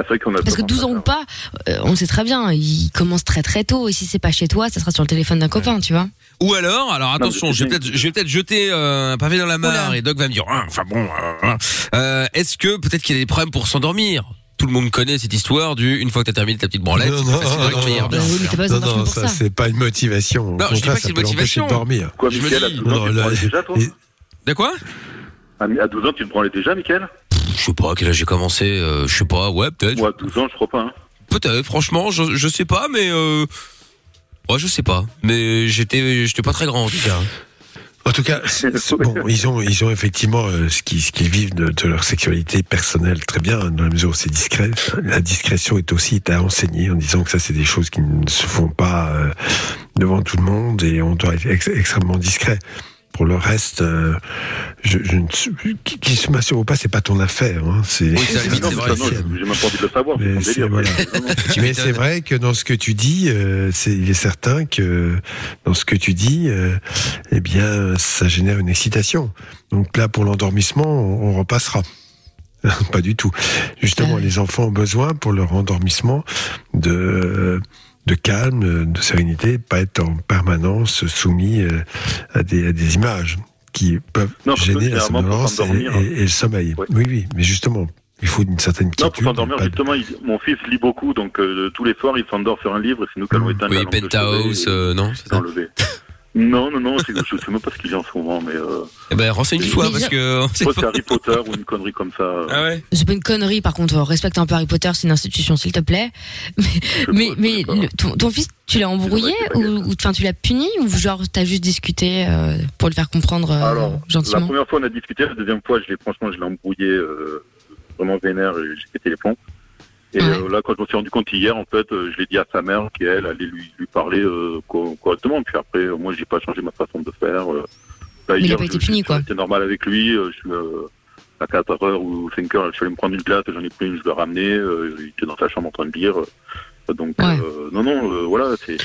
C'est vrai qu'on a Parce que tendance 12 à ans ou pas, euh, on sait très bien, il commence très très tôt, et si c'est pas chez toi, ça sera sur le téléphone d'un copain, tu vois. Ou alors, alors attention, je vais peut-être, je vais peut-être jeter euh, un pavé dans la mare Oula. et Doc va me dire, Ah, enfin bon, euh, euh, est-ce que peut-être qu'il y a des problèmes pour s'endormir? Tout le monde connaît cette histoire du une fois que t'as terminé ta petite branlette, Non, c'est non, facile de non, dormir. non, mais pas Non, non, pour ça, ça. c'est pas une motivation. Au Non, je dis pas que c'est une l'empêcher de motivation. dormir. Quoi, Je me Mickaël, à dis- 12 ans, Non, tu te là, branlais déjà, toi? De quoi? À à 12 ans, tu te branlais déjà, Mickaël Je sais pas, quel âge j'ai commencé, euh, je sais pas, ouais, peut-être. À 12 ans, je crois pas. Hein. Peut-être, franchement, je, je sais pas, mais euh... Ouais, je sais pas. Mais j'étais j'étais pas très grand en tout cas. En tout cas, bon, ils ont, ils ont effectivement euh, ce qu'ils ce qu'ils vivent de, de leur sexualité personnelle très bien, dans la mesure où c'est discret. La discrétion est aussi à enseigner en disant que ça, c'est des choses qui ne se font pas euh, devant tout le monde et on doit être ex- extrêmement discret. Pour le reste, euh, je, je ne suis- qui, qui se masturbe ou pas, c'est pas ton affaire. Hein, c'est Non, ça, non, j'ai même pas envie de le savoir, c'est Mais c'est- voilà. C'est vrai que dans ce que tu dis, euh, c'est, il est certain que dans ce que tu dis, euh, eh bien, ça génère une excitation. Donc là, pour l'endormissement, on, on repassera. Pas du tout. Justement, les enfants ont besoin pour leur endormissement de de calme, de sérénité, pas être en permanence soumis euh, à des, à des images qui peuvent Non, gêner la somnolence et, s'endormir, et- et le sommeil. Oui, oui, mais justement, il faut une certaine Non, pour quiétude. s'endormir, de- justement, il- mon fils lit beaucoup, donc euh, tous les soirs, il s'endort sur un livre, et c'est nous qui allons éteindre Oui, la lampe de Penthouse, et- euh, non, c'est enlever. Non, non, non, c'est- je sais même pas ce qu'il lit en ce moment, mais... Euh, Eh ben, renseigne-toi, parce que... je crois que c'est Harry Potter ou une connerie comme ça. Ah ouais C'est pas une connerie, par contre. Respecte un peu Harry Potter, c'est une institution, s'il te plaît. Mais, mais, mais le- ton, ton fils, tu l'as embrouillé ou, ou enfin, tu l'as puni ou genre t'as juste discuté euh, pour le faire comprendre euh, Alors, la gentiment? première fois, on a discuté, la deuxième fois, je l'ai, franchement, je l'ai embrouillé euh, vraiment vénère et j'ai pété les plombs. Et euh, là, quand je me suis rendu compte hier, en fait, euh, je l'ai dit à sa mère qui, elle, allait lui, lui parler euh, co- correctement. Puis après, euh, moi, j'ai pas changé ma façon de faire. euh. Là, il a hier, pas été puni, je- quoi. C'était normal avec lui. euh, je euh, à 4 heures ou 5 heures, je suis allé me prendre une glace, j'en ai pris une, je l'ai ramené. euh, il était dans sa chambre en train de lire. donc, euh, non, non, euh, voilà, c'est,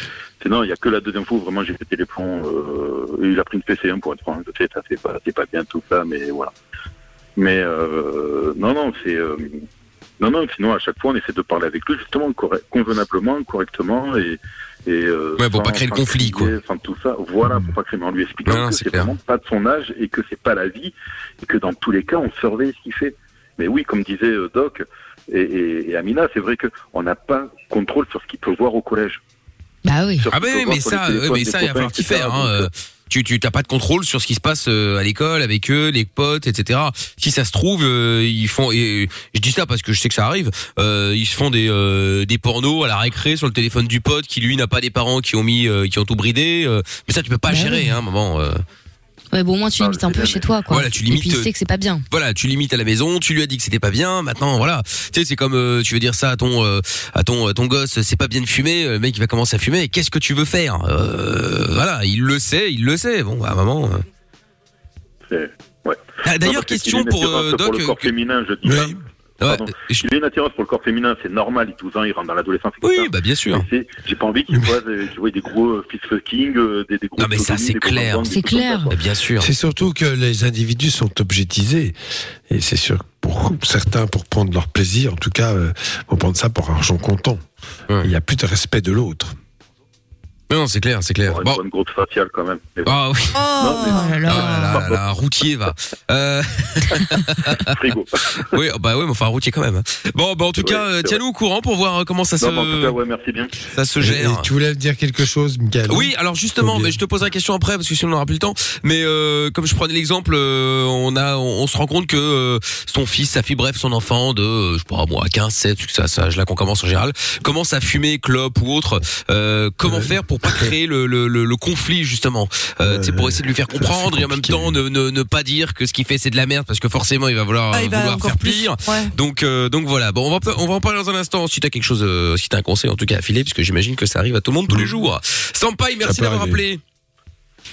non, il y a que la deuxième fois où vraiment j'ai pété les plombs. Euh, il a pris une PC1 pour être franc. Je sais, ça c'est pas, c'est pas bien tout ça, mais voilà. Mais euh, non, non, c'est non, non. Sinon, à chaque fois, on essaie de parler avec lui justement correct, convenablement, correctement et et euh, Ouais, pour sans- pas créer le conflit, quoi. Sans tout ça, voilà, pour pas créer, mais en lui expliquant Non, que c'est vraiment pas de son âge et que c'est pas la vie et que dans tous les cas, on surveille ce qu'il fait. Mais oui, comme disait euh, Doc et, et, et Amina, c'est vrai que on n'a pas contrôle sur ce qu'il peut voir au collège. Bah oui. Ah ben oui, mais ça, ouais, mais ça, il va falloir t'y faire. Hein. Euh, Tu, tu t'as pas de contrôle sur ce qui se passe euh, à l'école avec eux, les potes, etc. Si ça se trouve, euh, ils font. Et je dis ça parce que je sais que ça arrive. euh, ils se font des euh, des pornos à la récré sur le téléphone du pote qui lui n'a pas des parents qui ont mis, euh, qui ont tout bridé. euh, mais ça, tu peux pas Bah gérer, oui. hein, maman. Euh. Ouais, bon, au moins tu limites un peu chez toi, quoi. Voilà, tu Et limites, puis il euh, sait que c'est pas bien. Voilà, tu limites à la maison, tu lui as dit que c'était pas bien, maintenant voilà. Tu sais, c'est comme euh, tu veux dire ça à ton euh, à ton à ton gosse, c'est pas bien de fumer, le mec il va commencer à fumer, qu'est-ce que tu veux faire Euh, Voilà, il le sait, il le sait. Bon, à maman. euh. C'est- ouais. Ah, d'ailleurs, question pour, euh, pour Doc, le corps féminin, je dis pas. Pardon. je- Il a une attirance pour le corps féminin, c'est normal. Il a 12 ans, il rentre dans l'adolescence. Oui, bah bien sûr. J'ai pas envie qu'il voit, des- qu'il voit des gros euh, fist fucking, euh, des, des gros. Non, mais ça, c'est clair. C'est clair. Bien sûr. C'est surtout que les individus sont objetisés. Et c'est sûr, pour certains, pour prendre leur plaisir, en tout cas, euh, vont prendre ça pour argent comptant. Il n'y a plus de respect de l'autre. Non, c'est clair, c'est clair. Une bonne grosse faciale quand même. Mais bon. Ah oui. Non, mais- Ah là là, là, routier va. Euh... Frigo. oui, bah ouais, mais enfin routier quand même. Bon, bah en tout Ouais, cas, euh, tiens-nous au courant pour voir euh, comment ça Non, mais en tout se cas, ouais, merci bien. ça se gère. et tu voulais dire quelque chose, Michael Oui, alors justement, mais je te poserai la question après parce que sinon on n'aura plus le temps. Mais euh, comme je prenais l'exemple, euh, on a, on, on se rend compte que euh, son fils, sa fille, bref, son enfant de, je sais pas moi, 15, 7, c'est ça, ça, là qu'on commence en général, commence à fumer, clope ou autre. Euh, comment faire pour pas créer le, le, le, le conflit justement euh, C'est pour essayer de lui faire comprendre et en même temps ne, ne, ne pas dire que ce qu'il fait c'est de la merde parce que forcément il va vouloir, Ah, il va vouloir encore faire plus. pire. Ouais. Donc euh, donc voilà. Bon, on va on va en parler dans un instant. Si t'as quelque chose, euh, si t'as un conseil en tout cas à filer, puisque j'imagine que ça arrive à tout le monde tous les jours. Sampaï, merci d'avoir appelé.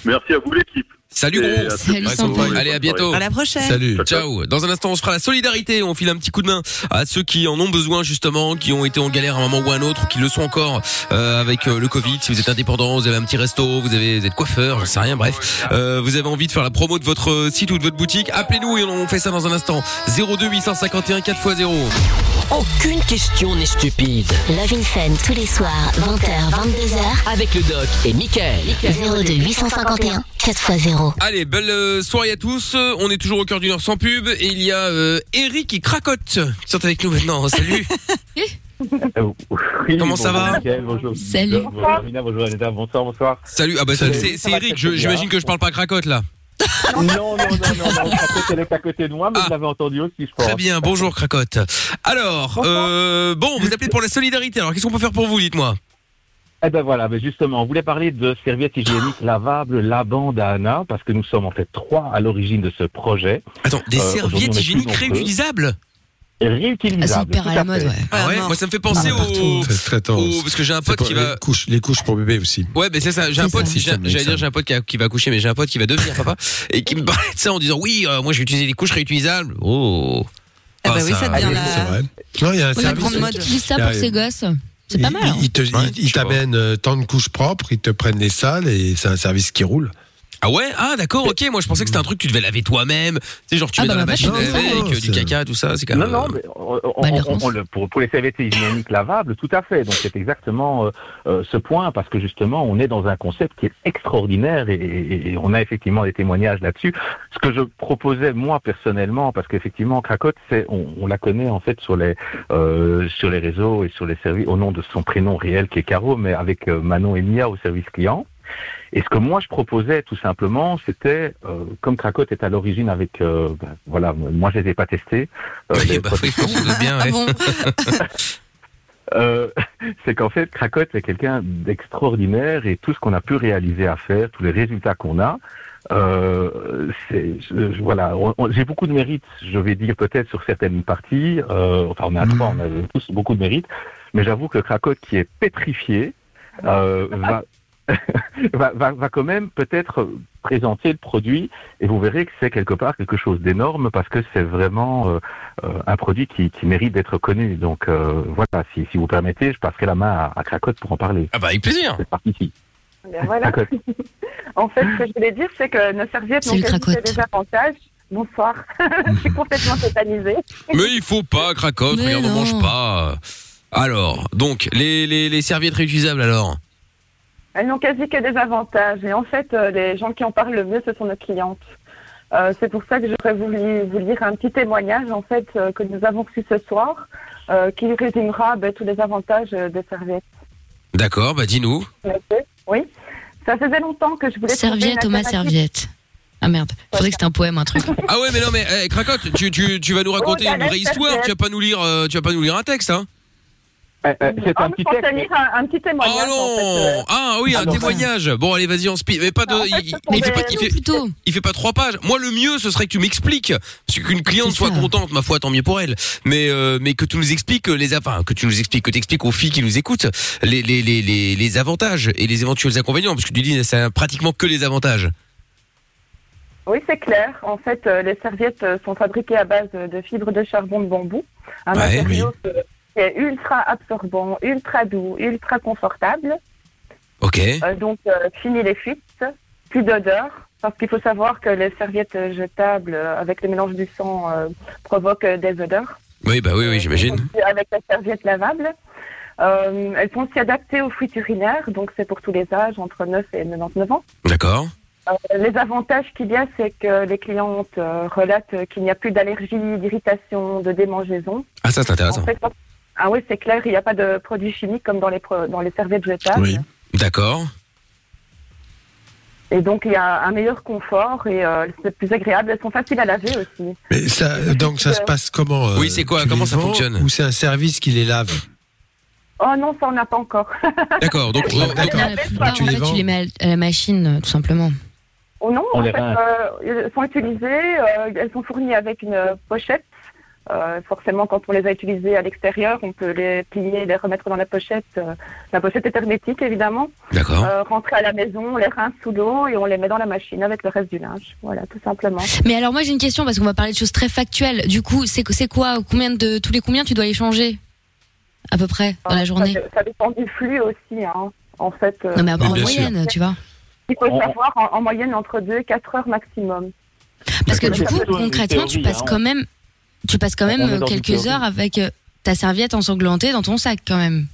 Merci à vous l'équipe. Salut gros. Sampaï. Allez à bientôt. À la prochaine. Salut. Ciao. Dans un instant, on se fera la solidarité. On file un petit coup de main à ceux qui en ont besoin justement, qui ont été en galère à un moment ou à un autre, ou qui le sont encore euh, avec euh, le Covid. Si vous êtes indépendant, vous avez un petit resto, vous avez vous êtes coiffeur, j'en sais rien. Bref, euh, vous avez envie de faire la promo de votre euh, site ou de votre boutique, appelez-nous et on fait ça dans un instant. 02 851 4x0. Aucune question n'est stupide. Love in Fun tous les soirs, 20h, 22h. Avec le doc et Michael. 02 851 4x0. Allez, belle euh, soirée à tous. On est toujours au cœur d'une heure sans pub et il y a euh, Eric qui cracote qui sont avec nous maintenant. Salut. Comment ça va bonjour. Salut. Bonjour Amina, bonjour Anita, bonsoir, bonsoir. Salut. Ah bah c'est c'est- c'est Eric. Je- J'imagine que je parle pas cracote là. Non, non, non, non, non, Cracotte, elle est à côté de moi, mais vous l'avez entendu aussi, je crois. Très bien. Bonjour cracote. Alors, euh, bon, vous appelez pour la solidarité. Alors, qu'est-ce qu'on peut faire pour vous Dites-moi? Eh ben voilà, mais justement, on voulait parler de serviettes hygiéniques lavables Laban d'Anna, parce que nous sommes en fait trois à l'origine de ce projet. Attends, des Euh, serviettes hygiéniques réutilisables? Réutilisables. tout à fait. Ah ouais, moi ça me fait penser au, C'est très tendance. au- parce que j'ai un pote qui les va couches, les couches pour bébé aussi. Ouais, mais c'est ça. J'ai un pote, ça. j'allais dire j'ai un pote qui, a- qui va accoucher, mais j'ai un pote qui va devenir papa et qui me parlait de ça en disant oui, euh, moi je vais utiliser des couches réutilisables. Oh. Eh ben oui, ça devient la- C'est vrai. Non, il y a un la service. mode utilise ça pour ses gosses. C'est pas mal. hein. Il, il te- il- il t'amène euh, tant de couches propres, ils te prennent les sales et c'est un service qui roule. Ah ouais? Ah d'accord, ok. Moi je pensais que c'était un truc que tu devais laver toi-même. Tu sais, genre tu Ah mets bah, dans la machine non, non, avec euh, du caca, tout ça. C'est quand Non, même. non, euh, mais on- on- on- on le- pour, pour les serviettes hygiéniques lavables, tout à fait. Donc c'est exactement euh, euh, ce point, parce que justement, on est dans un concept qui est extraordinaire et, et- et on a effectivement des témoignages là-dessus. Ce que je proposais moi personnellement, parce qu'effectivement, Cracotte, c'est, on, on la connaît en fait sur les euh, sur les réseaux et sur les services au nom de son prénom réel qui est Caro, mais avec euh, Manon et Mia au service client. Et ce que moi je proposais tout simplement, c'était euh, comme Cracotte est à l'origine avec, euh, ben, voilà, moi je les ai pas testés. euh, les bah oui, ouais. Euh, c'est qu'en fait, Cracotte est quelqu'un d'extraordinaire et tout ce qu'on a pu réaliser à faire, tous les résultats qu'on a, euh, c'est, je- voilà, j'ai beaucoup de mérite, je vais dire peut-être sur certaines parties. euh, enfin, on est à trois, on a tous beaucoup de mérite, mais j'avoue que Cracotte, qui est pétrifié, euh, va, va, va, va quand même peut-être présenter le produit et vous verrez que c'est quelque part quelque chose d'énorme parce que c'est vraiment euh, euh, un produit qui, qui mérite d'être connu. Donc euh, voilà, si, si vous permettez, je passerai la main à, à Cracotte pour en parler. Ah bah avec plaisir. C'est parti ici. Ben voilà. en fait, ce que je voulais dire, c'est que nos serviettes C'est n'ont des avantages. Bonsoir. je suis complètement tétanisée. Mais il faut pas, cracotte, regarde, on mange pas. Alors, donc, les, les, les serviettes réutilisables alors? Elles n'ont quasi que des avantages. Et en fait, euh, les gens qui en parlent le mieux, ce sont nos clientes. Euh, c'est pour ça que j'aurais voulu vous lire un petit témoignage en fait euh, que nous avons reçu ce soir, euh, qui résumera ben, tous les avantages euh, des serviettes. D'accord, bah dis-nous. Oui. Ça faisait longtemps que je voulais Serviette, Thomas, serviette. Ah merde, faudrait que c'était un poème, un truc. Ah ouais, mais non, mais eh, cracotte, tu, tu, tu vas nous raconter Oh, une vraie histoire. serviette. Tu vas pas nous lire, euh, tu vas pas nous lire un texte, hein c'est Ah, je pensais lire un, petit témoignage. Oh non en fait, euh. Ah oui, un Alors, témoignage. Bon, allez, vas-y, on speed. Mais pas de. il, fait pas, il, fait, plutôt. il fait pas trois pages. Moi, le mieux, ce serait que tu m'expliques, parce qu'une cliente soit contente, ma foi, tant mieux pour elle. Mais euh, mais que tu nous expliques les, enfin, que tu nous expliques, que tu expliques aux filles qui nous écoutent les les les les, les avantages et les éventuels inconvénients, parce que tu dis c'est pratiquement que les avantages. Oui, c'est clair. En fait, euh, les serviettes euh, sont fabriquées à base de, fibres de charbon de bambou, un Ouais, matériau que- qui est ultra absorbant, ultra doux, ultra confortable. Ok. Euh, donc, euh, fini les fuites, plus d'odeur, parce qu'il faut savoir que les serviettes jetables euh, avec le mélange du sang provoquent des odeurs. Oui, bah oui, oui, j'imagine. Avec les serviettes lavables. Euh, elles sont aussi adaptées aux fuites urinaires, donc c'est pour tous les âges, entre 9 et 99 ans. D'accord. Les avantages qu'il y a, c'est que les clientes relatent qu'il n'y a plus d'allergie, d'irritation, de démangeaison. Ah ça, c'est intéressant. En fait, ah oui, c'est clair, il n'y a pas de produits chimiques comme dans les, pro- dans les serviettes jetables. Oui. D'accord. Et donc, il y a un meilleur confort et euh, c'est plus agréable. Elles sont faciles à laver aussi. Mais ça, donc ça se passe comment euh, Oui, c'est quoi Comment ça vends fonctionne Ou c'est un service qui les lave Oh non, ça, on n'a pas encore. D'accord. Donc, Non, en fait, tu les mets à la machine, euh, tout simplement. Oh non, On en fait, euh, elles sont utilisées, euh, elles sont fournies avec une pochette. Euh, forcément, quand on les a utilisées à l'extérieur, on peut les plier, les remettre dans la pochette. Euh, la pochette est hermétique, évidemment. D'accord. Euh, rentrer à la maison, on les rince sous l'eau et on les met dans la machine avec le reste du linge. Voilà, tout simplement. Mais alors moi j'ai une question parce qu'on va parler de choses très factuelles. Du coup, c'est c'est quoi combien de tous les combien tu dois les changer à peu près dans la journée Ça, ça dépend du flux aussi, hein. En fait. euh, Non mais en moyenne, tu vois. Il faut savoir en, en moyenne entre 2 et 4 heures maximum. Parce que du coup, concrètement, tu passes hein. quand même tu passes quand même euh, quelques heures avec euh, ta serviette ensanglantée dans ton sac quand même.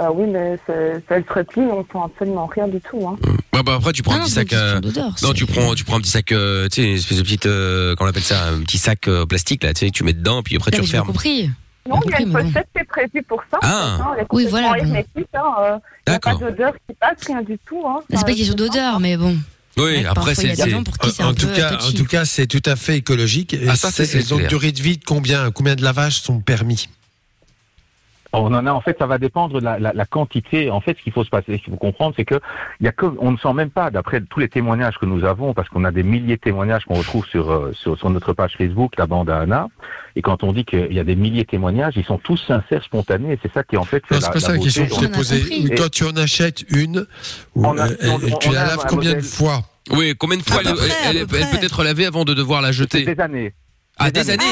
Euh, oui, mais c'est- ça se replie, on sent absolument rien du tout. Hein. Ouais, bah après tu prends Ah un petit sac. euh, non, tu prends, tu prends un petit sac, euh, tu sais, une espèce de petite, euh, comment on appelle ça, un petit sac euh, plastique là, tu sais, tu mets dedans, puis après tu refermes. compris. Non, il y a une pochette qui est prévue pour ça. Ah. en fait, hein. Oui, voilà, bon. hermétique, hein, euh, Il n'y a pas D'accord. d'odeur qui passe, rien du tout. Hein. C'est pas question d'odeur, mais bon. Oui, Ouais, après c'est. en tout cas, en touchy. tout cas, c'est tout à fait écologique. Et Ah, ça, c'est- durée de vie de combien Combien de lavages sont permis? On en a en fait, ça va dépendre de la, la, la quantité. En fait, ce qu'il faut se passer, ce qu'il faut comprendre, c'est que il y a que, on ne sent même pas, d'après tous les témoignages que nous avons, parce qu'on a des milliers de témoignages qu'on retrouve sur, euh, sur sur notre page Facebook, la bande à Anna. Et quand on dit qu'il y a des milliers de témoignages, ils sont tous sincères, spontanés. Et c'est ça qui en fait c'est pas ça la question que je t'ai posée. Quand tu en achètes une, ou, On a- euh, on- tu on la laves combien de modèle- fois? Oui, combien de fois elle, elle- elle- elle peut être lavée avant de devoir la jeter? Des années. Ah, des années.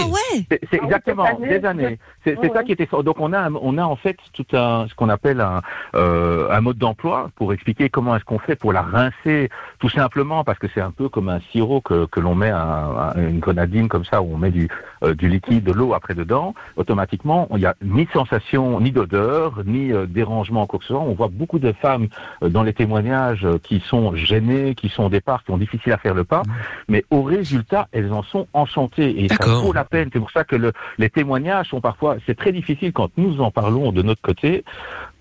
C'est c'est exactement des années. C'est c'est ça qui était fort. Donc on a on a en fait tout un ce qu'on appelle un euh, un mode d'emploi pour expliquer comment est-ce qu'on fait pour la rincer tout simplement parce que c'est un peu comme un sirop que que l'on met à, à une grenadine comme ça où on met du euh, du liquide de l'eau après dedans automatiquement il y a ni sensation ni d'odeur ni euh, dérangement quoi que ce soit. On voit beaucoup de femmes euh, dans les témoignages euh, qui sont gênées, qui sont au départ qui ont difficile à faire le pas, mais au résultat elles en sont enchantées et ça vaut la peine. C'est pour ça que le, les témoignages sont parfois, c'est très difficile quand nous en parlons de notre côté.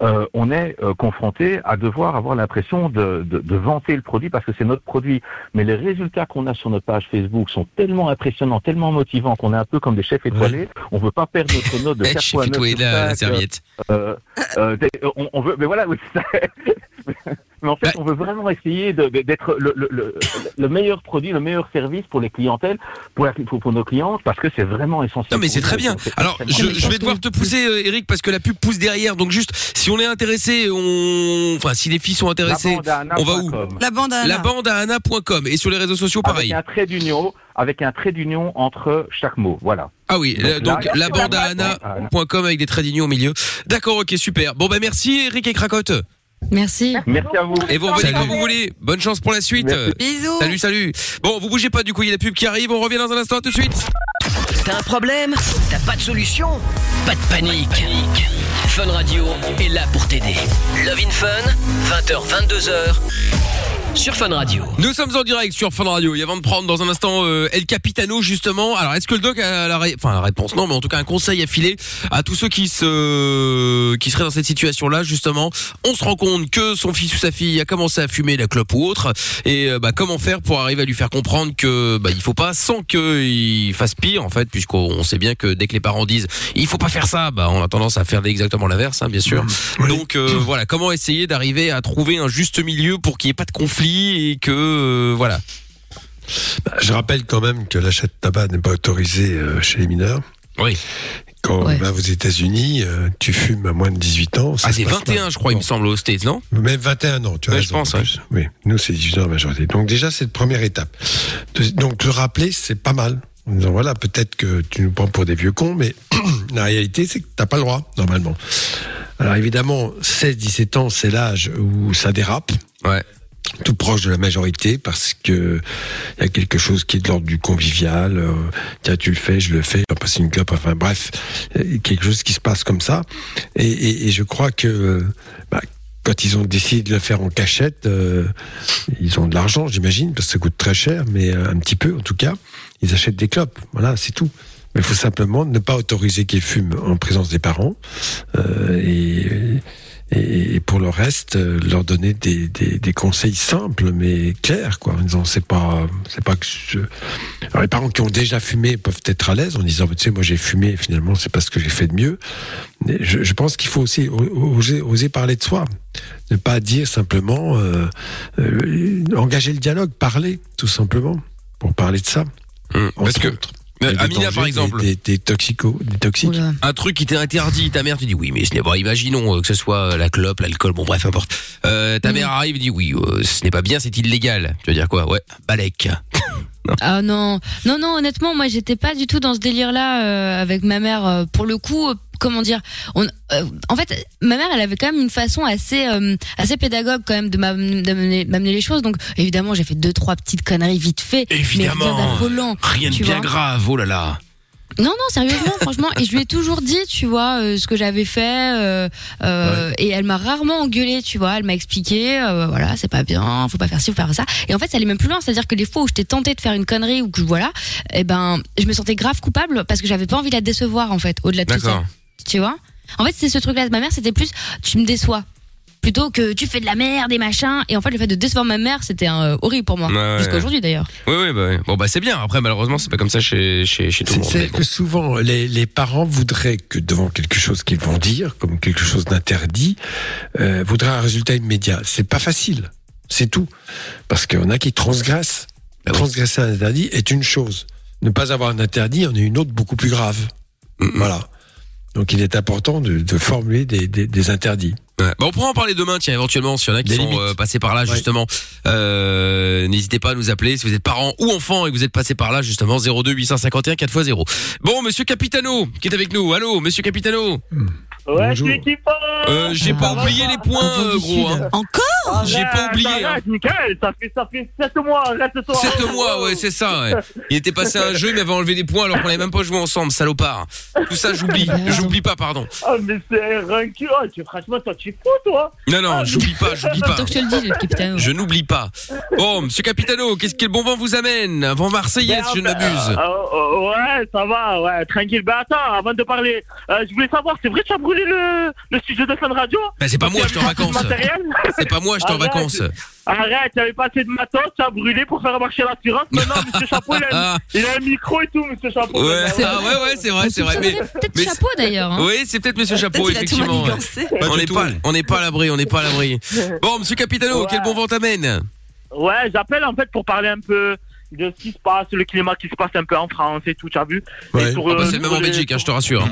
Euh, on est euh, confronté à devoir avoir l'impression de, de, de vanter le produit parce que c'est notre produit. Mais les résultats qu'on a sur notre page Facebook sont tellement impressionnants, tellement motivants qu'on est un peu comme des chefs étoilés. On veut pas perdre notre note de Eh, 4 chef étoilé, la- la serviette. Euh, euh, des- on, on veut, mais voilà, oui. Mais en fait, on veut vraiment essayer d'être le, le, le, le meilleur produit, le meilleur service pour les clientèles, pour, la- pour, pour nos clientes, parce que c'est vraiment essentiel. Non mais c'est très bien. Alors je, je vais devoir te pousser euh, Eric parce que la pub pousse derrière. Donc juste si on est intéressé, on enfin si les filles sont intéressées, on va où La bande à La bande à Anna.com et sur les réseaux sociaux pareil. Avec un trait d'union, avec un trait d'union entre chaque mot. Voilà. Ah oui, Donc euh, donc la bande à Anna.com avec des traits d'union au milieu. D'accord, ok, super. Bon bah merci Eric et Cracotte. Merci. Merci à vous. Et vous revenez quand vous voulez. Bonne chance pour la suite. Bisous. Salut, salut. Bon, vous bougez pas du coup, il y a la pub qui arrive. On revient dans un instant, à tout de suite. T'as un problème? T'as pas de solution? Pas de panique. Fun Radio est là pour t'aider. Love in Fun, 20h, 22h, sur Fun Radio. Nous sommes en direct sur Fun Radio. Et avant de prendre dans un instant euh, El Capitano justement. Alors est-ce que le doc a la, ré- enfin, la réponse Non, mais en tout cas un conseil à filer à tous ceux qui se qui seraient dans cette situation-là justement. On se rend compte que son fils ou sa fille a commencé à fumer la clope ou autre. Et euh, bah, comment faire pour arriver à lui faire comprendre que bah, il faut pas sans qu'il fasse pire en fait, puisqu'on sait bien que dès que les parents disent il faut pas faire ça, bah on a tendance à faire exactement l'inverse, hein, bien sûr. Donc euh, voilà, comment essayer d'arriver à trouver un juste milieu pour qu'il n'y ait pas de conflit et que euh, voilà. Bah, je rappelle quand même que l'achat de tabac n'est pas autorisé euh, chez les mineurs. Oui. Quand on va aux États-Unis, euh, tu fumes à moins de 18 ans. ça Ah c'est passe 21 pas. je crois, il me semble aux States, non? Même 21 ans, tu Ouais, raison, je pense. Oui, nous c'est 18 ans la majorité. Donc déjà c'est la première étape. Donc le rappeler c'est pas mal. En disant voilà peut-être que tu nous prends pour des vieux cons, mais la réalité c'est que t'as pas le droit normalement. Alors évidemment 16-17 ans c'est l'âge où ça dérape. Ouais. Tout proche de la majorité parce que il y a quelque chose qui est de l'ordre du convivial. euh, tiens, tu le fais, je le fais, on passe une clope. Enfin bref, euh, quelque chose qui se passe comme ça. Et, je crois que bah, quand ils ont décidé de le faire en cachette, euh, ils ont de l'argent, j'imagine, parce que ça coûte très cher, mais un petit peu en tout cas. Ils achètent des clopes. Voilà, c'est tout. Mais il faut simplement ne pas autoriser qu'ils fument en présence des parents. Et, et, pour le reste, euh, leur donner des, des, des conseils simples mais clairs, quoi. En disant c'est pas, c'est pas que je. Alors les parents qui ont déjà fumé peuvent être à l'aise en disant tu sais moi j'ai fumé finalement c'est pas ce que j'ai fait de mieux. Mais je, je pense qu'il faut aussi oser, oser parler de soi, ne pas dire simplement euh, euh, engager le dialogue, parler tout simplement pour parler de ça. Parce que euh, Amina dangers, par exemple. des, des, des toxicos, des toxiques. Un truc qui t'est interdit, ta mère te dit oui, mais ce n'est pas. Imaginons euh, que ce soit la clope, l'alcool, bon bref, importe. Euh, ta mère arrive et dit oui, euh, ce n'est pas bien, c'est illégal. Tu vas dire quoi? Ouais, balèque. Ah non, non, non, honnêtement, moi j'étais pas du tout dans ce délire-là euh, avec ma mère. pour le coup, euh, comment dire on, euh, En fait, ma mère, elle avait quand même une façon assez, euh, assez pédagogue quand même de m'amener les choses. Donc évidemment, j'ai fait deux, trois petites conneries vite fait, mais rien Évidemment. d'affolant. Rien de bien vois. grave, oh là là. Non, non, sérieusement, franchement. Et je lui ai toujours dit, tu vois, euh, ce que j'avais fait. euh, euh, Et elle m'a rarement engueulé, tu vois. Elle m'a expliqué, euh, voilà, c'est pas bien, faut pas faire ci, faut faire ça. Et en fait, ça allait même plus loin. C'est-à-dire que les fois où j'étais tentée de faire une connerie ou que voilà, eh ben, je me sentais grave coupable parce que j'avais pas envie de la décevoir, en fait, au-delà de tout ça. Tu vois. En fait, c'est ce truc-là de ma mère, c'était plus, tu me déçois. plutôt que tu fais de la merde et machin. Et en fait, le fait de décevoir ma mère, c'était euh, horrible pour moi. Ouais. Jusqu'à aujourd'hui d'ailleurs. Oui, oui, bah, ouais. bon, bah, c'est bien. Après, malheureusement, c'est pas comme ça chez, chez, chez tout le C'est monde. c'est que souvent, les, les parents voudraient que devant quelque chose qu'ils vont dire, comme quelque chose d'interdit, euh, voudraient un résultat immédiat. C'est pas facile. C'est tout. Parce qu'il y en a qui transgressent. Transgresser un interdit est une chose. Ne pas avoir un interdit en est une autre beaucoup plus grave. Voilà. Donc il est important de, de formuler des, des, des interdits. Ouais. Bah, on pourra en parler demain, tiens, éventuellement, s'il y en a qui Des sont euh, passés par là, justement. Euh, N'hésitez pas à nous appeler si vous êtes parents ou enfants et que vous êtes passés par là, justement, 02 851 4x0. Bon, monsieur Capitano, qui est avec nous. Allô, monsieur Capitano Ouais, Bonjour. c'est qui euh, J'ai pas oublié les points, euh, gros. Hein. Encore J'ai pas oublié. hein. Arrête, Michael, ça fait, ça fait 7 mois, arrête-toi. 7 mois, ouais, c'est ça. Ouais. Il était passé à un jeu, il m'avait enlevé des points alors qu'on avait même pas joué ensemble, salopard. Tout ça, j'oublie. J'oublie pas, pardon. Ah, mais c'est rincu. Oh, tu, franchement, toi, tu es fou, toi. Non, non, j'oublie pas, j'oublie pas. Je te le dis, le capitaine. Je n'oublie pas. Bon, monsieur Capitano, qu'est-ce que le bon vent vous amène? Avant Marseillaise, si je ne Ben, m'abuse. euh, euh, ouais, ça va, ouais, tranquille. Ben attends, avant de parler, euh, je voulais savoir, c'est vrai que tu as brûlé le, le studio de Fun Radio Ben, c'est pas moi, j'étais en vacances. C'est pas moi, j'étais en Arrête. vacances. Arrête, tu avais pas assez de matos, tu as brûlé pour faire marcher l'assurance. Maintenant, monsieur Chapeau, il a, il a un micro et tout, monsieur Chapeau. Ouais, ah, ouais, ouais, c'est vrai, c'est vrai. Mais, Peut-être mais- chapeau d'ailleurs. hein. Oui, c'est peut-être Monsieur Chapeau, effectivement. ouais. On n'est pas, on n'est pas à l'abri, on n'est pas à l'abri. Bon, Monsieur Capitano, Ouais. quel bon vent t'amène Ouais, j'appelle en fait pour parler un peu de ce qui se passe, le climat qui se passe un peu en France et tout, tu as vu Ouais. Ah bah, euh, C'est le même en Belgique, hein, je te rassure.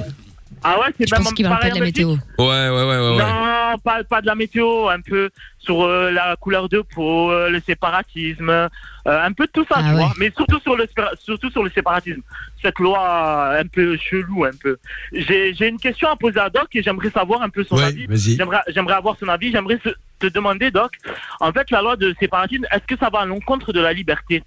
Ah ouais, c'est Je même pense qu'il va pareil parler de la météo. Ouais, ouais, ouais, ouais. ouais. Non, pas, pas de la météo, un peu sur euh, la couleur de peau, euh, le séparatisme, euh, un peu de tout ça, Ah tu ouais. vois. Mais surtout sur le spéra- surtout sur le séparatisme. Cette loi un peu chelou, un peu. J'ai j'ai une question à poser à Doc et j'aimerais savoir un peu son Ouais, avis. vas-y. J'aimerais j'aimerais avoir son avis. J'aimerais se- te demander, Doc, en fait, la loi de séparatisme, est-ce que ça va à l'encontre de la liberté?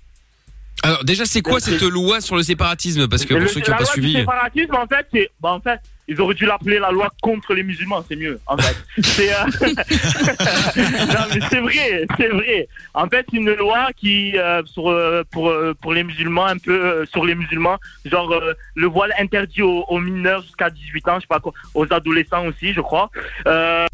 Alors, déjà, c'est quoi cette loi sur le séparatisme? Parce que Le- pour ceux qui n'ont pas suivi. séparatisme, en fait, c'est, bah, en fait, ils auraient dû l'appeler la loi contre les musulmans, c'est mieux, en fait. c'est, euh, non, mais c'est vrai, c'est vrai. En fait, c'est une loi qui, euh, sur, euh, pour, euh, pour les musulmans, un peu euh, sur les musulmans, genre euh, le voile interdit aux, aux mineurs jusqu'à 18 ans, je sais pas quoi, aux adolescents aussi, je crois. Euh,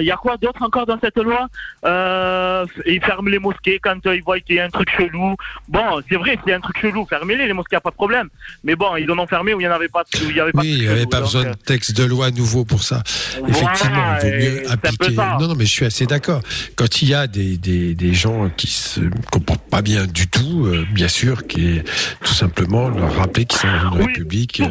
Il y a quoi d'autre encore dans cette loi? Euh, Ils ferment les mosquées quand euh, ils voient qu'il y a un truc chelou. Bon, c'est vrai, s'il y a un truc chelou, fermez-les, les mosquées, pas de problème. Mais bon, ils en ont fermé où il y en avait pas, où il y avait pas. Oui, il n'y avait pas besoin euh, de texte de loi nouveau pour ça. Effectivement, il vaut mieux c'est un peu appliquer. Non, non, mais je suis assez d'accord. Quand il y a des, des, des gens qui se comportent pas bien du tout, euh, bien sûr, qui est tout simplement leur rappeler qu'ils sont dans une Oui, république euh,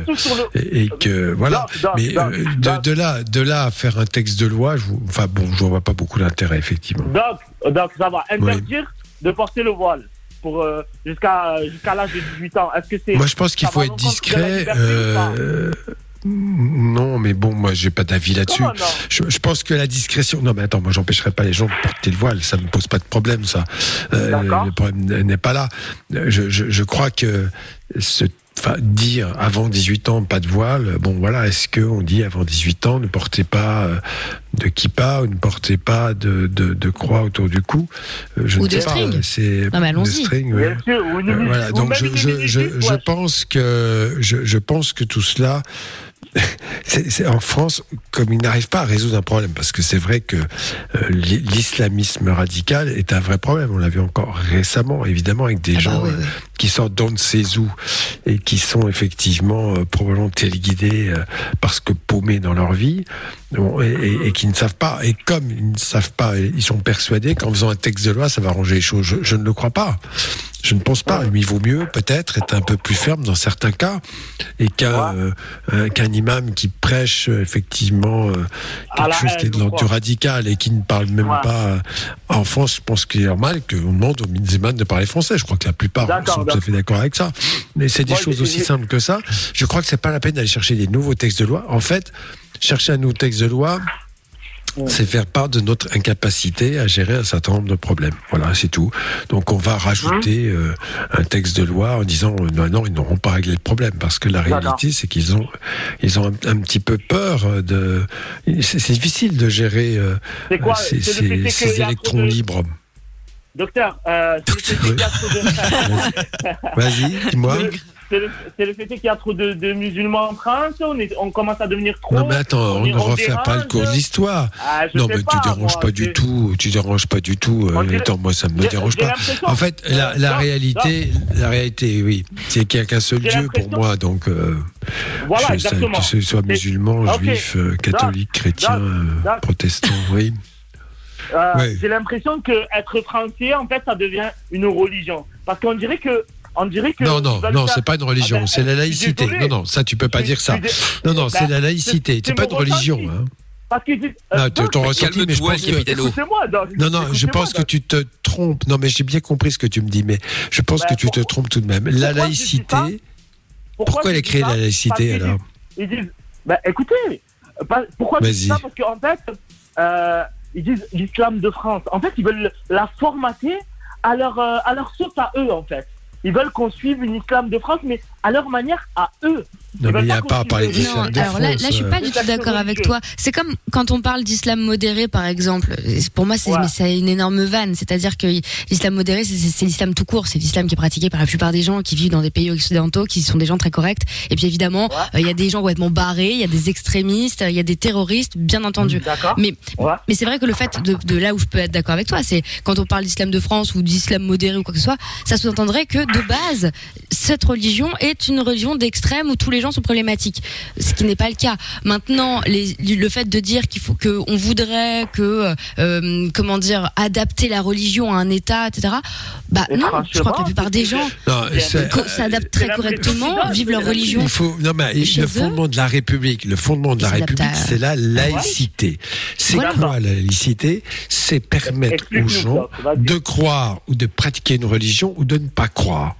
le- et, et que voilà. Mais euh, de, de là, de là à faire un texte de loi, je, vous- enfin bon, je vois pas beaucoup d'intérêt effectivement. Donc, donc ça va interdire de porter le voile pour euh, jusqu'à jusqu'à l'âge de 18 ans. Est-ce que c'est Moi, je pense qu'il faut être discret. euh, non, mais bon, moi, j'ai pas d'avis là-dessus. Je, je pense que la discrétion. Non, mais attends, moi, j'empêcherai pas les gens de porter le voile. Ça ne pose pas de problème, ça. Euh, le problème n'est pas là. Je, je, je crois que ce, enfin, dire avant 18 ans pas de voile. Bon, voilà. Est-ce que on dit avant 18 ans ne portez pas euh, de kippa ou ne portez pas de, de, de croix autour du cou? Euh, Je Ou ne de sais pas. string. C'est Non, mais de allons-y. string, ouais. Bien sûr, ou une Euh, voilà, ou donc je, je, je, je pense que je, je pense que tout cela, c'est en France, comme ils n'arrivent pas à résoudre un problème, parce que c'est vrai que euh, l'i- l'islamisme radical est un vrai problème. On l'a vu encore récemment, évidemment, avec des Ah bah gens euh, qui sortent d'on ne sait où et qui sont effectivement euh, probablement téléguidés euh, parce que paumés dans leur vie bon, et, et- et qui ne savent pas. Et comme ils ne savent pas, ils sont persuadés qu'en faisant un texte de loi, ça va arranger les choses. Je, je ne le crois pas. Je ne pense pas. Mais il vaut mieux peut-être être un peu plus ferme dans certains cas et qu'un euh, euh, qu'un imam qui prêche euh, effectivement euh, quelque chose qui est de l'ordre radical et qui ne parle même Ouais. pas euh, en France. Je pense qu'il est normal qu'on demande aux musulmans de parler français. Je crois que la plupart sont tout à fait d'accord avec ça. Mais c'est des choses aussi simples que ça. Je crois que c'est pas la peine d'aller chercher des nouveaux textes de loi. En fait, chercher un nouveau texte de loi, c'est faire part de notre incapacité à gérer un certain nombre de problèmes. Voilà, c'est tout. Donc on va rajouter euh, un texte de loi en disant euh, non, non, ils n'auront pas réglé le problème parce que la réalité c'est qu'ils ont ils ont un, un petit peu peur euh, de. C'est difficile de gérer euh, quoi ces, électrons de- libres. Docteur, euh, trop de- Vas-y, dis-moi. C'est le, fait qu'il y a trop de, de musulmans en France, on, est, on commence à devenir trop. Non mais attends, on ne refait pas le cours de l'histoire. Ah, non mais tu pas, déranges moi, pas du tout, tu déranges pas du tout. euh, dirait- attends, moi ça me j'ai- dérange pas. En fait, la, la non, réalité, la réalité, oui, c'est qu'il n'y a qu'un seul Dieu pour moi, donc euh, Voilà, je exactement. que ce soit musulman, juif, euh, catholique, chrétien, euh, protestant, oui. Ouais. J'ai l'impression que être français, en fait, ça devient une religion. Parce qu'on dirait que. On dirait que Non, non, non, c'est pas une religion, Ah ben, c'est la laïcité. Non, non, ça tu peux pas dire ça. Non, non, c'est Ben, la laïcité, c'est- pas une religion. hein. Parce qu'ils disent. Non, euh, ton ressenti, mais je pense que. Non, non, je pense que tu te trompes. Non, mais j'ai bien compris ce que tu me dis, mais je pense Ben, que tu te trompes tout de même. La laïcité, pourquoi elle a dis créé ça? la laïcité alors? Ils disent. Bah écoutez, pourquoi je dis ça? Parce qu'en fait, euh, ils disent l'islam de France. En fait, ils veulent la formater à leur, euh, à leur sauce à eux, en fait. Ils veulent qu'on suive une islam de France, mais à leur manière, à eux. Non, mais il n'y a pas à parler le- d'islam Non, de alors là, là, je suis euh. pas du tout d'accord avec toi. C'est comme quand on parle d'islam modéré, par exemple. Pour moi, c'est une énorme vanne. C'est-à-dire que l'islam modéré, c'est- l'islam tout court. C'est l'islam qui est pratiqué par la plupart des gens qui vivent dans des pays occidentaux, qui sont des gens très corrects. Et puis évidemment, euh, il y a des gens complètement barrés, il y a des extrémistes, il y a des terroristes, bien entendu. Mais mais c'est vrai que le fait de, de là où je peux être d'accord avec toi, c'est quand on parle d'islam de France ou d'islam modéré ou quoi que ce soit, ça sous-entendrait que de base, cette religion est une religion d'extrême où tous les gens sont problématiques. Ce qui n'est pas le cas. Maintenant, les, le fait de dire qu'il faut que on voudrait que euh, comment dire adapter la religion à un État, etc. Bah non, je crois que la plupart des gens s'adaptent très correctement, vivent leur religion. Il faut, non, mais Chez le eux. fondement de la République, le fondement de la République, à- c'est la laïcité. C'est Voilà. quoi la laïcité? C'est permettre aux gens de croire ou de pratiquer une religion ou de ne pas croire.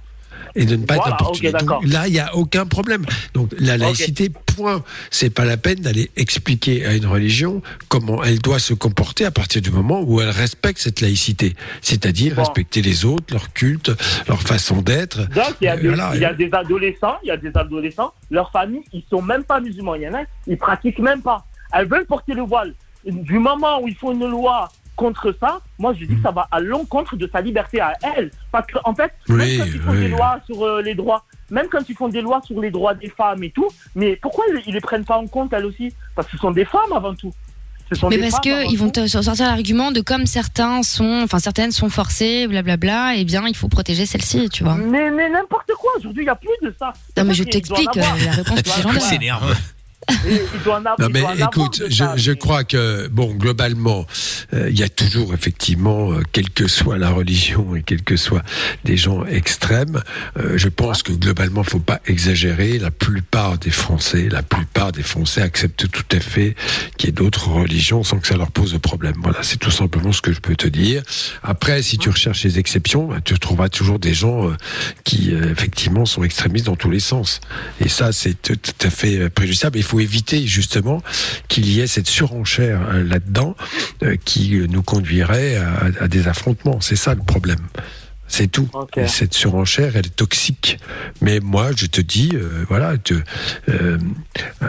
Et de ne pas Voilà, être qui. Donc, là, il n'y a aucun problème. Donc la laïcité, point. C'est pas la peine d'aller expliquer à une religion comment elle doit se comporter à partir du moment où elle respecte cette laïcité. C'est-à-dire respecter les autres, leur culte, leur façon d'être. Donc, il y, a Euh, des, voilà. il y a des adolescents, il y a des adolescents, leurs familles, ils sont même pas musulmans. Il y en a, ils pratiquent même pas. Elles veulent porter le voile. Du moment où ils font une loi contre ça, moi je dis que ça va à l'encontre de sa liberté à elle. Parce qu'en fait, Oui, même quand ils font oui. des lois sur euh, les droits, même quand ils font des lois sur les droits des femmes et tout, mais pourquoi ils, ils les prennent pas en compte elles aussi? Parce que ce sont des femmes avant tout. Mais parce que ils vont te sortir l'argument de comme certains sont, enfin certaines sont forcées, blablabla, et bien il faut protéger celles-ci, tu vois. Mais, mais n'importe quoi, aujourd'hui il n'y a plus de ça. Non mais je en t'explique euh, la réponse que ces gens Il s'énerve. Et il doit en avoir- Non il mais écoute, je, ça. je crois que bon globalement, euh, il y a toujours effectivement, euh, quelle que soit la religion et quels que soient des gens extrêmes, euh, je pense que globalement, faut pas exagérer. La plupart des Français, la plupart des Français acceptent tout à fait qu'il y ait d'autres religions sans que ça leur pose de problème. Voilà, c'est tout simplement ce que je peux te dire. Après, si tu recherches les exceptions, bah, tu trouveras toujours des gens qui effectivement sont extrémistes dans tous les sens. Et ça, c'est tout à fait préjudiciable. Il faut éviter justement qu'il y ait cette surenchère euh, là-dedans euh, qui euh, nous conduirait à, à des affrontements. C'est ça le problème. C'est tout. Et cette surenchère, elle est toxique. Mais moi, je te dis, euh, voilà, te, euh, euh,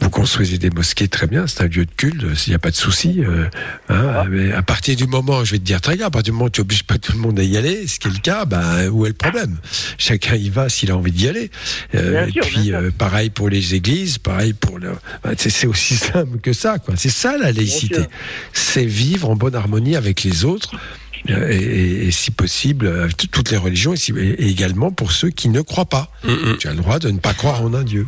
vous construisez des mosquées très bien, c'est un lieu de culte, il n'y a pas de souci. hein, mais à partir du moment, je vais te dire très bien, à partir du moment où tu obliges pas tout le monde à y aller, ce qui est le cas, ben, où est le problème? Chacun y va s'il a envie d'y aller. Bien et sûr, puis, bien sûr. pareil pour les églises, pareil pour le. ben, c'est- aussi simple que ça, quoi. C'est ça la laïcité. C'est vivre en bonne harmonie avec les autres. Euh, Et, et- et si possible, avec t- toutes les religions, et, si- et également pour ceux qui ne croient pas. Tu as le droit de ne pas croire en un Dieu.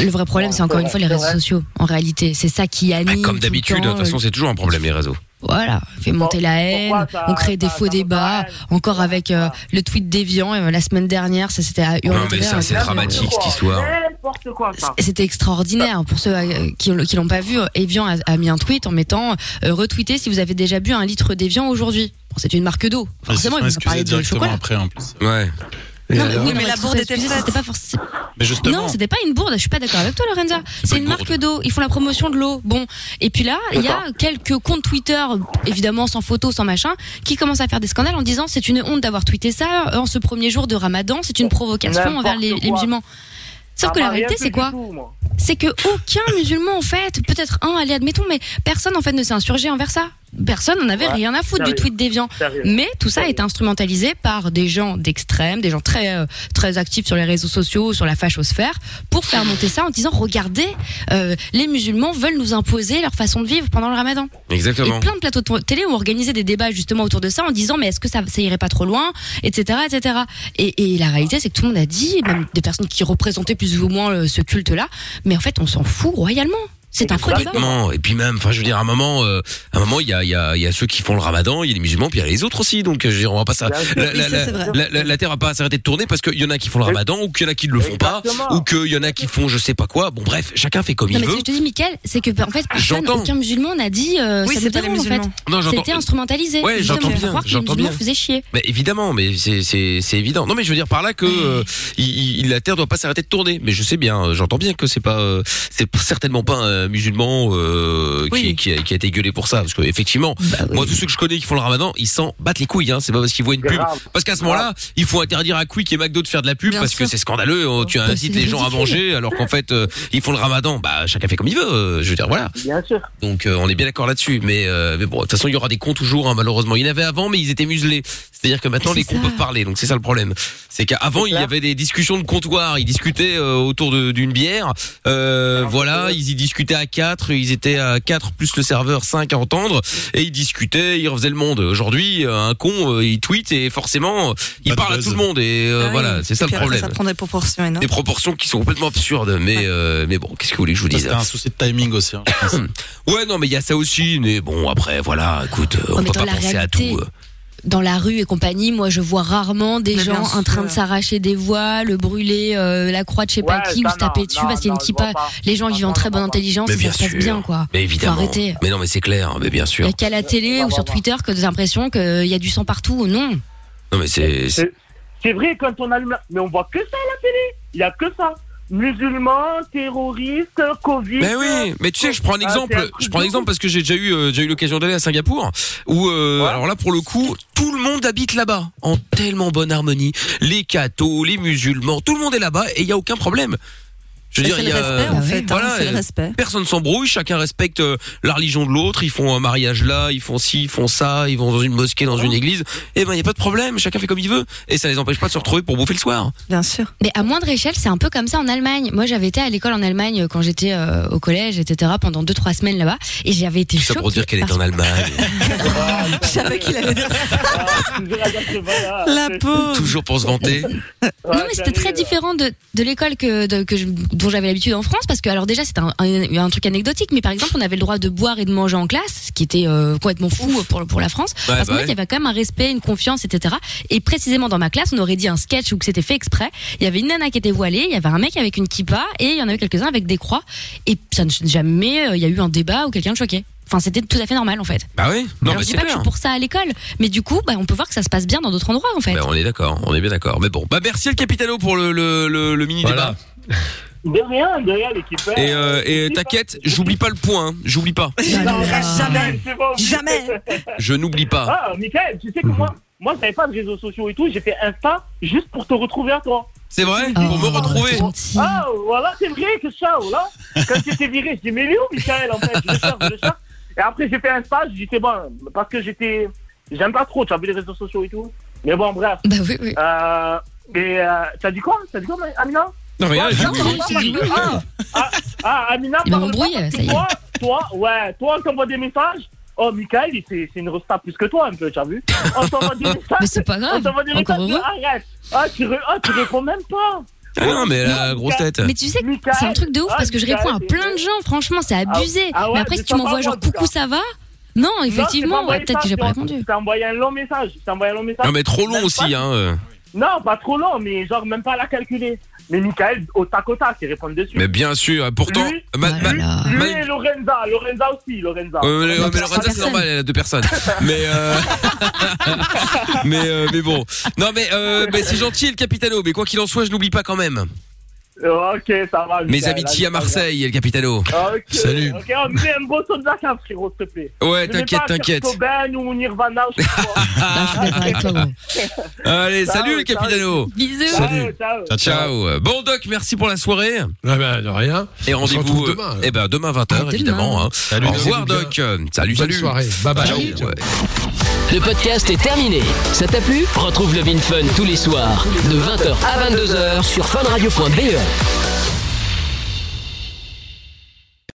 Le vrai problème, c'est encore une fois les réseaux sociaux. En réalité, c'est ça qui anime. Bah, Comme d'habitude, de toute façon, euh, c'est toujours un problème, les réseaux. Voilà, fait monter la haine, on crée des faux débats, encore avec euh, le tweet déviant. euh, la semaine dernière, ça c'était à hurler Non, mais ça, c'est dramatique, cette histoire. N'importe quoi, C'était extraordinaire pour ceux euh, qui, qui l'ont pas vu. Evian a, a mis un tweet en mettant euh, retweetez si vous avez déjà bu un litre d'Evian aujourd'hui. Bon, c'est une marque d'eau. Forcément, ils vont pas parler de directement chocolat. après en plus. Ouais. Non, alors oui, mais la bourde était. C'était pas forcément. Mais justement. Non, c'était pas une bourde. Je suis pas d'accord avec toi, Lorenza. C'est une marque d'eau. Ils font la promotion de l'eau. Bon. Et puis là, il y a quelques comptes Twitter, évidemment sans photo, sans machin, qui commencent à faire des scandales en disant c'est une honte d'avoir tweeté ça en ce premier jour de Ramadan. C'est une provocation envers les, musulmans. Sauf que la réalité, c'est quoi. C'est que aucun musulman, en fait, peut-être un, allez, admettons, mais personne, en fait, ne s'est insurgé envers ça. Personne n'en avait Ouais, rien à foutre du sérieux. tweet déviant. Sérieux. Mais tout ça est instrumentalisé par des gens d'extrême, des gens très euh, très actifs sur les réseaux sociaux, sur la fachosphère, pour faire monter ça en disant regardez, euh, les musulmans veulent nous imposer leur façon de vivre pendant le Ramadan. Exactement. Et plein de plateaux de télé ont organisé des débats justement autour de ça en disant mais est-ce que ça, ça irait pas trop loin, etc., etc. Et, et la réalité c'est que tout le monde a dit, même des personnes qui représentaient plus ou moins euh, ce culte-là, mais en fait on s'en fout royalement. C'est un. Complètement. Et puis même, enfin, je veux dire, à un moment, euh, à un moment, il y a, il y a, il y a ceux qui font le Ramadan, il y a les musulmans, puis il y a les autres aussi. Donc, je veux dire, on va pas ça. La, la, la, c'est vrai. la- la- la terre va pas s'arrêter de tourner parce qu'il y en a qui font le Ramadan ou qu'il y en a qui ne le font pas ou qu'il y en a qui font je sais pas quoi. Bon, bref, chacun fait comme Non, il mais ce veut. que je te dis, Mickaël, c'est que en fait, personne, J'entends. aucun musulman n'a dit euh, Oui, ça pas les dérange en fait. musulmans. Non, j'entends- C'était instrumentalisé. Ouais, j'entends bien, croire que les j'entends musulmans bien. faisaient chier. Mais évidemment, mais c'est c'est c'est évident. Non, mais je veux dire par là que euh, il- la terre doit pas s'arrêter de tourner. Mais je sais bien, euh, j'entends bien que c'est pas, c'est certainement pas un musulman euh, qui, Oui. qui, a, qui a été gueulé pour ça, parce que effectivement, moi tous ceux que je connais qui font le Ramadan, ils s'en battent les couilles. Hein. C'est pas parce qu'ils voient une pub, parce qu'à ce moment-là, il faut interdire à Quick et McDo de faire de la pub Bien parce que c'est scandaleux. euh, Tu incites c'est les gens à manger alors qu'en fait euh, ils font le Ramadan. Bah chacun fait comme il veut. euh, je veux dire voilà. Bien sûr. Donc euh, on est bien d'accord là-dessus. Mais, euh, mais bon, de toute façon, il y aura des cons toujours, hein, malheureusement. Il y en avait avant, mais ils étaient muselés. C'est-à-dire que maintenant, les cons peuvent parler. Donc c'est ça le problème. C'est qu'avant, il y avait des discussions de comptoir. Ils discutaient euh, autour d'une bière. Euh, voilà, ils y discutaient à quatre. Ils étaient à quatre plus le serveur 5 à entendre. Et ils discutaient, ils refaisaient le monde. Aujourd'hui, euh, un con, euh, il tweet et forcément, euh, il parle à tout le monde. Et euh, Ah oui. voilà, c'est ça le problème. Ça prend des proportions énormes. Des proportions qui sont complètement absurdes. Mais, euh, mais bon, qu'est-ce que vous voulez que je vous dise C'était un souci de timing aussi. hein. Ouais, non, mais il y a ça aussi. Mais bon, après, voilà, écoute, on mais peut pas penser à tout. Dans la rue et compagnie, moi je vois rarement des Mais gens en train de s'arracher des voiles, brûler euh, la croix de je sais pas Ouais, qui ou se taper non, dessus non, parce qu'il y a une kippa. Les gens vivent en très bonne intelligence Mais et bien ça se passe bien quoi. Mais évidemment. Faut arrêter. Mais non, mais c'est clair. Mais bien Il sûr. a qu'à la télé ou sur Twitter que des impressions qu'il y a du sang partout. Non. Non, mais c'est. c'est- vrai quand on allume la... Mais on voit que ça à la télé. Il y a que ça. Musulmans, terroristes, Covid. Mais oui, mais tu sais, je prends un Ah, exemple. un Je prends un exemple parce que j'ai déjà eu, euh, déjà eu l'occasion d'aller à Singapour, où euh, Ouais. alors là pour le coup, tout le monde habite là-bas en tellement bonne harmonie. Les cathos, les musulmans, tout le monde est là-bas et il y a aucun problème. Je veux dire, il y le a respect, en fait. hein, voilà, euh, respect. Personne s'embrouille, chacun respecte euh, la religion de l'autre. Ils font un mariage là, ils font ci, ils font ça, ils vont dans une mosquée, dans une église. Et ben il y a pas de problème, chacun fait comme il veut et ça les empêche pas de se retrouver pour bouffer le soir. Bien sûr. Mais à moindre échelle, c'est un peu comme ça en Allemagne. Moi, j'avais été à l'école en Allemagne quand j'étais euh, au collège, etc. pendant deux trois semaines là-bas, et j'avais été Tout ça pour dire qu'elle est en Allemagne. Je savais qu'il allait dire ça. La La peau. Toujours pour se vanter. Non mais c'était très différent de, de l'école que, de- que je- dont j'avais l'habitude en France parce que alors déjà c'était un, un, un truc anecdotique mais par exemple on avait le droit de boire et de manger en classe ce qui était euh, complètement fou pour, pour la France Ouais, parce bah qu'en fait ouais. il y avait quand même un respect une confiance etc et précisément dans ma classe on aurait dit un sketch ou que c'était fait exprès il y avait une nana qui était voilée il y avait un mec avec une kippa et il y en avait quelques-uns avec des croix et ça ne jamais euh, il y a eu un débat ou quelqu'un le choquait Enfin, c'était tout à fait normal en fait. Bah oui, non Alors, mais je dis c'est pas que je suis pour ça à l'école, mais du coup, bah, on peut voir que ça se passe bien dans d'autres endroits en fait. Ben, on est d'accord, on est bien d'accord. Mais bon, bah merci le capitano pour le, le, le, le mini débat. De rien, de rien, l'équipe. Et, euh, et t'inquiète, j'oublie pas le point, hein. j'oublie pas. Non, Jamais. c'est pas obligé. Jamais. Je n'oublie pas. Ah, Michael, tu sais que moi, moi, j'avais pas de réseaux sociaux et tout. J'ai fait Insta juste pour te retrouver à toi. C'est vrai Oh, Pour me retrouver. Ah, voilà, c'est vrai que ça, voilà. Quand tu étais viré, je dis, mais il est où, Michael, en fait? Je le cherche, je le cherche. Et après, j'ai fait Insta, je dis, c'est bon, parce que j'étais. J'aime pas trop, tu as vu les réseaux sociaux et tout. Mais bon, bref. Bah oui, oui. Euh, et euh, t'as dit quoi? T'as dit quoi, Amina? Non, du- ah, ah, ah, Amina, Il ça y est. Toi, toi, ouais, toi, on t'envoie des messages. Oh, Michael, c'est une resta plus que toi, un peu, tu as vu On t'envoie des messages. Mais c'est pas On grave. t'envoie des Encore messages. Arrête. Ah, tu, re- ah, tu réponds même pas. Ah non, mais la grosse tête. Mais tu sais, que c'est un truc de ouf ah, parce que je réponds à plein de gens. Franchement, c'est abusé. ah ouais, mais après, mais si tu m'envoies genre coucou, ça va? Non, effectivement, peut-être que j'ai pas répondu. T'ai envoyé un long message. Envoyé un long message. Non mais trop long Même aussi, pas- hein. Non, pas trop long, mais genre même pas à la calculer. Mais Michael, au tac au tac, il répond dessus. Mais bien sûr, pourtant, Lui- ma- ma-. Lui ma- et Lorenza, Lorenza aussi, Lorenza. Mais, mais Lorenza, c'est normal, elle a deux personnes. Mais euh... mais euh, mais bon. Non mais euh, mais c'est gentil le capitano, mais quoi qu'il en soit, je n'oublie pas quand même. Euh, Ok, ça va. Mes Michael, amitiés à Marseille, El Capitano. Ok, Ok, on met un beau son de la cave, frérot, s'il te plaît. Ouais, t'inquiète, t'inquiète. Cobain ou Nirvana je sais pas. Allez, Ciao, salut le. Capitano. Bisous. Ciao, ciao. Ciao. Bon Doc, merci pour la soirée. de rien. Et rendez-vous demain, eh ben demain 20h évidemment. hein. Salut, Au Doc. revoir Bien. Doc. Salut, Bonne salut. soirée. Bye bye. Ciao. Ciao. Ouais. Le podcast est terminé. Ça t'a plu? Retrouve Love in Fun tous les soirs de 20h à 22h sur funradio.be. Miller.